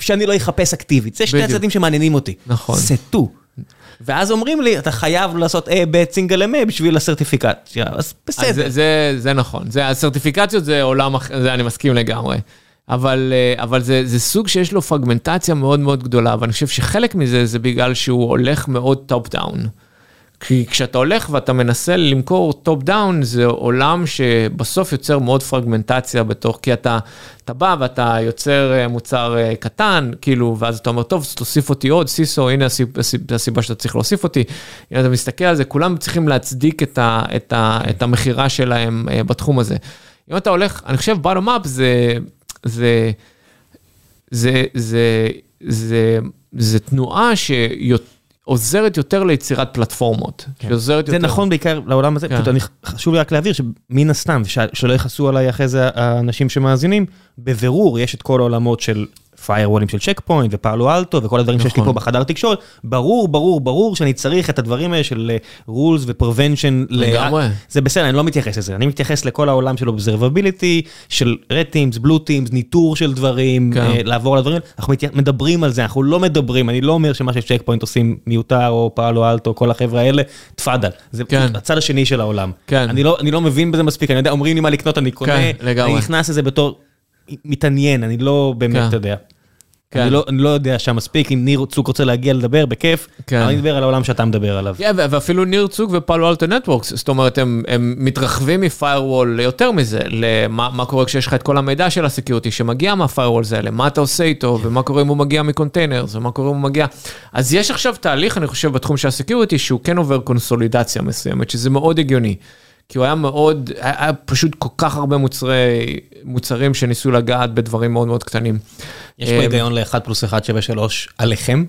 שאני לא אחפש אקטיבית, זה שני. הצדדים שמעניינים אותי. נכון. סטו. ואז אומרים לי, אתה חייב לעשות A, ב', סינגל אמה בשביל הסרטיפיקציה, אז אז בסדר. זה, זה, זה נכון, זה, הסרטיפיקציות זה עולם אחר, זה אני מסכים לגמרי. אבל, אה, אבל זה, זה סוג שיש לו פרגמנטציה מאוד מאוד גדולה, ואני חושב שחלק מזה זה בגלל שהוא הולך מאוד טופ דאון. כי כשאתה הולך ואתה מנסה למכור טופ דאון, זה עולם שבסוף יוצר מאוד פרגמנטציה בתוך, כי אתה, אתה בא ואתה יוצר אה, מוצר אה, קטן, כאילו, ואז אתה אומר, טוב, תוסיף אותי עוד, סיסו, הנה הסיבה, הסיבה שאתה צריך להוסיף אותי. אם אתה מסתכל על זה, כולם צריכים להצדיק את, ה, את, ה, את המכירה שלהם אה, בתחום הזה. אם אתה הולך, אני חושב, bottom up זה, זה, זה, זה, זה, זה תנועה שיותר... עוזרת יותר ליצירת פלטפורמות. כן. שעוזרת זה יותר... נכון בעיקר לעולם הזה, כן. פשוט אני, חשוב לי רק להבהיר שמן הסתם, שלא יכעסו עליי אחרי זה האנשים שמאזינים, בבירור יש את כל העולמות של firewallים של Check Point ו Palo Alto וכל הדברים שיש לי נכון. פה בחדר תקשורת, ברור, ברור, ברור שאני צריך את הדברים האלה של אה, rules. ל- לגמרי. זה בסדר, אני לא מתייחס לזה, אני מתייחס לכל העולם של observability, של blue teams, ניטור של דברים, כן. אה, לעבור על הדברים, אנחנו מת- מדברים על זה, אנחנו לא מדברים, אני לא אומר שמה ש Check Point עושים מיותר, או Palo Alto, כל החבר'ה האלה, תפאדל, זה כן. הצד השני של העולם. כן. אני לא, אני לא מבין בזה מספיק, אני יודע, אומרים לי מה לקנות, אני קונה, כן, לגמרי. אני נכנס לזה בתור מתעניין, אני לא באמת, כן. יודע. כן. אני לא, אני לא יודע שם מספיק, אם ניר צוק רוצה להגיע לדבר, בכיף, כן. אבל אני מדבר על העולם שאתה מדבר עליו. Yeah, ו- ואפילו ניר צוק ו Palo Alto Networks, זאת אומרת, הם, הם מתרחבים מ firewall ליותר מזה, למה מה קורה כשיש לך את כל המידע של ה security שמגיע מה firewalls האלה, מה אתה עושה איתו, ומה קורה אם הוא מגיע מ containers, ומה קורה אם הוא מגיע... אז יש עכשיו תהליך, אני חושב, בתחום של ה security, שהוא כן עובר קונסולידציה מסוימת, שזה מאוד הגיוני. כי הוא היה מאוד, היה, פשוט כל כך הרבה מוצרי, מוצרים שניסו לגעת בדברים מאוד מאוד קטנים. יש פה אה, היגיון ל-1 פלוס 1 שווה 3 עליכם?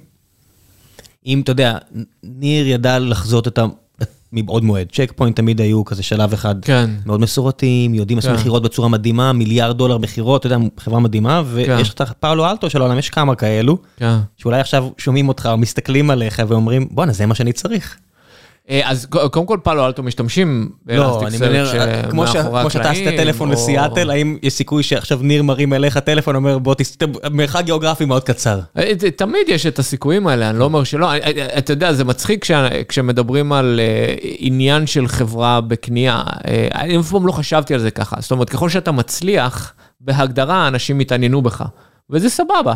אם אתה יודע, ניר ידע לחזות את ה... מבעוד מועד, Check Point תמיד היו כזה שלב אחד כן. מאוד מסורתיים, יודעים לעשות כן. מכירות בצורה מדהימה, מיליארד דולר מכירות, אתה יודע, חברה מדהימה, ויש את ה Palo Alto של העולם, יש כמה כאלו, כן. שאולי עכשיו שומעים אותך או מסתכלים עליך ואומרים, בואנה, זה מה שאני צריך. אה, אז קודם כל פאלו אלטו משתמשים לא, אני אומר, כמו ש- כמו שאתה עשית טלפון לסיאטל, האם יש סיכוי שעכשיו ניר מרים אליך טלפון, אומר בוא תסת... מרחק גיאוגרפי מאוד קצר. אה, תמיד יש את הסיכויים האלה, אני לא אומר שלא. אה, אה, אתה יודע, זה מצחיק כשמדברים על אה, עניין של חברה בקנייה. אה, אני אף פעם לא חשבתי על זה ככה. זאת אומרת, ככל שאתה מצליח, בהגדרה אנשים יתעניינו בך, וזה סבבה.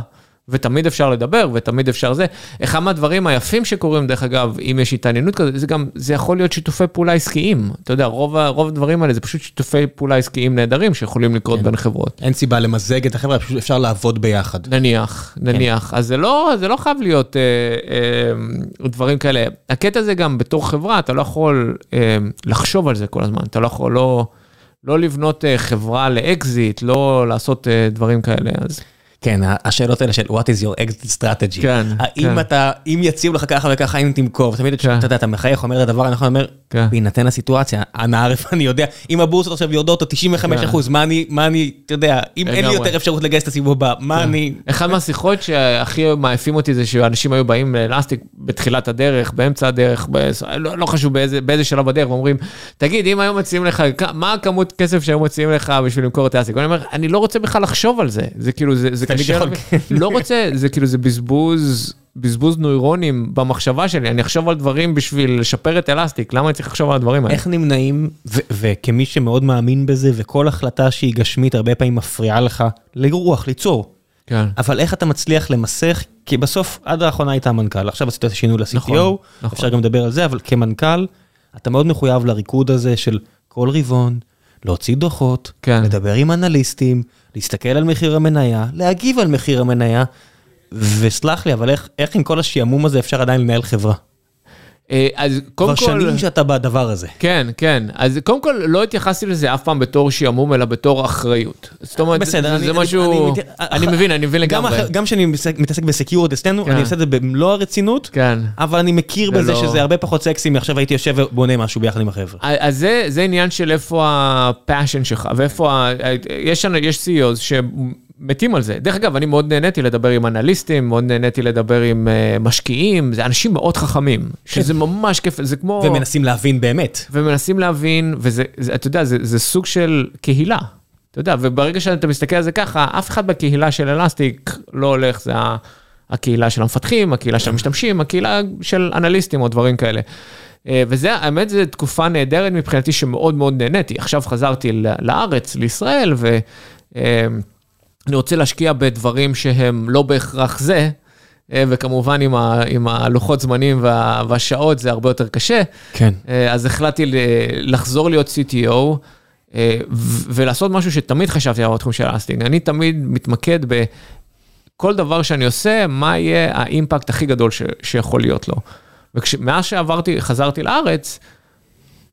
ותמיד אפשר לדבר, ותמיד אפשר זה. אחד מהדברים היפים שקורים, דרך אגב, אם יש התעניינות כזאת, זה גם, זה יכול להיות שיתופי פעולה עסקיים. אתה יודע, רוב, רוב הדברים האלה זה פשוט שיתופי פעולה עסקיים נהדרים שיכולים לקרות בין חברות. אין סיבה למזג את החברה, פשוט אפשר לעבוד ביחד. נניח, נניח. אז זה לא, זה לא חייב להיות אה, אה, דברים כאלה. הקטע זה גם בתור חברה, אתה לא יכול אה, לחשוב על זה כל הזמן. אתה לא יכול לא, לא לבנות אה, חברה לאקזיט, לא לעשות אה, דברים כאלה. אז כן, השאלות האלה של what is your exit strategy. כן, האם כן. אתה, אם יציעו לך ככה וככה, האם תמכור, תמיד כן. אתה יודע, אתה מחייך, אומר את הדבר הנכון, אומר, כן. בהינתן הסיטואציה, אנא ערף, אני יודע, אם הבורסות עכשיו יורדות או 95 אחוז, מה אני, מה אני, אתה יודע, אם אין לי. יותר אפשרות לגייס את הסיבוב הבא, מה אני, אחד מהשיחות שהכי מעיפים אותי זה שאנשים היו באים לאלסטיק בתחילת הדרך, באמצע הדרך, ב... לא, לא חשוב באיזה, באיזה שלב בדרך, ואומרים, תגיד, אם היום מציעים לך, מה הכמות כסף שהיו מציעים לך בשביל למכור את האלסטיק? ואני אומר, אני לא רוצה בכלל לחשוב על זה, זה כאילו, זה, זה תמיד יכול, לא רוצה, זה כאילו, זה בזבוז, בזבוז נוירונים במחשבה שלי, אני אחשוב על דברים בשביל לשפר את אלסטיק, למה אני צריך לחשוב על הדברים האלה? איך נמנעים, ו- וכמי שמאוד מאמין בזה, וכל החלטה שהיא גשמית הרבה פעמים מפריעה לך לרוח, ליצור. כן, אבל איך אתה מצליח למסך, כי בסוף עד האחרונה היית המנכ"ל, עכשיו עשית את השינוי ל-CTO, נכון, נכון. אפשר גם לדבר על זה, אבל כמנכ"ל, אתה מאוד מחויב לריקוד הזה של כל רבעון, להוציא דוחות, כן. לדבר עם אנליסטים, להסתכל על מחיר המניה, להגיב על מחיר המניה, וסלח לי, אבל איך, איך עם כל השעמום הזה אפשר עדיין לנהל חברה? אה, אז קודם כבר כל... שנים שאתה בדבר הזה. כן, כן. אז קודם כל, לא התייחסתי לזה אף פעם בתור שעמום, אלא בתור אחריות. זאת אומרת, בסדר, זה, אני- זה אני- משהו... אני- אני מבין, אני מבין לגמרי. גם כשאני מתעסק- בסקיורט אצלנו, כן. אני עושה את זה במלוא הרצינות, כן. אבל אני מכיר זה בזה לא- שזה הרבה פחות סקסי מעכשיו הייתי יושב ובונה משהו ביחד עם החבר'ה. אז זה, זה עניין של איפה הפאשן שלך, ואיפה ה... יש, אנ- יש CEOs שמתים על זה. דרך אגב, אני מאוד נהניתי לדבר עם אנליסטים, מאוד נהניתי לדבר עם uh, משקיעים, זה אנשים מאוד חכמים, שזה ממש כיף, זה כמו... ומנסים להבין באמת. ומנסים להבין, וזה, זה, אתה יודע, זה, זה סוג של קהילה. אתה יודע, וברגע שאתה מסתכל על זה ככה, אף אחד בקהילה של אלסטיק לא הולך, זה הקהילה של המפתחים, הקהילה של המשתמשים, הקהילה של אנליסטים או דברים כאלה. אה, וזה, האמת, זו תקופה נהדרת מבחינתי שמאוד מאוד נהניתי. עכשיו חזרתי לארץ, לישראל, ואני רוצה להשקיע בדברים שהם לא בהכרח זה. אה, וכמובן עם, ה, עם הלוחות זמנים וה, והשעות זה הרבה יותר קשה. כן. אה, אז החלטתי לחזור להיות CTO אה, ולעשות משהו שתמיד חשבתי עליו בתחום של אלסטינג. אני תמיד מתמקד בכל דבר שאני עושה, מה יהיה האימפקט הכי גדול ש- שיכול להיות לו. ומאז שעברתי, חזרתי לארץ,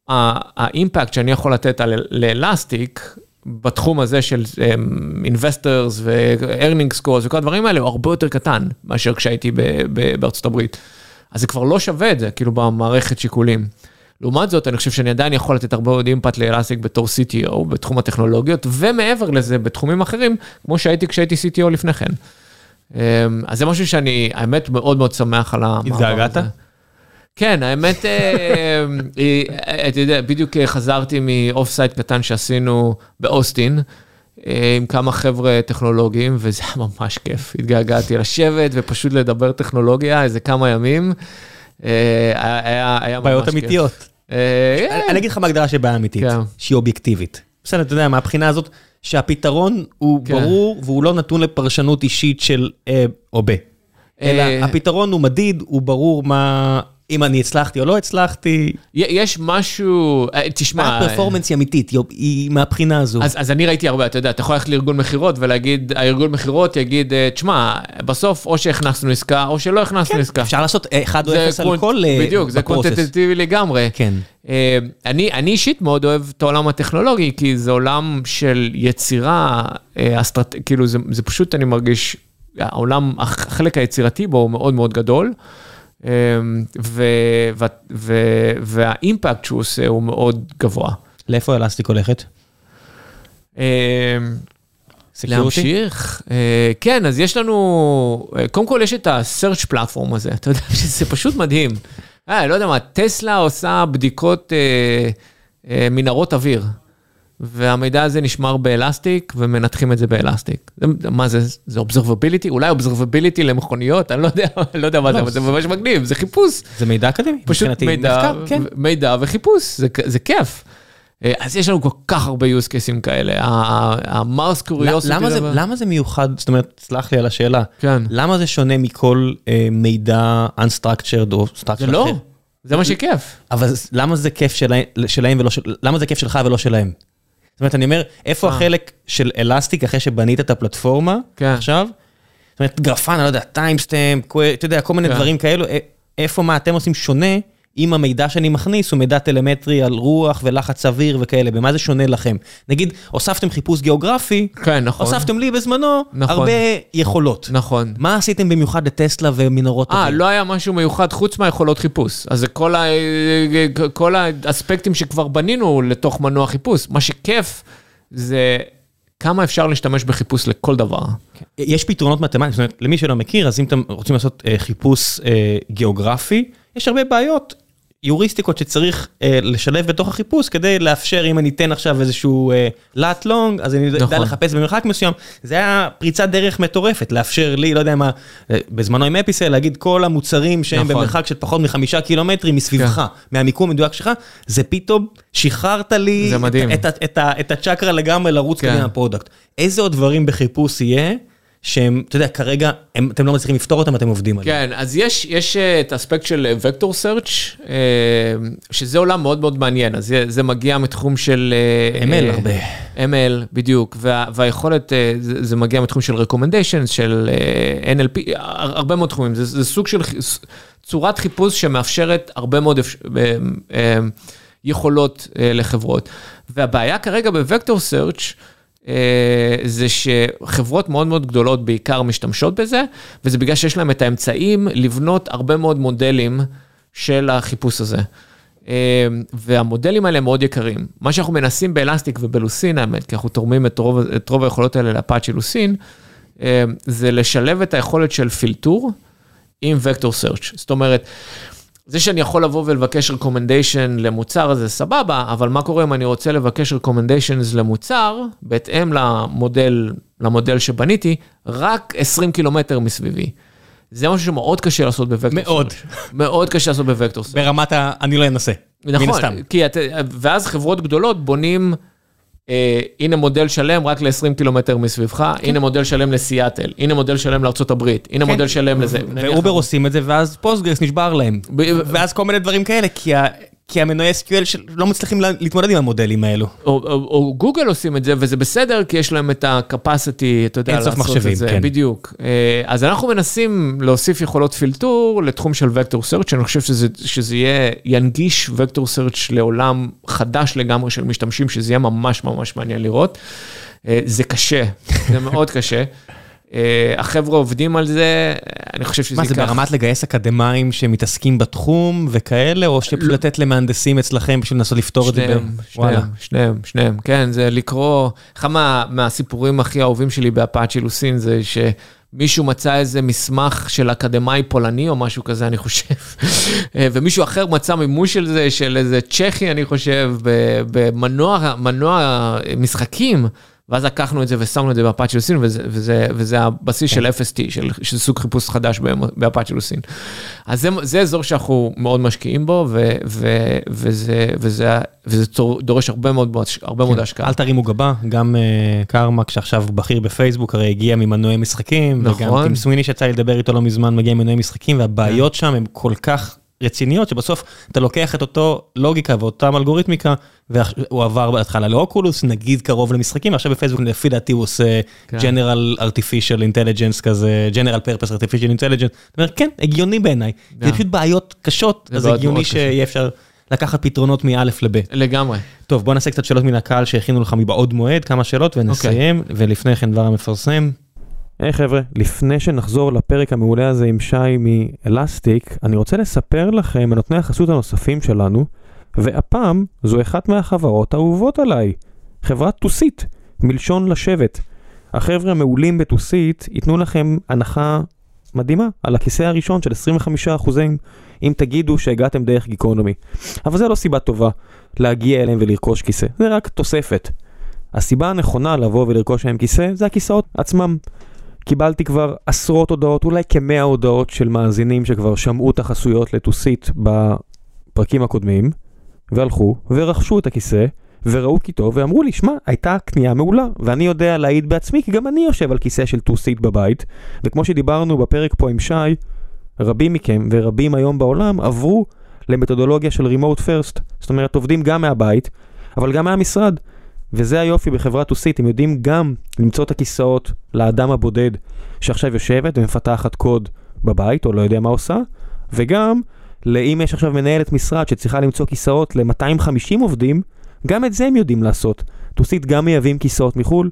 האימפקט שאני יכול לתת על- לאלסטיק, בתחום הזה של um, investors ו-earning scores וכל הדברים האלה, הוא הרבה יותר קטן מאשר כשהייתי ב- ב- בארצות הברית. אז זה כבר לא שווה את זה, כאילו במערכת שיקולים. לעומת זאת, אני חושב שאני עדיין יכול לתת הרבה מאוד אימפקט לאלסטיק בתור CTO, בתחום הטכנולוגיות, ומעבר לזה, בתחומים אחרים, כמו שהייתי כשהייתי CTO לפני כן. אמ, אז זה משהו שאני, האמת, מאוד מאוד שמח על המעבר הזה. התגעגעת? כן, האמת, אה, היא- אתה יודע, בדיוק חזרתי מ off-site קטן שעשינו באוסטין, אה, עם כמה חבר'ה טכנולוגיים, וזה היה ממש כיף. התגעגעתי לשבת ופשוט לדבר טכנולוגיה איזה כמה ימים. אה, היה- ממש בעיות כיף. אמיתיות. אה, אני אגיד לך מה ההגדרה של בעיה אמיתית, כן. שהיא אובייקטיבית. בסדר, אתה יודע, מהבחינה הזאת, שהפתרון הוא כן. ברור והוא לא נתון לפרשנות אישית של אה או ב. אלא אה, הפתרון הוא מדיד, הוא ברור מה, אם אני הצלחתי או לא הצלחתי. יש משהו, אה, תשמע, מה הפרפורמנס היא אמיתית, היא- מהבחינה הזו. אז, אז אני ראיתי הרבה, אתה יודע, אתה יכול ללכת לארגון מכירות ולהגיד, הארגון מכירות יגיד, אה, תשמע, בסוף או שהכנסנו עסקה או שלא הכנסנו עסקה. אפשר לעשות אחד או זה אפס על קוונט- כל אה, בדיוק, זה בפרוסס. קוונטטיבי לגמרי. כן. אה, אני, אני אישית מאוד אוהב את העולם הטכנולוגי, כי זה עולם של יצירה, אה, אסטרט... כאילו זה, זה פשוט, אני מרגיש, העולם, החלק היצירתי בו הוא מאוד מאוד גדול, אה, והאימפקט שהוא עושה הוא מאוד גבוה. לאיפה אלסטיק הולכת? Security? להמשיך? אה, כן, אז יש לנו, אה, קודם כל יש את ה-search platform הזה, אתה יודע שזה פשוט מדהים. אה, לא יודע מה, טסלה עושה בדיקות אה, מנהרות אוויר, והמידע הזה נשמר באלסטיק ומנתחים את זה באלסטיק. זה- מה זה, זה observability? אולי observability למכוניות? אני לא יודע, אני לא יודע מה זה, לא, אבל זה ממש מגניב, זה חיפוש. זה מידע אקדמי? פשוט מידע, מחקר, כן. מידע וחיפוש, זה, זה כיף. אה, אז יש לנו כל כך הרבה use cases כאלה, המארס קוריוסיטי. למה זה- למה זה מיוחד, זאת אומרת, סלח לי על השאלה, כן. למה זה שונה מכל אה, מידע unstructured או structured זה לא, אחר? זה מה שכיף. אבל למה זה כיף שלהם, שלהם ולא. למה זה כיף שלך ולא שלהם? זאת אומרת, אני אומר, איפה אה. החלק של Elastic אחרי שבנית את הפלטפורמה כן. עכשיו? זאת אומרת, גרפן, אני לא יודע, timestamp, אתה יודע, כל מיני כן. דברים כאלו, איפה מה אתם עושים שונה אם המידע שאני מכניס הוא מידע טלמטרי על רוח ולחץ אוויר וכאלה, במה זה שונה לכם? נגיד, הוספתם חיפוש גיאוגרפי, כן, נכון. הוספתם לי בזמנו נכון. הרבה יכולות. נכון. מה עשיתם במיוחד לטסלה ומנהרות אה, אוויר? לא היה משהו מיוחד חוץ מהיכולות חיפוש. אז זה כל, ה... כל האספקטים שכבר בנינו לתוך מנוע חיפוש. מה שכיף זה כמה אפשר להשתמש בחיפוש לכל דבר. יש פתרונות מתמטיים, זאת אומרת, למי שלא מכיר, אז אם אתם רוצים לעשות אה, חיפוש אה, גיאוגרפי, יש הרבה בעיות, יוריסטיקות שצריך אה, לשלב בתוך החיפוש כדי לאפשר, אם אני אתן עכשיו איזשהו אה, לאט לונג, אז אני יודע נכון. לחפש במרחק מסוים. זה היה פריצת דרך מטורפת, לאפשר לי, לא יודע מה, אה, בזמנו עם אפיסל, להגיד כל המוצרים שהם נכון. במרחק של פחות מחמישה קילומטרים מסביבך, כן. מהמיקום המדויק שלך, זה פתאום שחררת לי. את, את, את, ה- את הצ'קרה לגמרי לרוץ כן. קדימה product. איזה עוד דברים בחיפוש יהיה, שהם, אתה יודע, כרגע הם, אתם לא מצליחים לפתור אותם, אתם עובדים עליהם. כן, אז יש, יש אה, את האספקט של vector search, שזה עולם מאוד מאוד מעניין, אז זה, זה מגיע מתחום של... אה, ML אה, הרבה. ML, בדיוק, וה, והיכולת, אה, זה, זה מגיע מתחום של recommendations, של אה, NLP, הר- הרבה מאוד תחומים, זה, זה סוג של צורת חיפוש שמאפשרת הרבה מאוד אפ, אה, אה, יכולות אה, לחברות. והבעיה כרגע בווקטור סרצ' אה, זה שחברות מאוד מאוד גדולות בעיקר משתמשות בזה, וזה בגלל שיש להם את האמצעים לבנות הרבה מאוד מודלים של החיפוש הזה. אה, והמודלים האלה מאוד יקרים. מה שאנחנו מנסים באלסטיק ובלוסין, האמת, כי אנחנו תורמים את רוב, את רוב היכולות האלה לאפאצ'י לוסין, אה, זה לשלב את היכולת של פילטור עם וקטור סרצ'. זאת אומרת, זה שאני יכול לבוא ולבקש recommendation למוצר הזה סבבה, אבל מה קורה אם אני רוצה לבקש recommendations למוצר, בהתאם למודל, למודל שבניתי, רק 20 קילומטר מסביבי. זה משהו שמאוד קשה לעשות בווקטור מאוד. מאוד קשה לעשות בווקטור. ברמת ה... אני לא אנסה. מן נכון, הסתם. כי את, ואז חברות גדולות בונים הנה מודל שלם רק ל-20 קילומטר מסביבך, הנה מודל שלם לסיאטל, הנה מודל שלם לארה"ב, הנה כן. מודל שלם לזה. ואובר עושים את זה, ואז Postgres נשבר להם. ואז כל מיני דברים כאלה, כי ה- כי המנועי SQL לא מצליחים לה- להתמודד עם המודלים האלו. או, או, או גוגל עושים את זה, וזה בסדר, כי יש להם את ה-capacity, אתה יודע, לעשות מחשבים, את זה. כן. בדיוק. אה, אז אנחנו מנסים להוסיף יכולות פילטור לתחום של vector search, אני חושב שזה, שזה יהיה, ינגיש vector search לעולם חדש לגמרי של משתמשים, שזה יהיה ממש ממש מעניין לראות. אה, זה קשה, זה מאוד קשה. אה, החבר'ה עובדים על זה, אני חושב שזה מה, זה ייקח... ברמת לגייס אקדמאים שמתעסקים בתחום וכאלה, או שפשוט לתת למהנדסים אצלכם בשביל לנסות לפתור את זה? שניהם. שניהם, שניהם, שניהם, כן, זה לקרוא, אחד מה, מהסיפורים הכי אהובים שלי באפאצ'י לוסין זה שמישהו מצא איזה מסמך של אקדמאי פולני או משהו כזה, אני חושב, ומישהו אחר מצא מימוש של זה, של איזה צ'כי, אני חושב, במנוע מנוע משחקים. ואז לקחנו את זה ושמנו את זה באפאצ'י לוסין, וזה, וזה, וזה הבסיס של FST, של, של סוג חיפוש חדש באפאצ'י לוסין. אז זה, זה אזור שאנחנו מאוד משקיעים בו, ו, ו, וזה, וזה, וזה צור- דורש הרבה מאוד, הרבה מאוד השקעה. אל תרימו גבה, גם אה, קרמק שעכשיו בכיר בפייסבוק, הרי הגיע ממנועי משחקים, וגם נכון. טים סוויני שיצא לי לדבר איתו לא מזמן, מגיע ממנועי משחקים, והבעיות שם הן כל כך רציניות, שבסוף אתה לוקח את אותו לוגיקה ואותם אלגוריתמיקה, והוא עבר בהתחלה לאוקולוס, נגיד קרוב למשחקים, ועכשיו בפייסבוק לפי דעתי הוא עושה כן. General Artificial Intelligence כזה, Artificial Intelligence, זאת אומרת, כן, הגיוני בעיניי, זה גם. פשוט בעיות קשות, זה אז הגיוני. שיהיה אפשר לקחת פתרונות מאלף לב'. לגמרי. טוב, בוא נעשה קצת שאלות מן הקהל שהכינו לך מבעוד מועד, כמה שאלות ונסיים, ולפני כן דבר המפרסם. היי חבר'ה, לפני שנחזור לפרק המעולה הזה עם שי מאלסטיק, אני רוצה לספר לכם על נותני החסות הנוספים שלנו, והפעם זו אחת מהחברות האהובות עליי, חברת טוסית, מלשון לשבת. החבר'ה המעולים בטוסית ייתנו לכם הנחה מדהימה על הכיסא הראשון של 25% אם תגידו שהגעתם דרך גיקונומי. אבל זה לא סיבה טובה להגיע אליהם ולרכוש כיסא, זה רק תוספת. הסיבה הנכונה לבוא ולרכוש להם כיסא זה הכיסאות עצמם. קיבלתי כבר עשרות הודעות, אולי כמאה הודעות של מאזינים שכבר שמעו את החסויות לטוסית בפרקים הקודמים, והלכו ורכשו את הכיסא, וראו כי טוב, ואמרו לי, שמע, הייתה קנייה מעולה, ואני יודע להעיד בעצמי, כי גם אני יושב על כיסא של טוסית בבית, וכמו שדיברנו בפרק פה עם שי, רבים מכם ורבים היום בעולם עברו למתודולוגיה של Remote First, זאת אומרת עובדים גם מהבית, אבל גם מהמשרד. וזה היופי בחברת טוסית, הם יודעים גם למצוא את הכיסאות לאדם הבודד שעכשיו יושבת ומפתחת קוד בבית, או לא יודע מה עושה, וגם לאם יש עכשיו מנהלת משרד שצריכה למצוא כיסאות ל-250 עובדים, גם את זה הם יודעים לעשות. טוסית גם מייבאים כיסאות מחו"ל,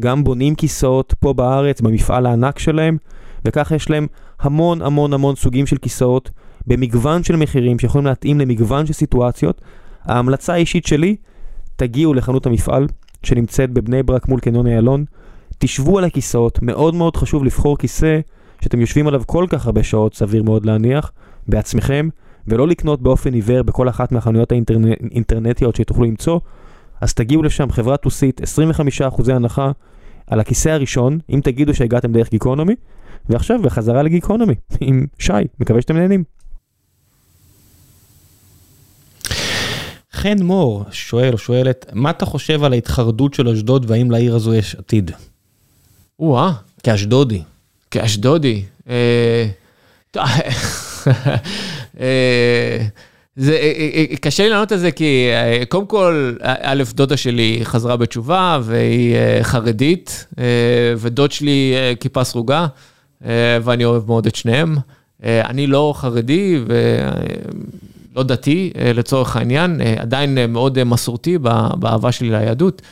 גם בונים כיסאות פה בארץ, במפעל הענק שלהם, וככה יש להם המון המון המון סוגים של כיסאות, במגוון של מחירים שיכולים להתאים למגוון של סיטואציות. ההמלצה האישית שלי, תגיעו לחנות המפעל שנמצאת בבני ברק מול קניון איילון, תשבו על הכיסאות, מאוד מאוד חשוב לבחור כיסא שאתם יושבים עליו כל כך הרבה שעות, סביר מאוד להניח, בעצמכם, ולא לקנות באופן עיוור בכל אחת מהחנויות האינטרנטיות שתוכלו למצוא, אז תגיעו לשם, חברת טוסית, 25% הנחה על הכיסא הראשון, אם תגידו שהגעתם דרך גיקונומי, ועכשיו בחזרה לגיקונומי, עם שי, מקווה שאתם נהנים. חן מור שואל או שואלת, מה אתה חושב על ההתחרדות של אשדוד והאם לעיר הזו יש עתיד? או-אה, כאשדודי. כאשדודי. אה, אה, זה אה, אה, קשה לי לענות על זה כי קודם כל, א', דודה שלי חזרה בתשובה והיא חרדית, ודוד שלי כיפה סרוגה, ואני אוהב מאוד את שניהם. אני לא חרדי ולא דתי אה, לצורך העניין, אה, עדיין מאוד אה, מסורתי באהבה שלי ליהדות.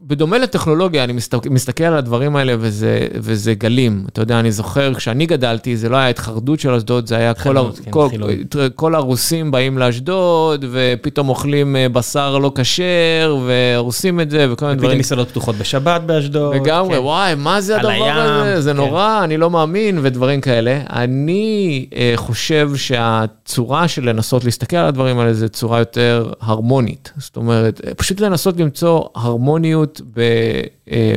בדומה לטכנולוגיה, אני מסתכל, מסתכל על הדברים האלה וזה, וזה גלים. אתה יודע, אני זוכר, כשאני גדלתי, זה לא היה התחרדות של אשדוד, זה היה כל, ה- חילוץ, כן, כל, חילול. כל הרוסים באים לאשדוד, ופתאום אוכלים אה, בשר לא כשר, והורסים את זה, וכל מיני דברים. מסעדות פתוחות בשבת באשדוד. לגמרי, כן. וואי, מה זה הדבר הים, הזה? זה כן. נורא, אני לא מאמין, ודברים כאלה. אני אה, חושב שהצורה של לנסות להסתכל על הדברים האלה זה צורה יותר הרמונית. זאת אומרת, אה, פשוט לנסות למצוא הרמוניות ב, אה,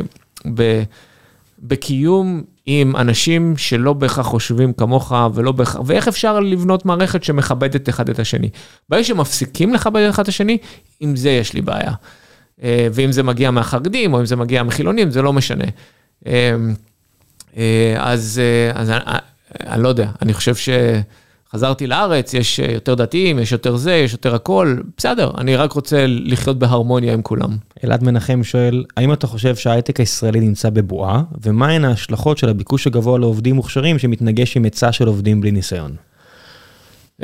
ב, בקיום עם אנשים שלא בהכרח חושבים כמוך ולא בהכרח, ואיך אפשר לבנות מערכת שמכבדת אחד את השני. ברגע שמפסיקים לכבד אחד את השני, עם זה יש לי בעיה. אה, ואם זה מגיע מהחרדים או אם זה מגיע מחילונים, זה לא משנה. אה, אז, אז אני, אני לא יודע, אני חושב שחזרתי לארץ, יש יותר דתיים, יש יותר זה, יש יותר הכל, בסדר, אני רק רוצה לחיות בהרמוניה עם כולם. אלעד מנחם שואל, האם אתה חושב שההייטק הישראלי נמצא בבועה, ומהן ההשלכות של הביקוש הגבוה לעובדים מוכשרים שמתנגש עם היצע של עובדים בלי ניסיון?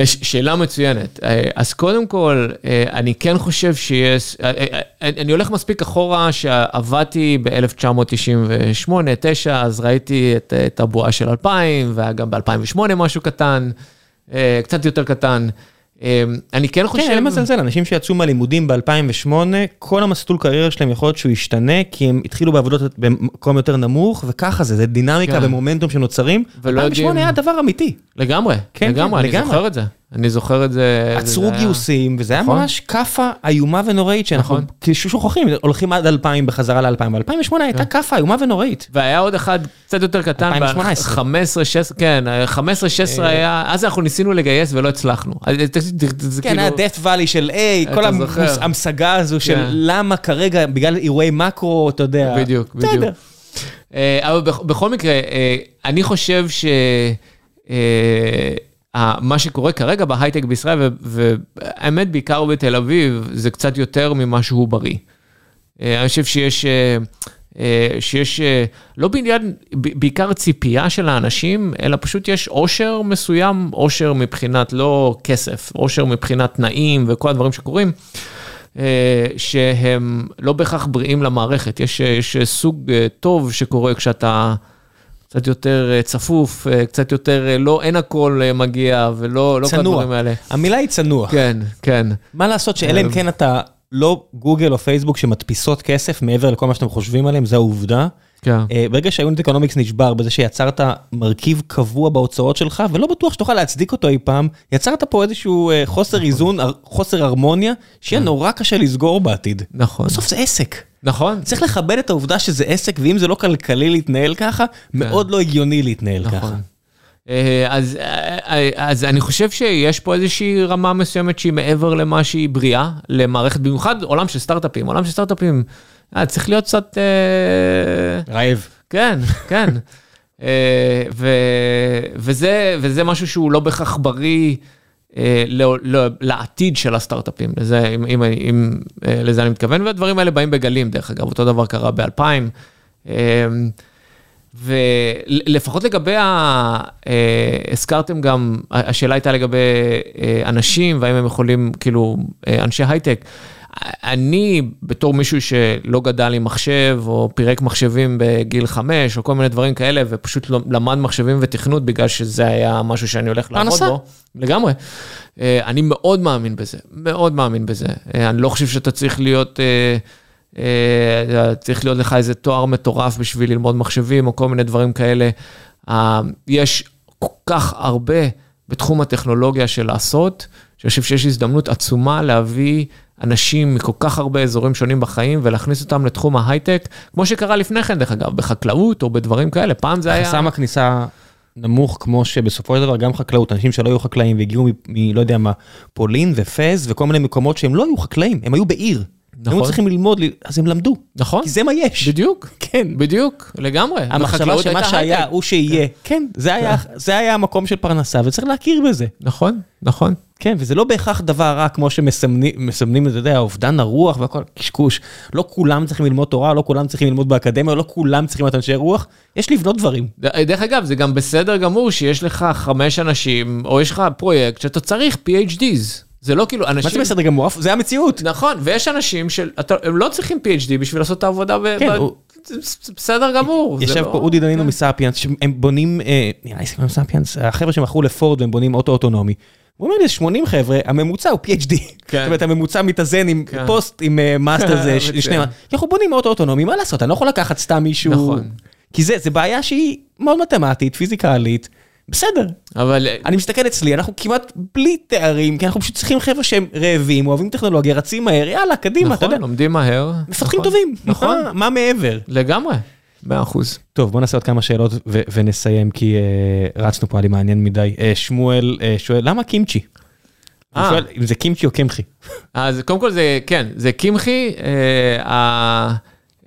שאלה מצוינת. אה, אז קודם כל, אה, אני כן חושב שיש, אה, אני הולך מספיק אחורה שעבדתי ב-1998-9, אז ראיתי את הבועה של 2000, והיה גם ב-2008 משהו קטן, קצת יותר קטן. אמ, אני כן חושב... כן, אין מזלזל, אנשים שיצאו מהלימודים ב-2008, כל המסלול קריירה שלהם יכול להיות שהוא ישתנה, כי הם התחילו בעבודות במקום יותר נמוך, וככה זה, זה דינמיקה כן. ומומנטום שנוצרים. 2008 היה דבר אמיתי. לגמרי, כן, לגמרי, כן, אני לגמרי. זוכר את זה. אני זוכר את זה. עצרו זה גיוסים, וזה נכון. היה ממש כאפה איומה ונוראית, שאנחנו נכון. שוכחים, הולכים עד 2000 בחזרה ל-2000, ב-2008 כן. הייתה כאפה איומה ונוראית. והיה עוד אחד קצת יותר קטן, 2018. 15, 16, כן, 15, 16 אה. היה, אז אנחנו ניסינו לגייס ולא הצלחנו. כן, כאילו- היה death valley של A, כל המשגה הזו של כן. למה כרגע, בגלל אירועי מקרו, אתה יודע. בדיוק, בדיוק. אה, אבל בכל מקרה, אה, אני חושב ש... מה שקורה כרגע בהייטק בישראל, והאמת בעיקר בתל אביב, זה קצת יותר ממה שהוא בריא. אה, אני חושב שיש, אה, אה, שיש לא בעניין, בעיקר ציפייה של האנשים, אלא פשוט יש עושר מסוים, עושר מבחינת לא כסף, עושר מבחינת תנאים וכל הדברים שקורים. שהם לא בהכרח בריאים למערכת, יש, יש סוג טוב שקורה כשאתה קצת יותר אה, צפוף, אה, קצת יותר, אה, לא, אין הכל מגיע, ולא לא כל הדברים האלה. המילה היא צנוע. כן, כן. מה לעשות שאלה אם כן אתה לא גוגל או פייסבוק שמדפיסות כסף מעבר לכל מה שאתם חושבים עליהם, זו העובדה. כן. ברגע שה unit economics נשבר בזה שיצרת מרכיב קבוע בהוצאות שלך, ולא בטוח שתוכל להצדיק אותו אי פעם, יצרת פה איזשהו חוסר נכון. איזון, חוסר הרמוניה, שיהיה. נורא קשה לסגור בעתיד. נכון. בסוף זה עסק. נכון. צריך לכבד את העובדה שזה עסק, ואם זה לא כלכלי להתנהל ככה, כן. מאוד לא הגיוני להתנהל נכון. ככה. אה, אז, אה, אז אני חושב שיש פה איזושהי רמה מסוימת שהיא מעבר למה שהיא בריאה למערכת, במיוחד עולם של סטארט-אפים, עולם של סטארט-אפים אה, צריך להיות קצת... רעב. כן, כן. ו, וזה, וזה משהו שהוא לא בהכרח בריא. אה, לא, לא, לעתיד של הסטארט-אפים, לזה, אם, אם, אם, אה, לזה אני מתכוון, והדברים האלה באים בגלים, דרך אגב, אותו דבר קרה ב-2000. אה, ולפחות לגבי, ה... הזכרתם גם, השאלה הייתה לגבי אנשים, והאם הם יכולים, כאילו, אנשי הייטק. אני, בתור מישהו שלא גדל עם מחשב, או פירק מחשבים בגיל חמש, או כל מיני דברים כאלה, ופשוט למד מחשבים ותכנות בגלל שזה היה משהו שאני הולך לעבוד בו. לגמרי. אה, אני מאוד מאמין בזה, מאוד מאמין בזה. אה, אני לא חושב שאתה צריך להיות, אה, צריך להיות לך איזה תואר מטורף בשביל ללמוד מחשבים, או כל מיני דברים כאלה. יש כל כך הרבה בתחום הטכנולוגיה של לעשות, שאני חושב שיש הזדמנות עצומה להביא אנשים מכל כך הרבה אזורים שונים בחיים ולהכניס אותם לתחום ההייטק, כמו שקרה לפני כן, דרך אגב, בחקלאות או בדברים כאלה, פעם זה היה... חסם הכניסה נמוך כמו שבסופו של דבר גם חקלאות, אנשים שלא היו חקלאים והגיעו מלא יודע מה, פולין ופז וכל מיני מקומות שהם לא היו חקלאים, הם היו בעיר. נכון. הם צריכים ללמוד, אז הם למדו. נכון. כי זה מה יש. בדיוק. כן. בדיוק, לגמרי. המחשבה שמה שהיה הוא שיהיה. כן, כן זה, היה, כן. זה היה המקום של פרנסה וצריך להכיר בזה. נכון, נכון. כן, וזה לא בהכרח דבר רע כמו שמסמנים, אתה יודע, אובדן הרוח והכל, קשקוש. לא כולם צריכים ללמוד תורה, לא כולם צריכים ללמוד באקדמיה, לא כולם צריכים להיות אנשי רוח, יש לבנות דברים. דרך אגב, זה גם בסדר גמור שיש לך חמש אנשים, או יש לך פרויקט שאתה צריך PhDs. זה לא כאילו אנשים... מה זה בסדר גמור? זה המציאות. נכון, ויש אנשים שהם לא צריכים PhD בשביל לעשות את העבודה, כן, ב... הוא... בסדר גמור. יושב לא... פה אודי דנינו כן. מספיאנס, שהם בונים, אה, נראה לי סימן ספיאנס, החבר'ה שמכרו לפורד והם בונים אוטו אוטונומי. הוא אומר לי, 80 חבר'ה, הממוצע הוא PhD. כן. זאת אומרת, הממוצע מתאזן עם כן. פוסט, עם uh, מאסטר זה, שני... אנחנו בונים אוטו אוטונומי, מה לעשות, אני לא יכול לקחת סתם מישהו... נכון. כי זה, זה בעיה שהיא מאוד מתמטית, פיזיקלית. בסדר. אבל... אני מסתכל אצלי, אנחנו כמעט בלי תארים, כי אנחנו פשוט צריכים חבר'ה שהם רעבים, אוהבים טכנולוגיה, רצים מהר, יאללה, קדימה, נכון, אתה יודע. לומדים מהר. מפתחים נכון, טובים. נכון. מה, מה מעבר? לגמרי. מאה אחוז. טוב, בוא נעשה עוד כמה שאלות ו- ונסיים, כי uh, רצנו פה, היה לי מעניין מדי. Uh, שמואל uh, שואל, למה קימצ'י? הוא. שואל אם זה קימצ'י או קמחי. אז קודם כל זה, כן, זה קמחי, אה, ה-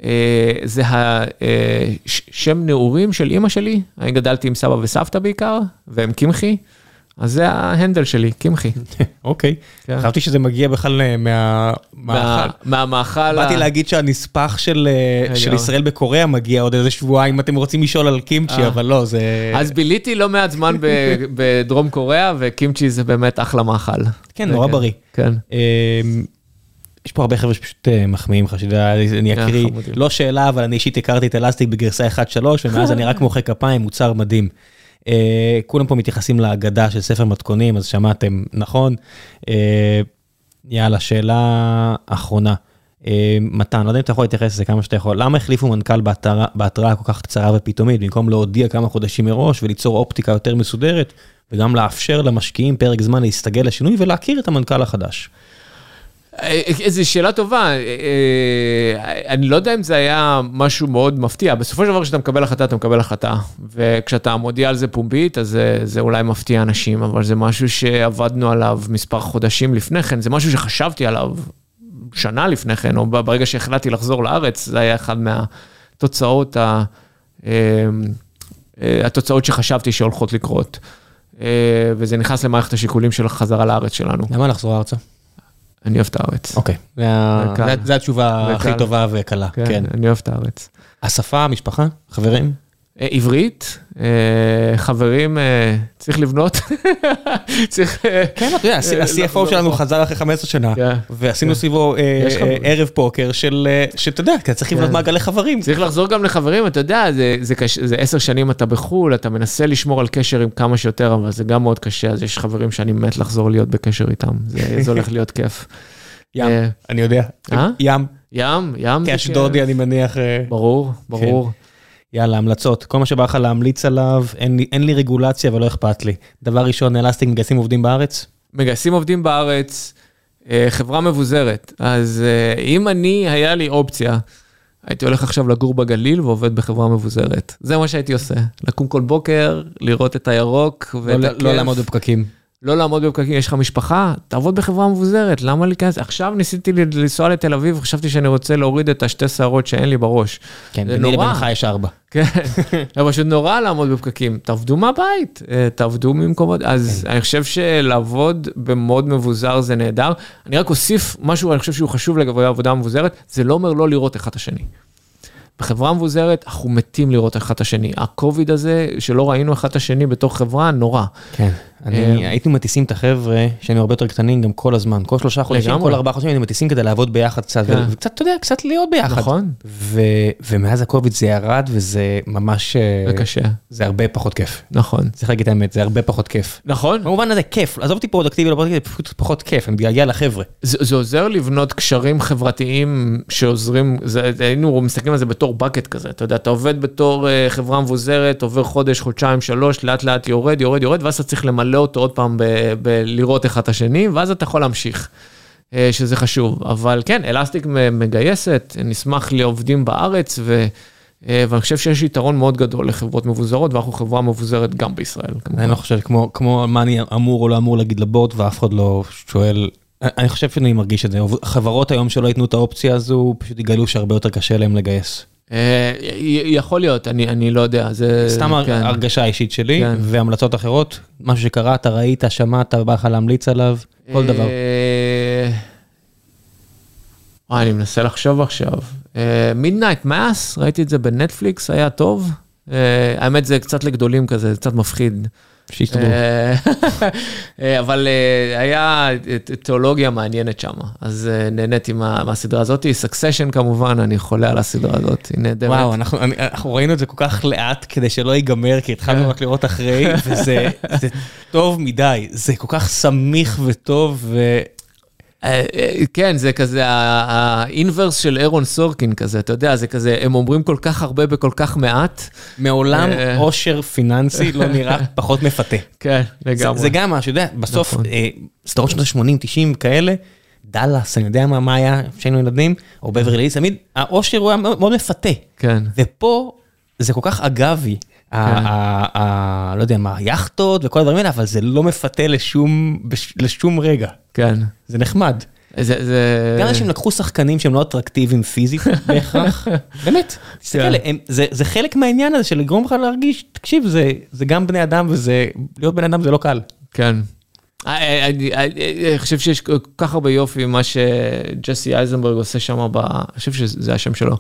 אה, זה השם נעורים של אימא שלי, אני גדלתי עם סבא וסבתא בעיקר, והם קמחי, אז זה ההנדל שלי, קמחי. אוקיי. כן. חשבתי שזה מגיע בכלל אה, מה- מה- מהמאכל. מהמאכל. באתי להגיד שהנספח של אה, של. ישראל בקוריאה מגיע עוד איזה שבועיים, אם אתם רוצים לשאול על קימצ'י, אה. אבל לא, זה... אז ביליתי לא מעט זמן בדרום קוריאה, וקימצ'י זה באמת אחלה מאכל. כן, נורא כן, בריא. כן. אמ, יש פה הרבה חבר'ה שפשוט מחמיאים לך, שתדע, אני אה, אקריא. לא שאלה, אבל אני אישית הכרתי את אלסטיק בגרסה 1.3, ומאז אני רק מוחא כפיים, מוצר מדהים. אה, כולם פה מתייחסים להגדה של ספר מתכונים, אז שמעתם נכון. אה, יאללה, שאלה אחרונה. אה, מתן, לא יודע אם אתה יכול להתייחס לזה כמה שאתה יכול, למה החליפו מנכ"ל בהתראה כל כך קצרה ופתאומית, במקום להודיע כמה חודשים מראש וליצור אופטיקה יותר מסודרת, וגם לאפשר למשקיעים פרק זמן להסתגל לשינוי ולהכיר את המנכ"ל החדש? איזו שאלה טובה, אה, אה, אני לא יודע אם זה היה משהו מאוד מפתיע, בסופו של דבר כשאתה מקבל החלטה, אתה מקבל החלטה, וכשאתה מודיע על זה פומבית, אז זה, זה אולי מפתיע אנשים, אבל זה משהו שעבדנו עליו מספר חודשים לפני כן, זה משהו שחשבתי עליו שנה לפני כן, או ברגע שהחלטתי לחזור לארץ, זה היה אחד מהתוצאות, ה, אה, אה, התוצאות שחשבתי שהולכות לקרות. וזה נכנס למערכת השיקולים של החזרה לארץ שלנו. למה לחזור ארצה? אני אוהב את הארץ. אוקיי, זה התשובה הכי. טובה וקלה, כן, כן. אני אוהב את הארץ. השפה, המשפחה, חברים? אה, עברית, אה, חברים, אה, צריך לבנות. צריך... כן, אתה יודע, ה-CFO לחזור שלנו פה. חזר אחרי 15 שנה, כן. ועשינו סביבו אה, חברים. ערב פוקר של, שאתה יודע, צריך לבנות כן. מעגלי חברים. צריך לחזור גם לחברים, אתה יודע, זה, עשר שנים אתה בחו"ל, אתה מנסה לשמור על קשר עם כמה שיותר, אבל זה גם מאוד קשה, אז יש חברים שאני מת לחזור להיות בקשר איתם, זה, הולך להיות כיף. ים, אני יודע. ים, ים, ים כאשדודי. אני מניח. ברור, ברור. יאללה, המלצות. כל מה שבא לך להמליץ עליו, אין לי- אין לי רגולציה ולא אכפת לי. דבר ראשון, אלסטיק מגייסים עובדים בארץ? מגייסים עובדים בארץ, אה, חברה מבוזרת. אז אה, אם אני, היה לי אופציה, הייתי הולך עכשיו לגור בגליל ועובד בחברה מבוזרת. זה מה שהייתי עושה. לקום כל בוקר, לראות את הירוק ואת לא- הכיף. לא לעמוד בפקקים. לא לעמוד בפקקים, יש לך משפחה, תעבוד בחברה מבוזרת, למה להיכנס? עכשיו ניסיתי לנסוע לתל אביב, חשבתי שאני רוצה להוריד את השתי שערות שאין לי בראש. כן, ביני נורא. לבינך יש ארבע. כן, זה פשוט נורא לעמוד בפקקים. תעבדו מהבית, אה, תעבדו ממקומות, אז כן. אני חושב שלעבוד במוד מבוזר זה נהדר. אני רק אוסיף משהו, אני חושב שהוא חשוב לגבי עבודה מבוזרת, זה לא אומר לא לראות אחד את השני. בחברה מבוזרת, אנחנו מתים לראות אחד את השני. הקוביד הזה, שלא ראינו אחד את השני בתוך חברה, נורא. כן, אני אה, הייתי מטיסים את החבר'ה שהיינו הרבה יותר קטנים גם כל הזמן, כל שלושה חודשים. כל ארבעה חודשים היינו מטיסים כדי לעבוד ביחד קצת, כן. וקצת, אתה יודע, קצת להיות ביחד. נכון. ומאז הקוביד זה ירד וזה ממש, אה, זה קשה, זה הרבה פחות כיף. נכון. צריך להגיד את האמת, זה הרבה פחות כיף. נכון, במובן הזה כיף, עזוב אותי פרודקטיבי, לא פרודקטיבי, פשוט פחות כיף, אני מתגעגע לחבר'ה. זה, עוזר לבנות קשרים חברתיים שעוזרים, היינו מסתכלים על זה בתור bucket כזה, אתה יודע, אתה עובד בתור uh, חברה מבוזרת, עובר חודש, חודשיים, שלוש, לאט לאט יורד, יורד, יורד, ואז אתה צריך למלא אותו עוד פעם בלראות אחד את השני, ואז אתה יכול להמשיך, uh, שזה חשוב. אבל כן, אלסטיק מגייסת, נשמח לעובדים בארץ, ו, uh, ואני חושב שיש יתרון מאוד גדול לחברות מבוזרות, ואנחנו חברה מבוזרת גם בישראל. כמובן. אני לא חושב כמו, כמו מה אני אמור או לא אמור להגיד לבוט, ואף אחד לא שואל. אני חושב שאני מרגיש את זה, חברות היום שלא ייתנו את האופציה הזו, פשוט יגלו שהרבה יותר קשה להם לגייס. אה, יכול להיות, אני, אני לא יודע, זה... סתם כן. הרגשה אישית שלי, כן. והמלצות אחרות, משהו שקראת, ראית, שמעת, בא לך להמליץ עליו, כל דבר. אה, וואי, אני מנסה לחשוב עכשיו. Midnight Mass, ראיתי את זה בנטפליקס, היה טוב. אה, האמת זה קצת לגדולים כזה, זה קצת מפחיד. שיסתדרו. אה, אה, אבל אה, היה ת- תיאולוגיה מעניינת שם, אז נהניתי מה- מהסדרה הזאת. Succession כמובן, אני חולה על הסדרה הזאת, היא נהדרת. וואו, אנחנו, ראינו את זה כל כך לאט כדי שלא ייגמר, כי התחלנו כן. רק לראות אחרי, וזה זה טוב מדי, זה כל כך סמיך וטוב, ו... אה, אה, כן, זה כזה האינברס של אירון סורקין כזה, אתה יודע, זה כזה, הם אומרים כל כך הרבה בכל כך מעט. מעולם אה. עושר פיננסי לא נראה פחות מפתה. כן, לגמרי. זה גם משהו, אתה יודע, בסוף, נכון. סדרות שנות ה-80-90 כאלה, דאלאס, אני יודע מה, מה היה כשהיינו ילדים, או בברלי הילס, תמיד העושר הוא היה מאוד מפתה. כן. ופה זה כל כך אגבי, לא יודע מה, היאכטות וכל הדברים האלה, אבל זה לא מפתה לשום, לשום רגע. כן. זה נחמד. זה, זה... גם אנשים לקחו שחקנים שהם לא אטרקטיביים פיזית בהכרח, באמת, תסתכל, כן. הם- זה זה חלק מהעניין הזה של לגרום לך להרגיש, תקשיב, זה- זה גם בני אדם וזה, להיות בן אדם זה לא קל. כן. אני- אני אני- אני חושב שיש כל כך הרבה יופי מה שג'סי אייזנברג עושה שם, ב- אני חושב שזה השם שלו.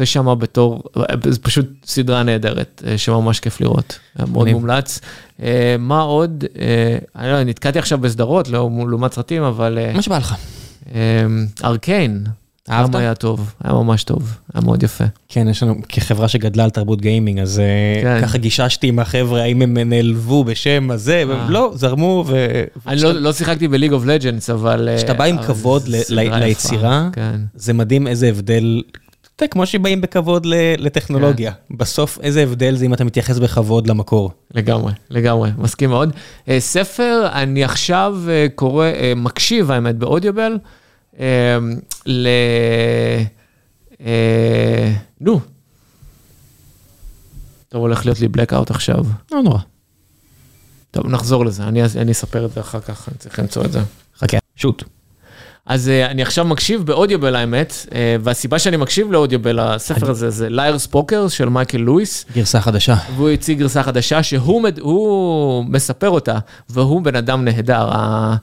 עושה שם בתור, זה פשוט סדרה נהדרת, אה, שממש כיף לראות, אה, מאוד מגניב. מומלץ. אה, מה עוד? אני לא יודע, נתקעתי עכשיו בסדרות, לא לעומת סרטים, אבל מה שבא לך. Arcane, אהבת? היה טוב, היה ממש טוב, היה מאוד יפה. כן, יש לנו, כחברה שגדלה על תרבות גיימינג, אז כן. ככה גיששתי עם החבר'ה, האם הם נעלבו בשם הזה, לא, זרמו, ו... אני לא- לא שיחקתי ב League of Legends, אבל... כשאתה בא עם כבוד ל- ליצירה, כן. זה מדהים איזה הבדל, אתה יודע, כמו שבאים בכבוד לטכנולוגיה. בסוף, איזה הבדל זה אם אתה מתייחס בכבוד למקור. לגמרי, לגמרי, מסכים מאוד. Uh, ספר, אני עכשיו uh, קורא, uh, מקשיב, האמת, באודיובל, ל... נו. טוב, הולך להיות לי blackout עכשיו. לא נורא. טוב, נחזור לזה, אני, אני אספר את זה אחר כך, אני צריך למצוא את זה. חכה, שוט. אז uh, אני עכשיו מקשיב באודיובל האמת, uh, והסיבה שאני מקשיב לאודיובל, הספר הזה, זה ליירס פוקר של מייקל לואיס. גרסה חדשה. והוא הציג גרסה חדשה שהוא מספר אותה, והוא בן אדם נהדר. ה...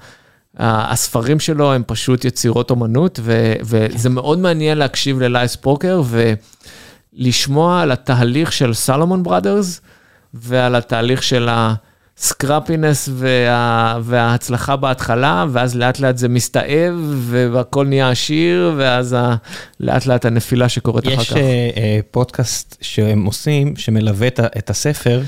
ה- הספרים שלו הם פשוט יצירות אומנות. וזה מאוד מעניין להקשיב ללייס פוקר ולשמוע על התהליך של סלומון בראדרס, ועל התהליך של הסקרפינס וה... וההצלחה בהתחלה, ואז לאט לאט זה מסתאב, והכל נהיה עשיר, ואז ה... לאט לאט הנפילה שקורית אחר יש כך. אה, אה, פודקאסט שהם עושים, שמלווה את את הספר,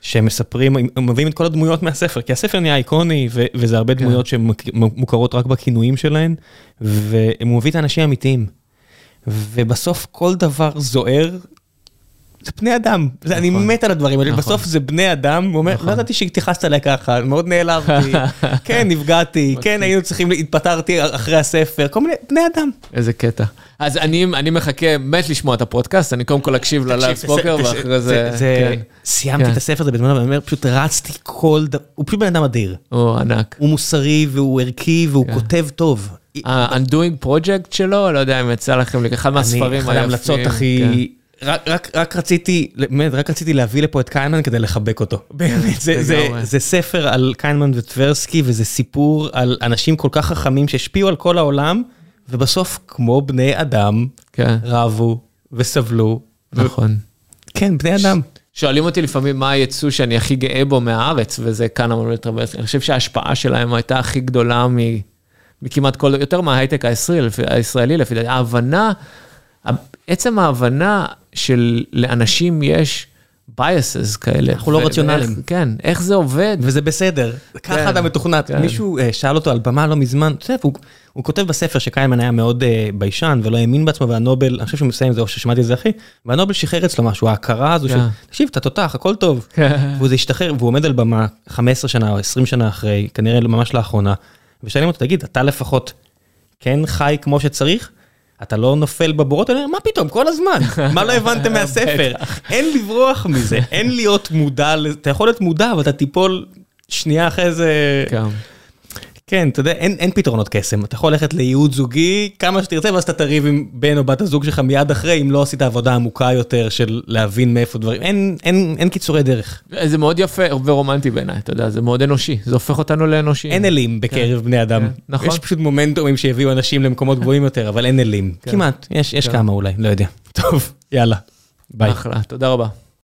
שהם מספרים, הם מביאים את כל הדמויות מהספר, כי הספר נהיה איקוני, ו- וזה הרבה כן. דמויות שמוכרות רק בכינויים שלהן, והוא מביא את האנשים האמיתיים. ובסוף כל דבר זוהר, זה בני אדם, זה- אני נכון. מת על הדברים האלה, נכון. בסוף זה בני אדם, הוא אומר, נכון. לא ידעתי שהתייחסת אליי ככה, מאוד נעלבתי, כן, נפגעתי, כן, היינו צריכים, התפטרתי אחרי הספר, כל מיני, בני אדם. איזה קטע. אז אני, אני מחכה, מת לשמוע את הפודקאסט, אני קודם כל אקשיב ל Liar's תקשיב, Poker, זה- ואחרי זה... זה, כן. סיימתי כן. את הספר הזה בזמן, ואני אומר, פשוט רצתי כל דבר, הוא פשוט בן אדם אדיר. הוא ענק. הוא מוסרי והוא ערכי והוא כן. כותב טוב. ה-Undoing Project שלו, לא יודע אם יצא לכם, אחד מהספרים אני, היפים. אחד ההמלצות. הכי... רק, רק, רק רציתי, באמת, רק רציתי להביא לפה את קיינמן כדי לחבק אותו. באמת, זה, זה. זה ספר על קיינמן וטברסקי, וזה סיפור על אנשים כל כך חכמים שהשפיעו על כל העולם, ובסוף, כמו בני אדם, כן, רבו וסבלו. נכון. כן, בני אדם. שואלים אותי לפעמים מה היצוא שאני הכי גאה בו מהארץ, וזה כאן אמרנו לטרברסקי. אני חושב שההשפעה שלהם הייתה הכי גדולה מ... מכמעט כל, יותר מההייטק הישראלי, לפי- הישראלי לפי דעתי. ההבנה, עצם ההבנה של לאנשים יש biases כאלה. אנחנו לא רציונליים. כן, איך זה עובד. וזה בסדר, ככה אתה מתוכנת. כן. מישהו אה, שאל אותו על במה לא מזמן, הוא- הוא כותב בספר שקיימן היה מאוד אה, ביישן ולא האמין בעצמו, והנובל, אני חושב שהוא מסיים את זה, או ששמעתי את זה הכי, והנובל שחרר אצלו משהו, ההכרה הזו של, כן. תקשיב, אתה תותח, הכל טוב. כן. והוא זה השתחרר, והוא עומד על במה 15 שנה או 20 שנה אחרי, כנראה ממש לאחרונה, ושואלים אותו, תגיד, אתה לפחות כן חי כמו שצריך? אתה לא נופל בבורות האלה? מה פתאום, כל הזמן. מה לא הבנתם מהספר? אין לברוח מזה, אין להיות מודע. אתה יכול להיות מודע, אבל אתה תיפול שנייה אחרי זה. כן. כן, אתה יודע, אין, אין פתרונות קסם. אתה יכול ללכת לייעוד זוגי כמה שתרצה, ואז אתה תריב עם בן או בת הזוג שלך מיד אחרי, אם לא עשית עבודה עמוקה יותר של להבין מאיפה דברים. אין, אין, אין קיצורי דרך. זה מאוד יפה ורומנטי בעיניי, אתה יודע, זה מאוד אנושי, זה הופך אותנו לאנושיים. אין אלים בקרב בני אדם. כן, נכון. יש פשוט מומנטומים שהביאו אנשים למקומות גבוהים יותר, אבל אין אלים. כן. כמעט, יש, יש כן. כמה אולי, לא יודע. טוב, יאללה. ביי. אחלה, תודה רבה.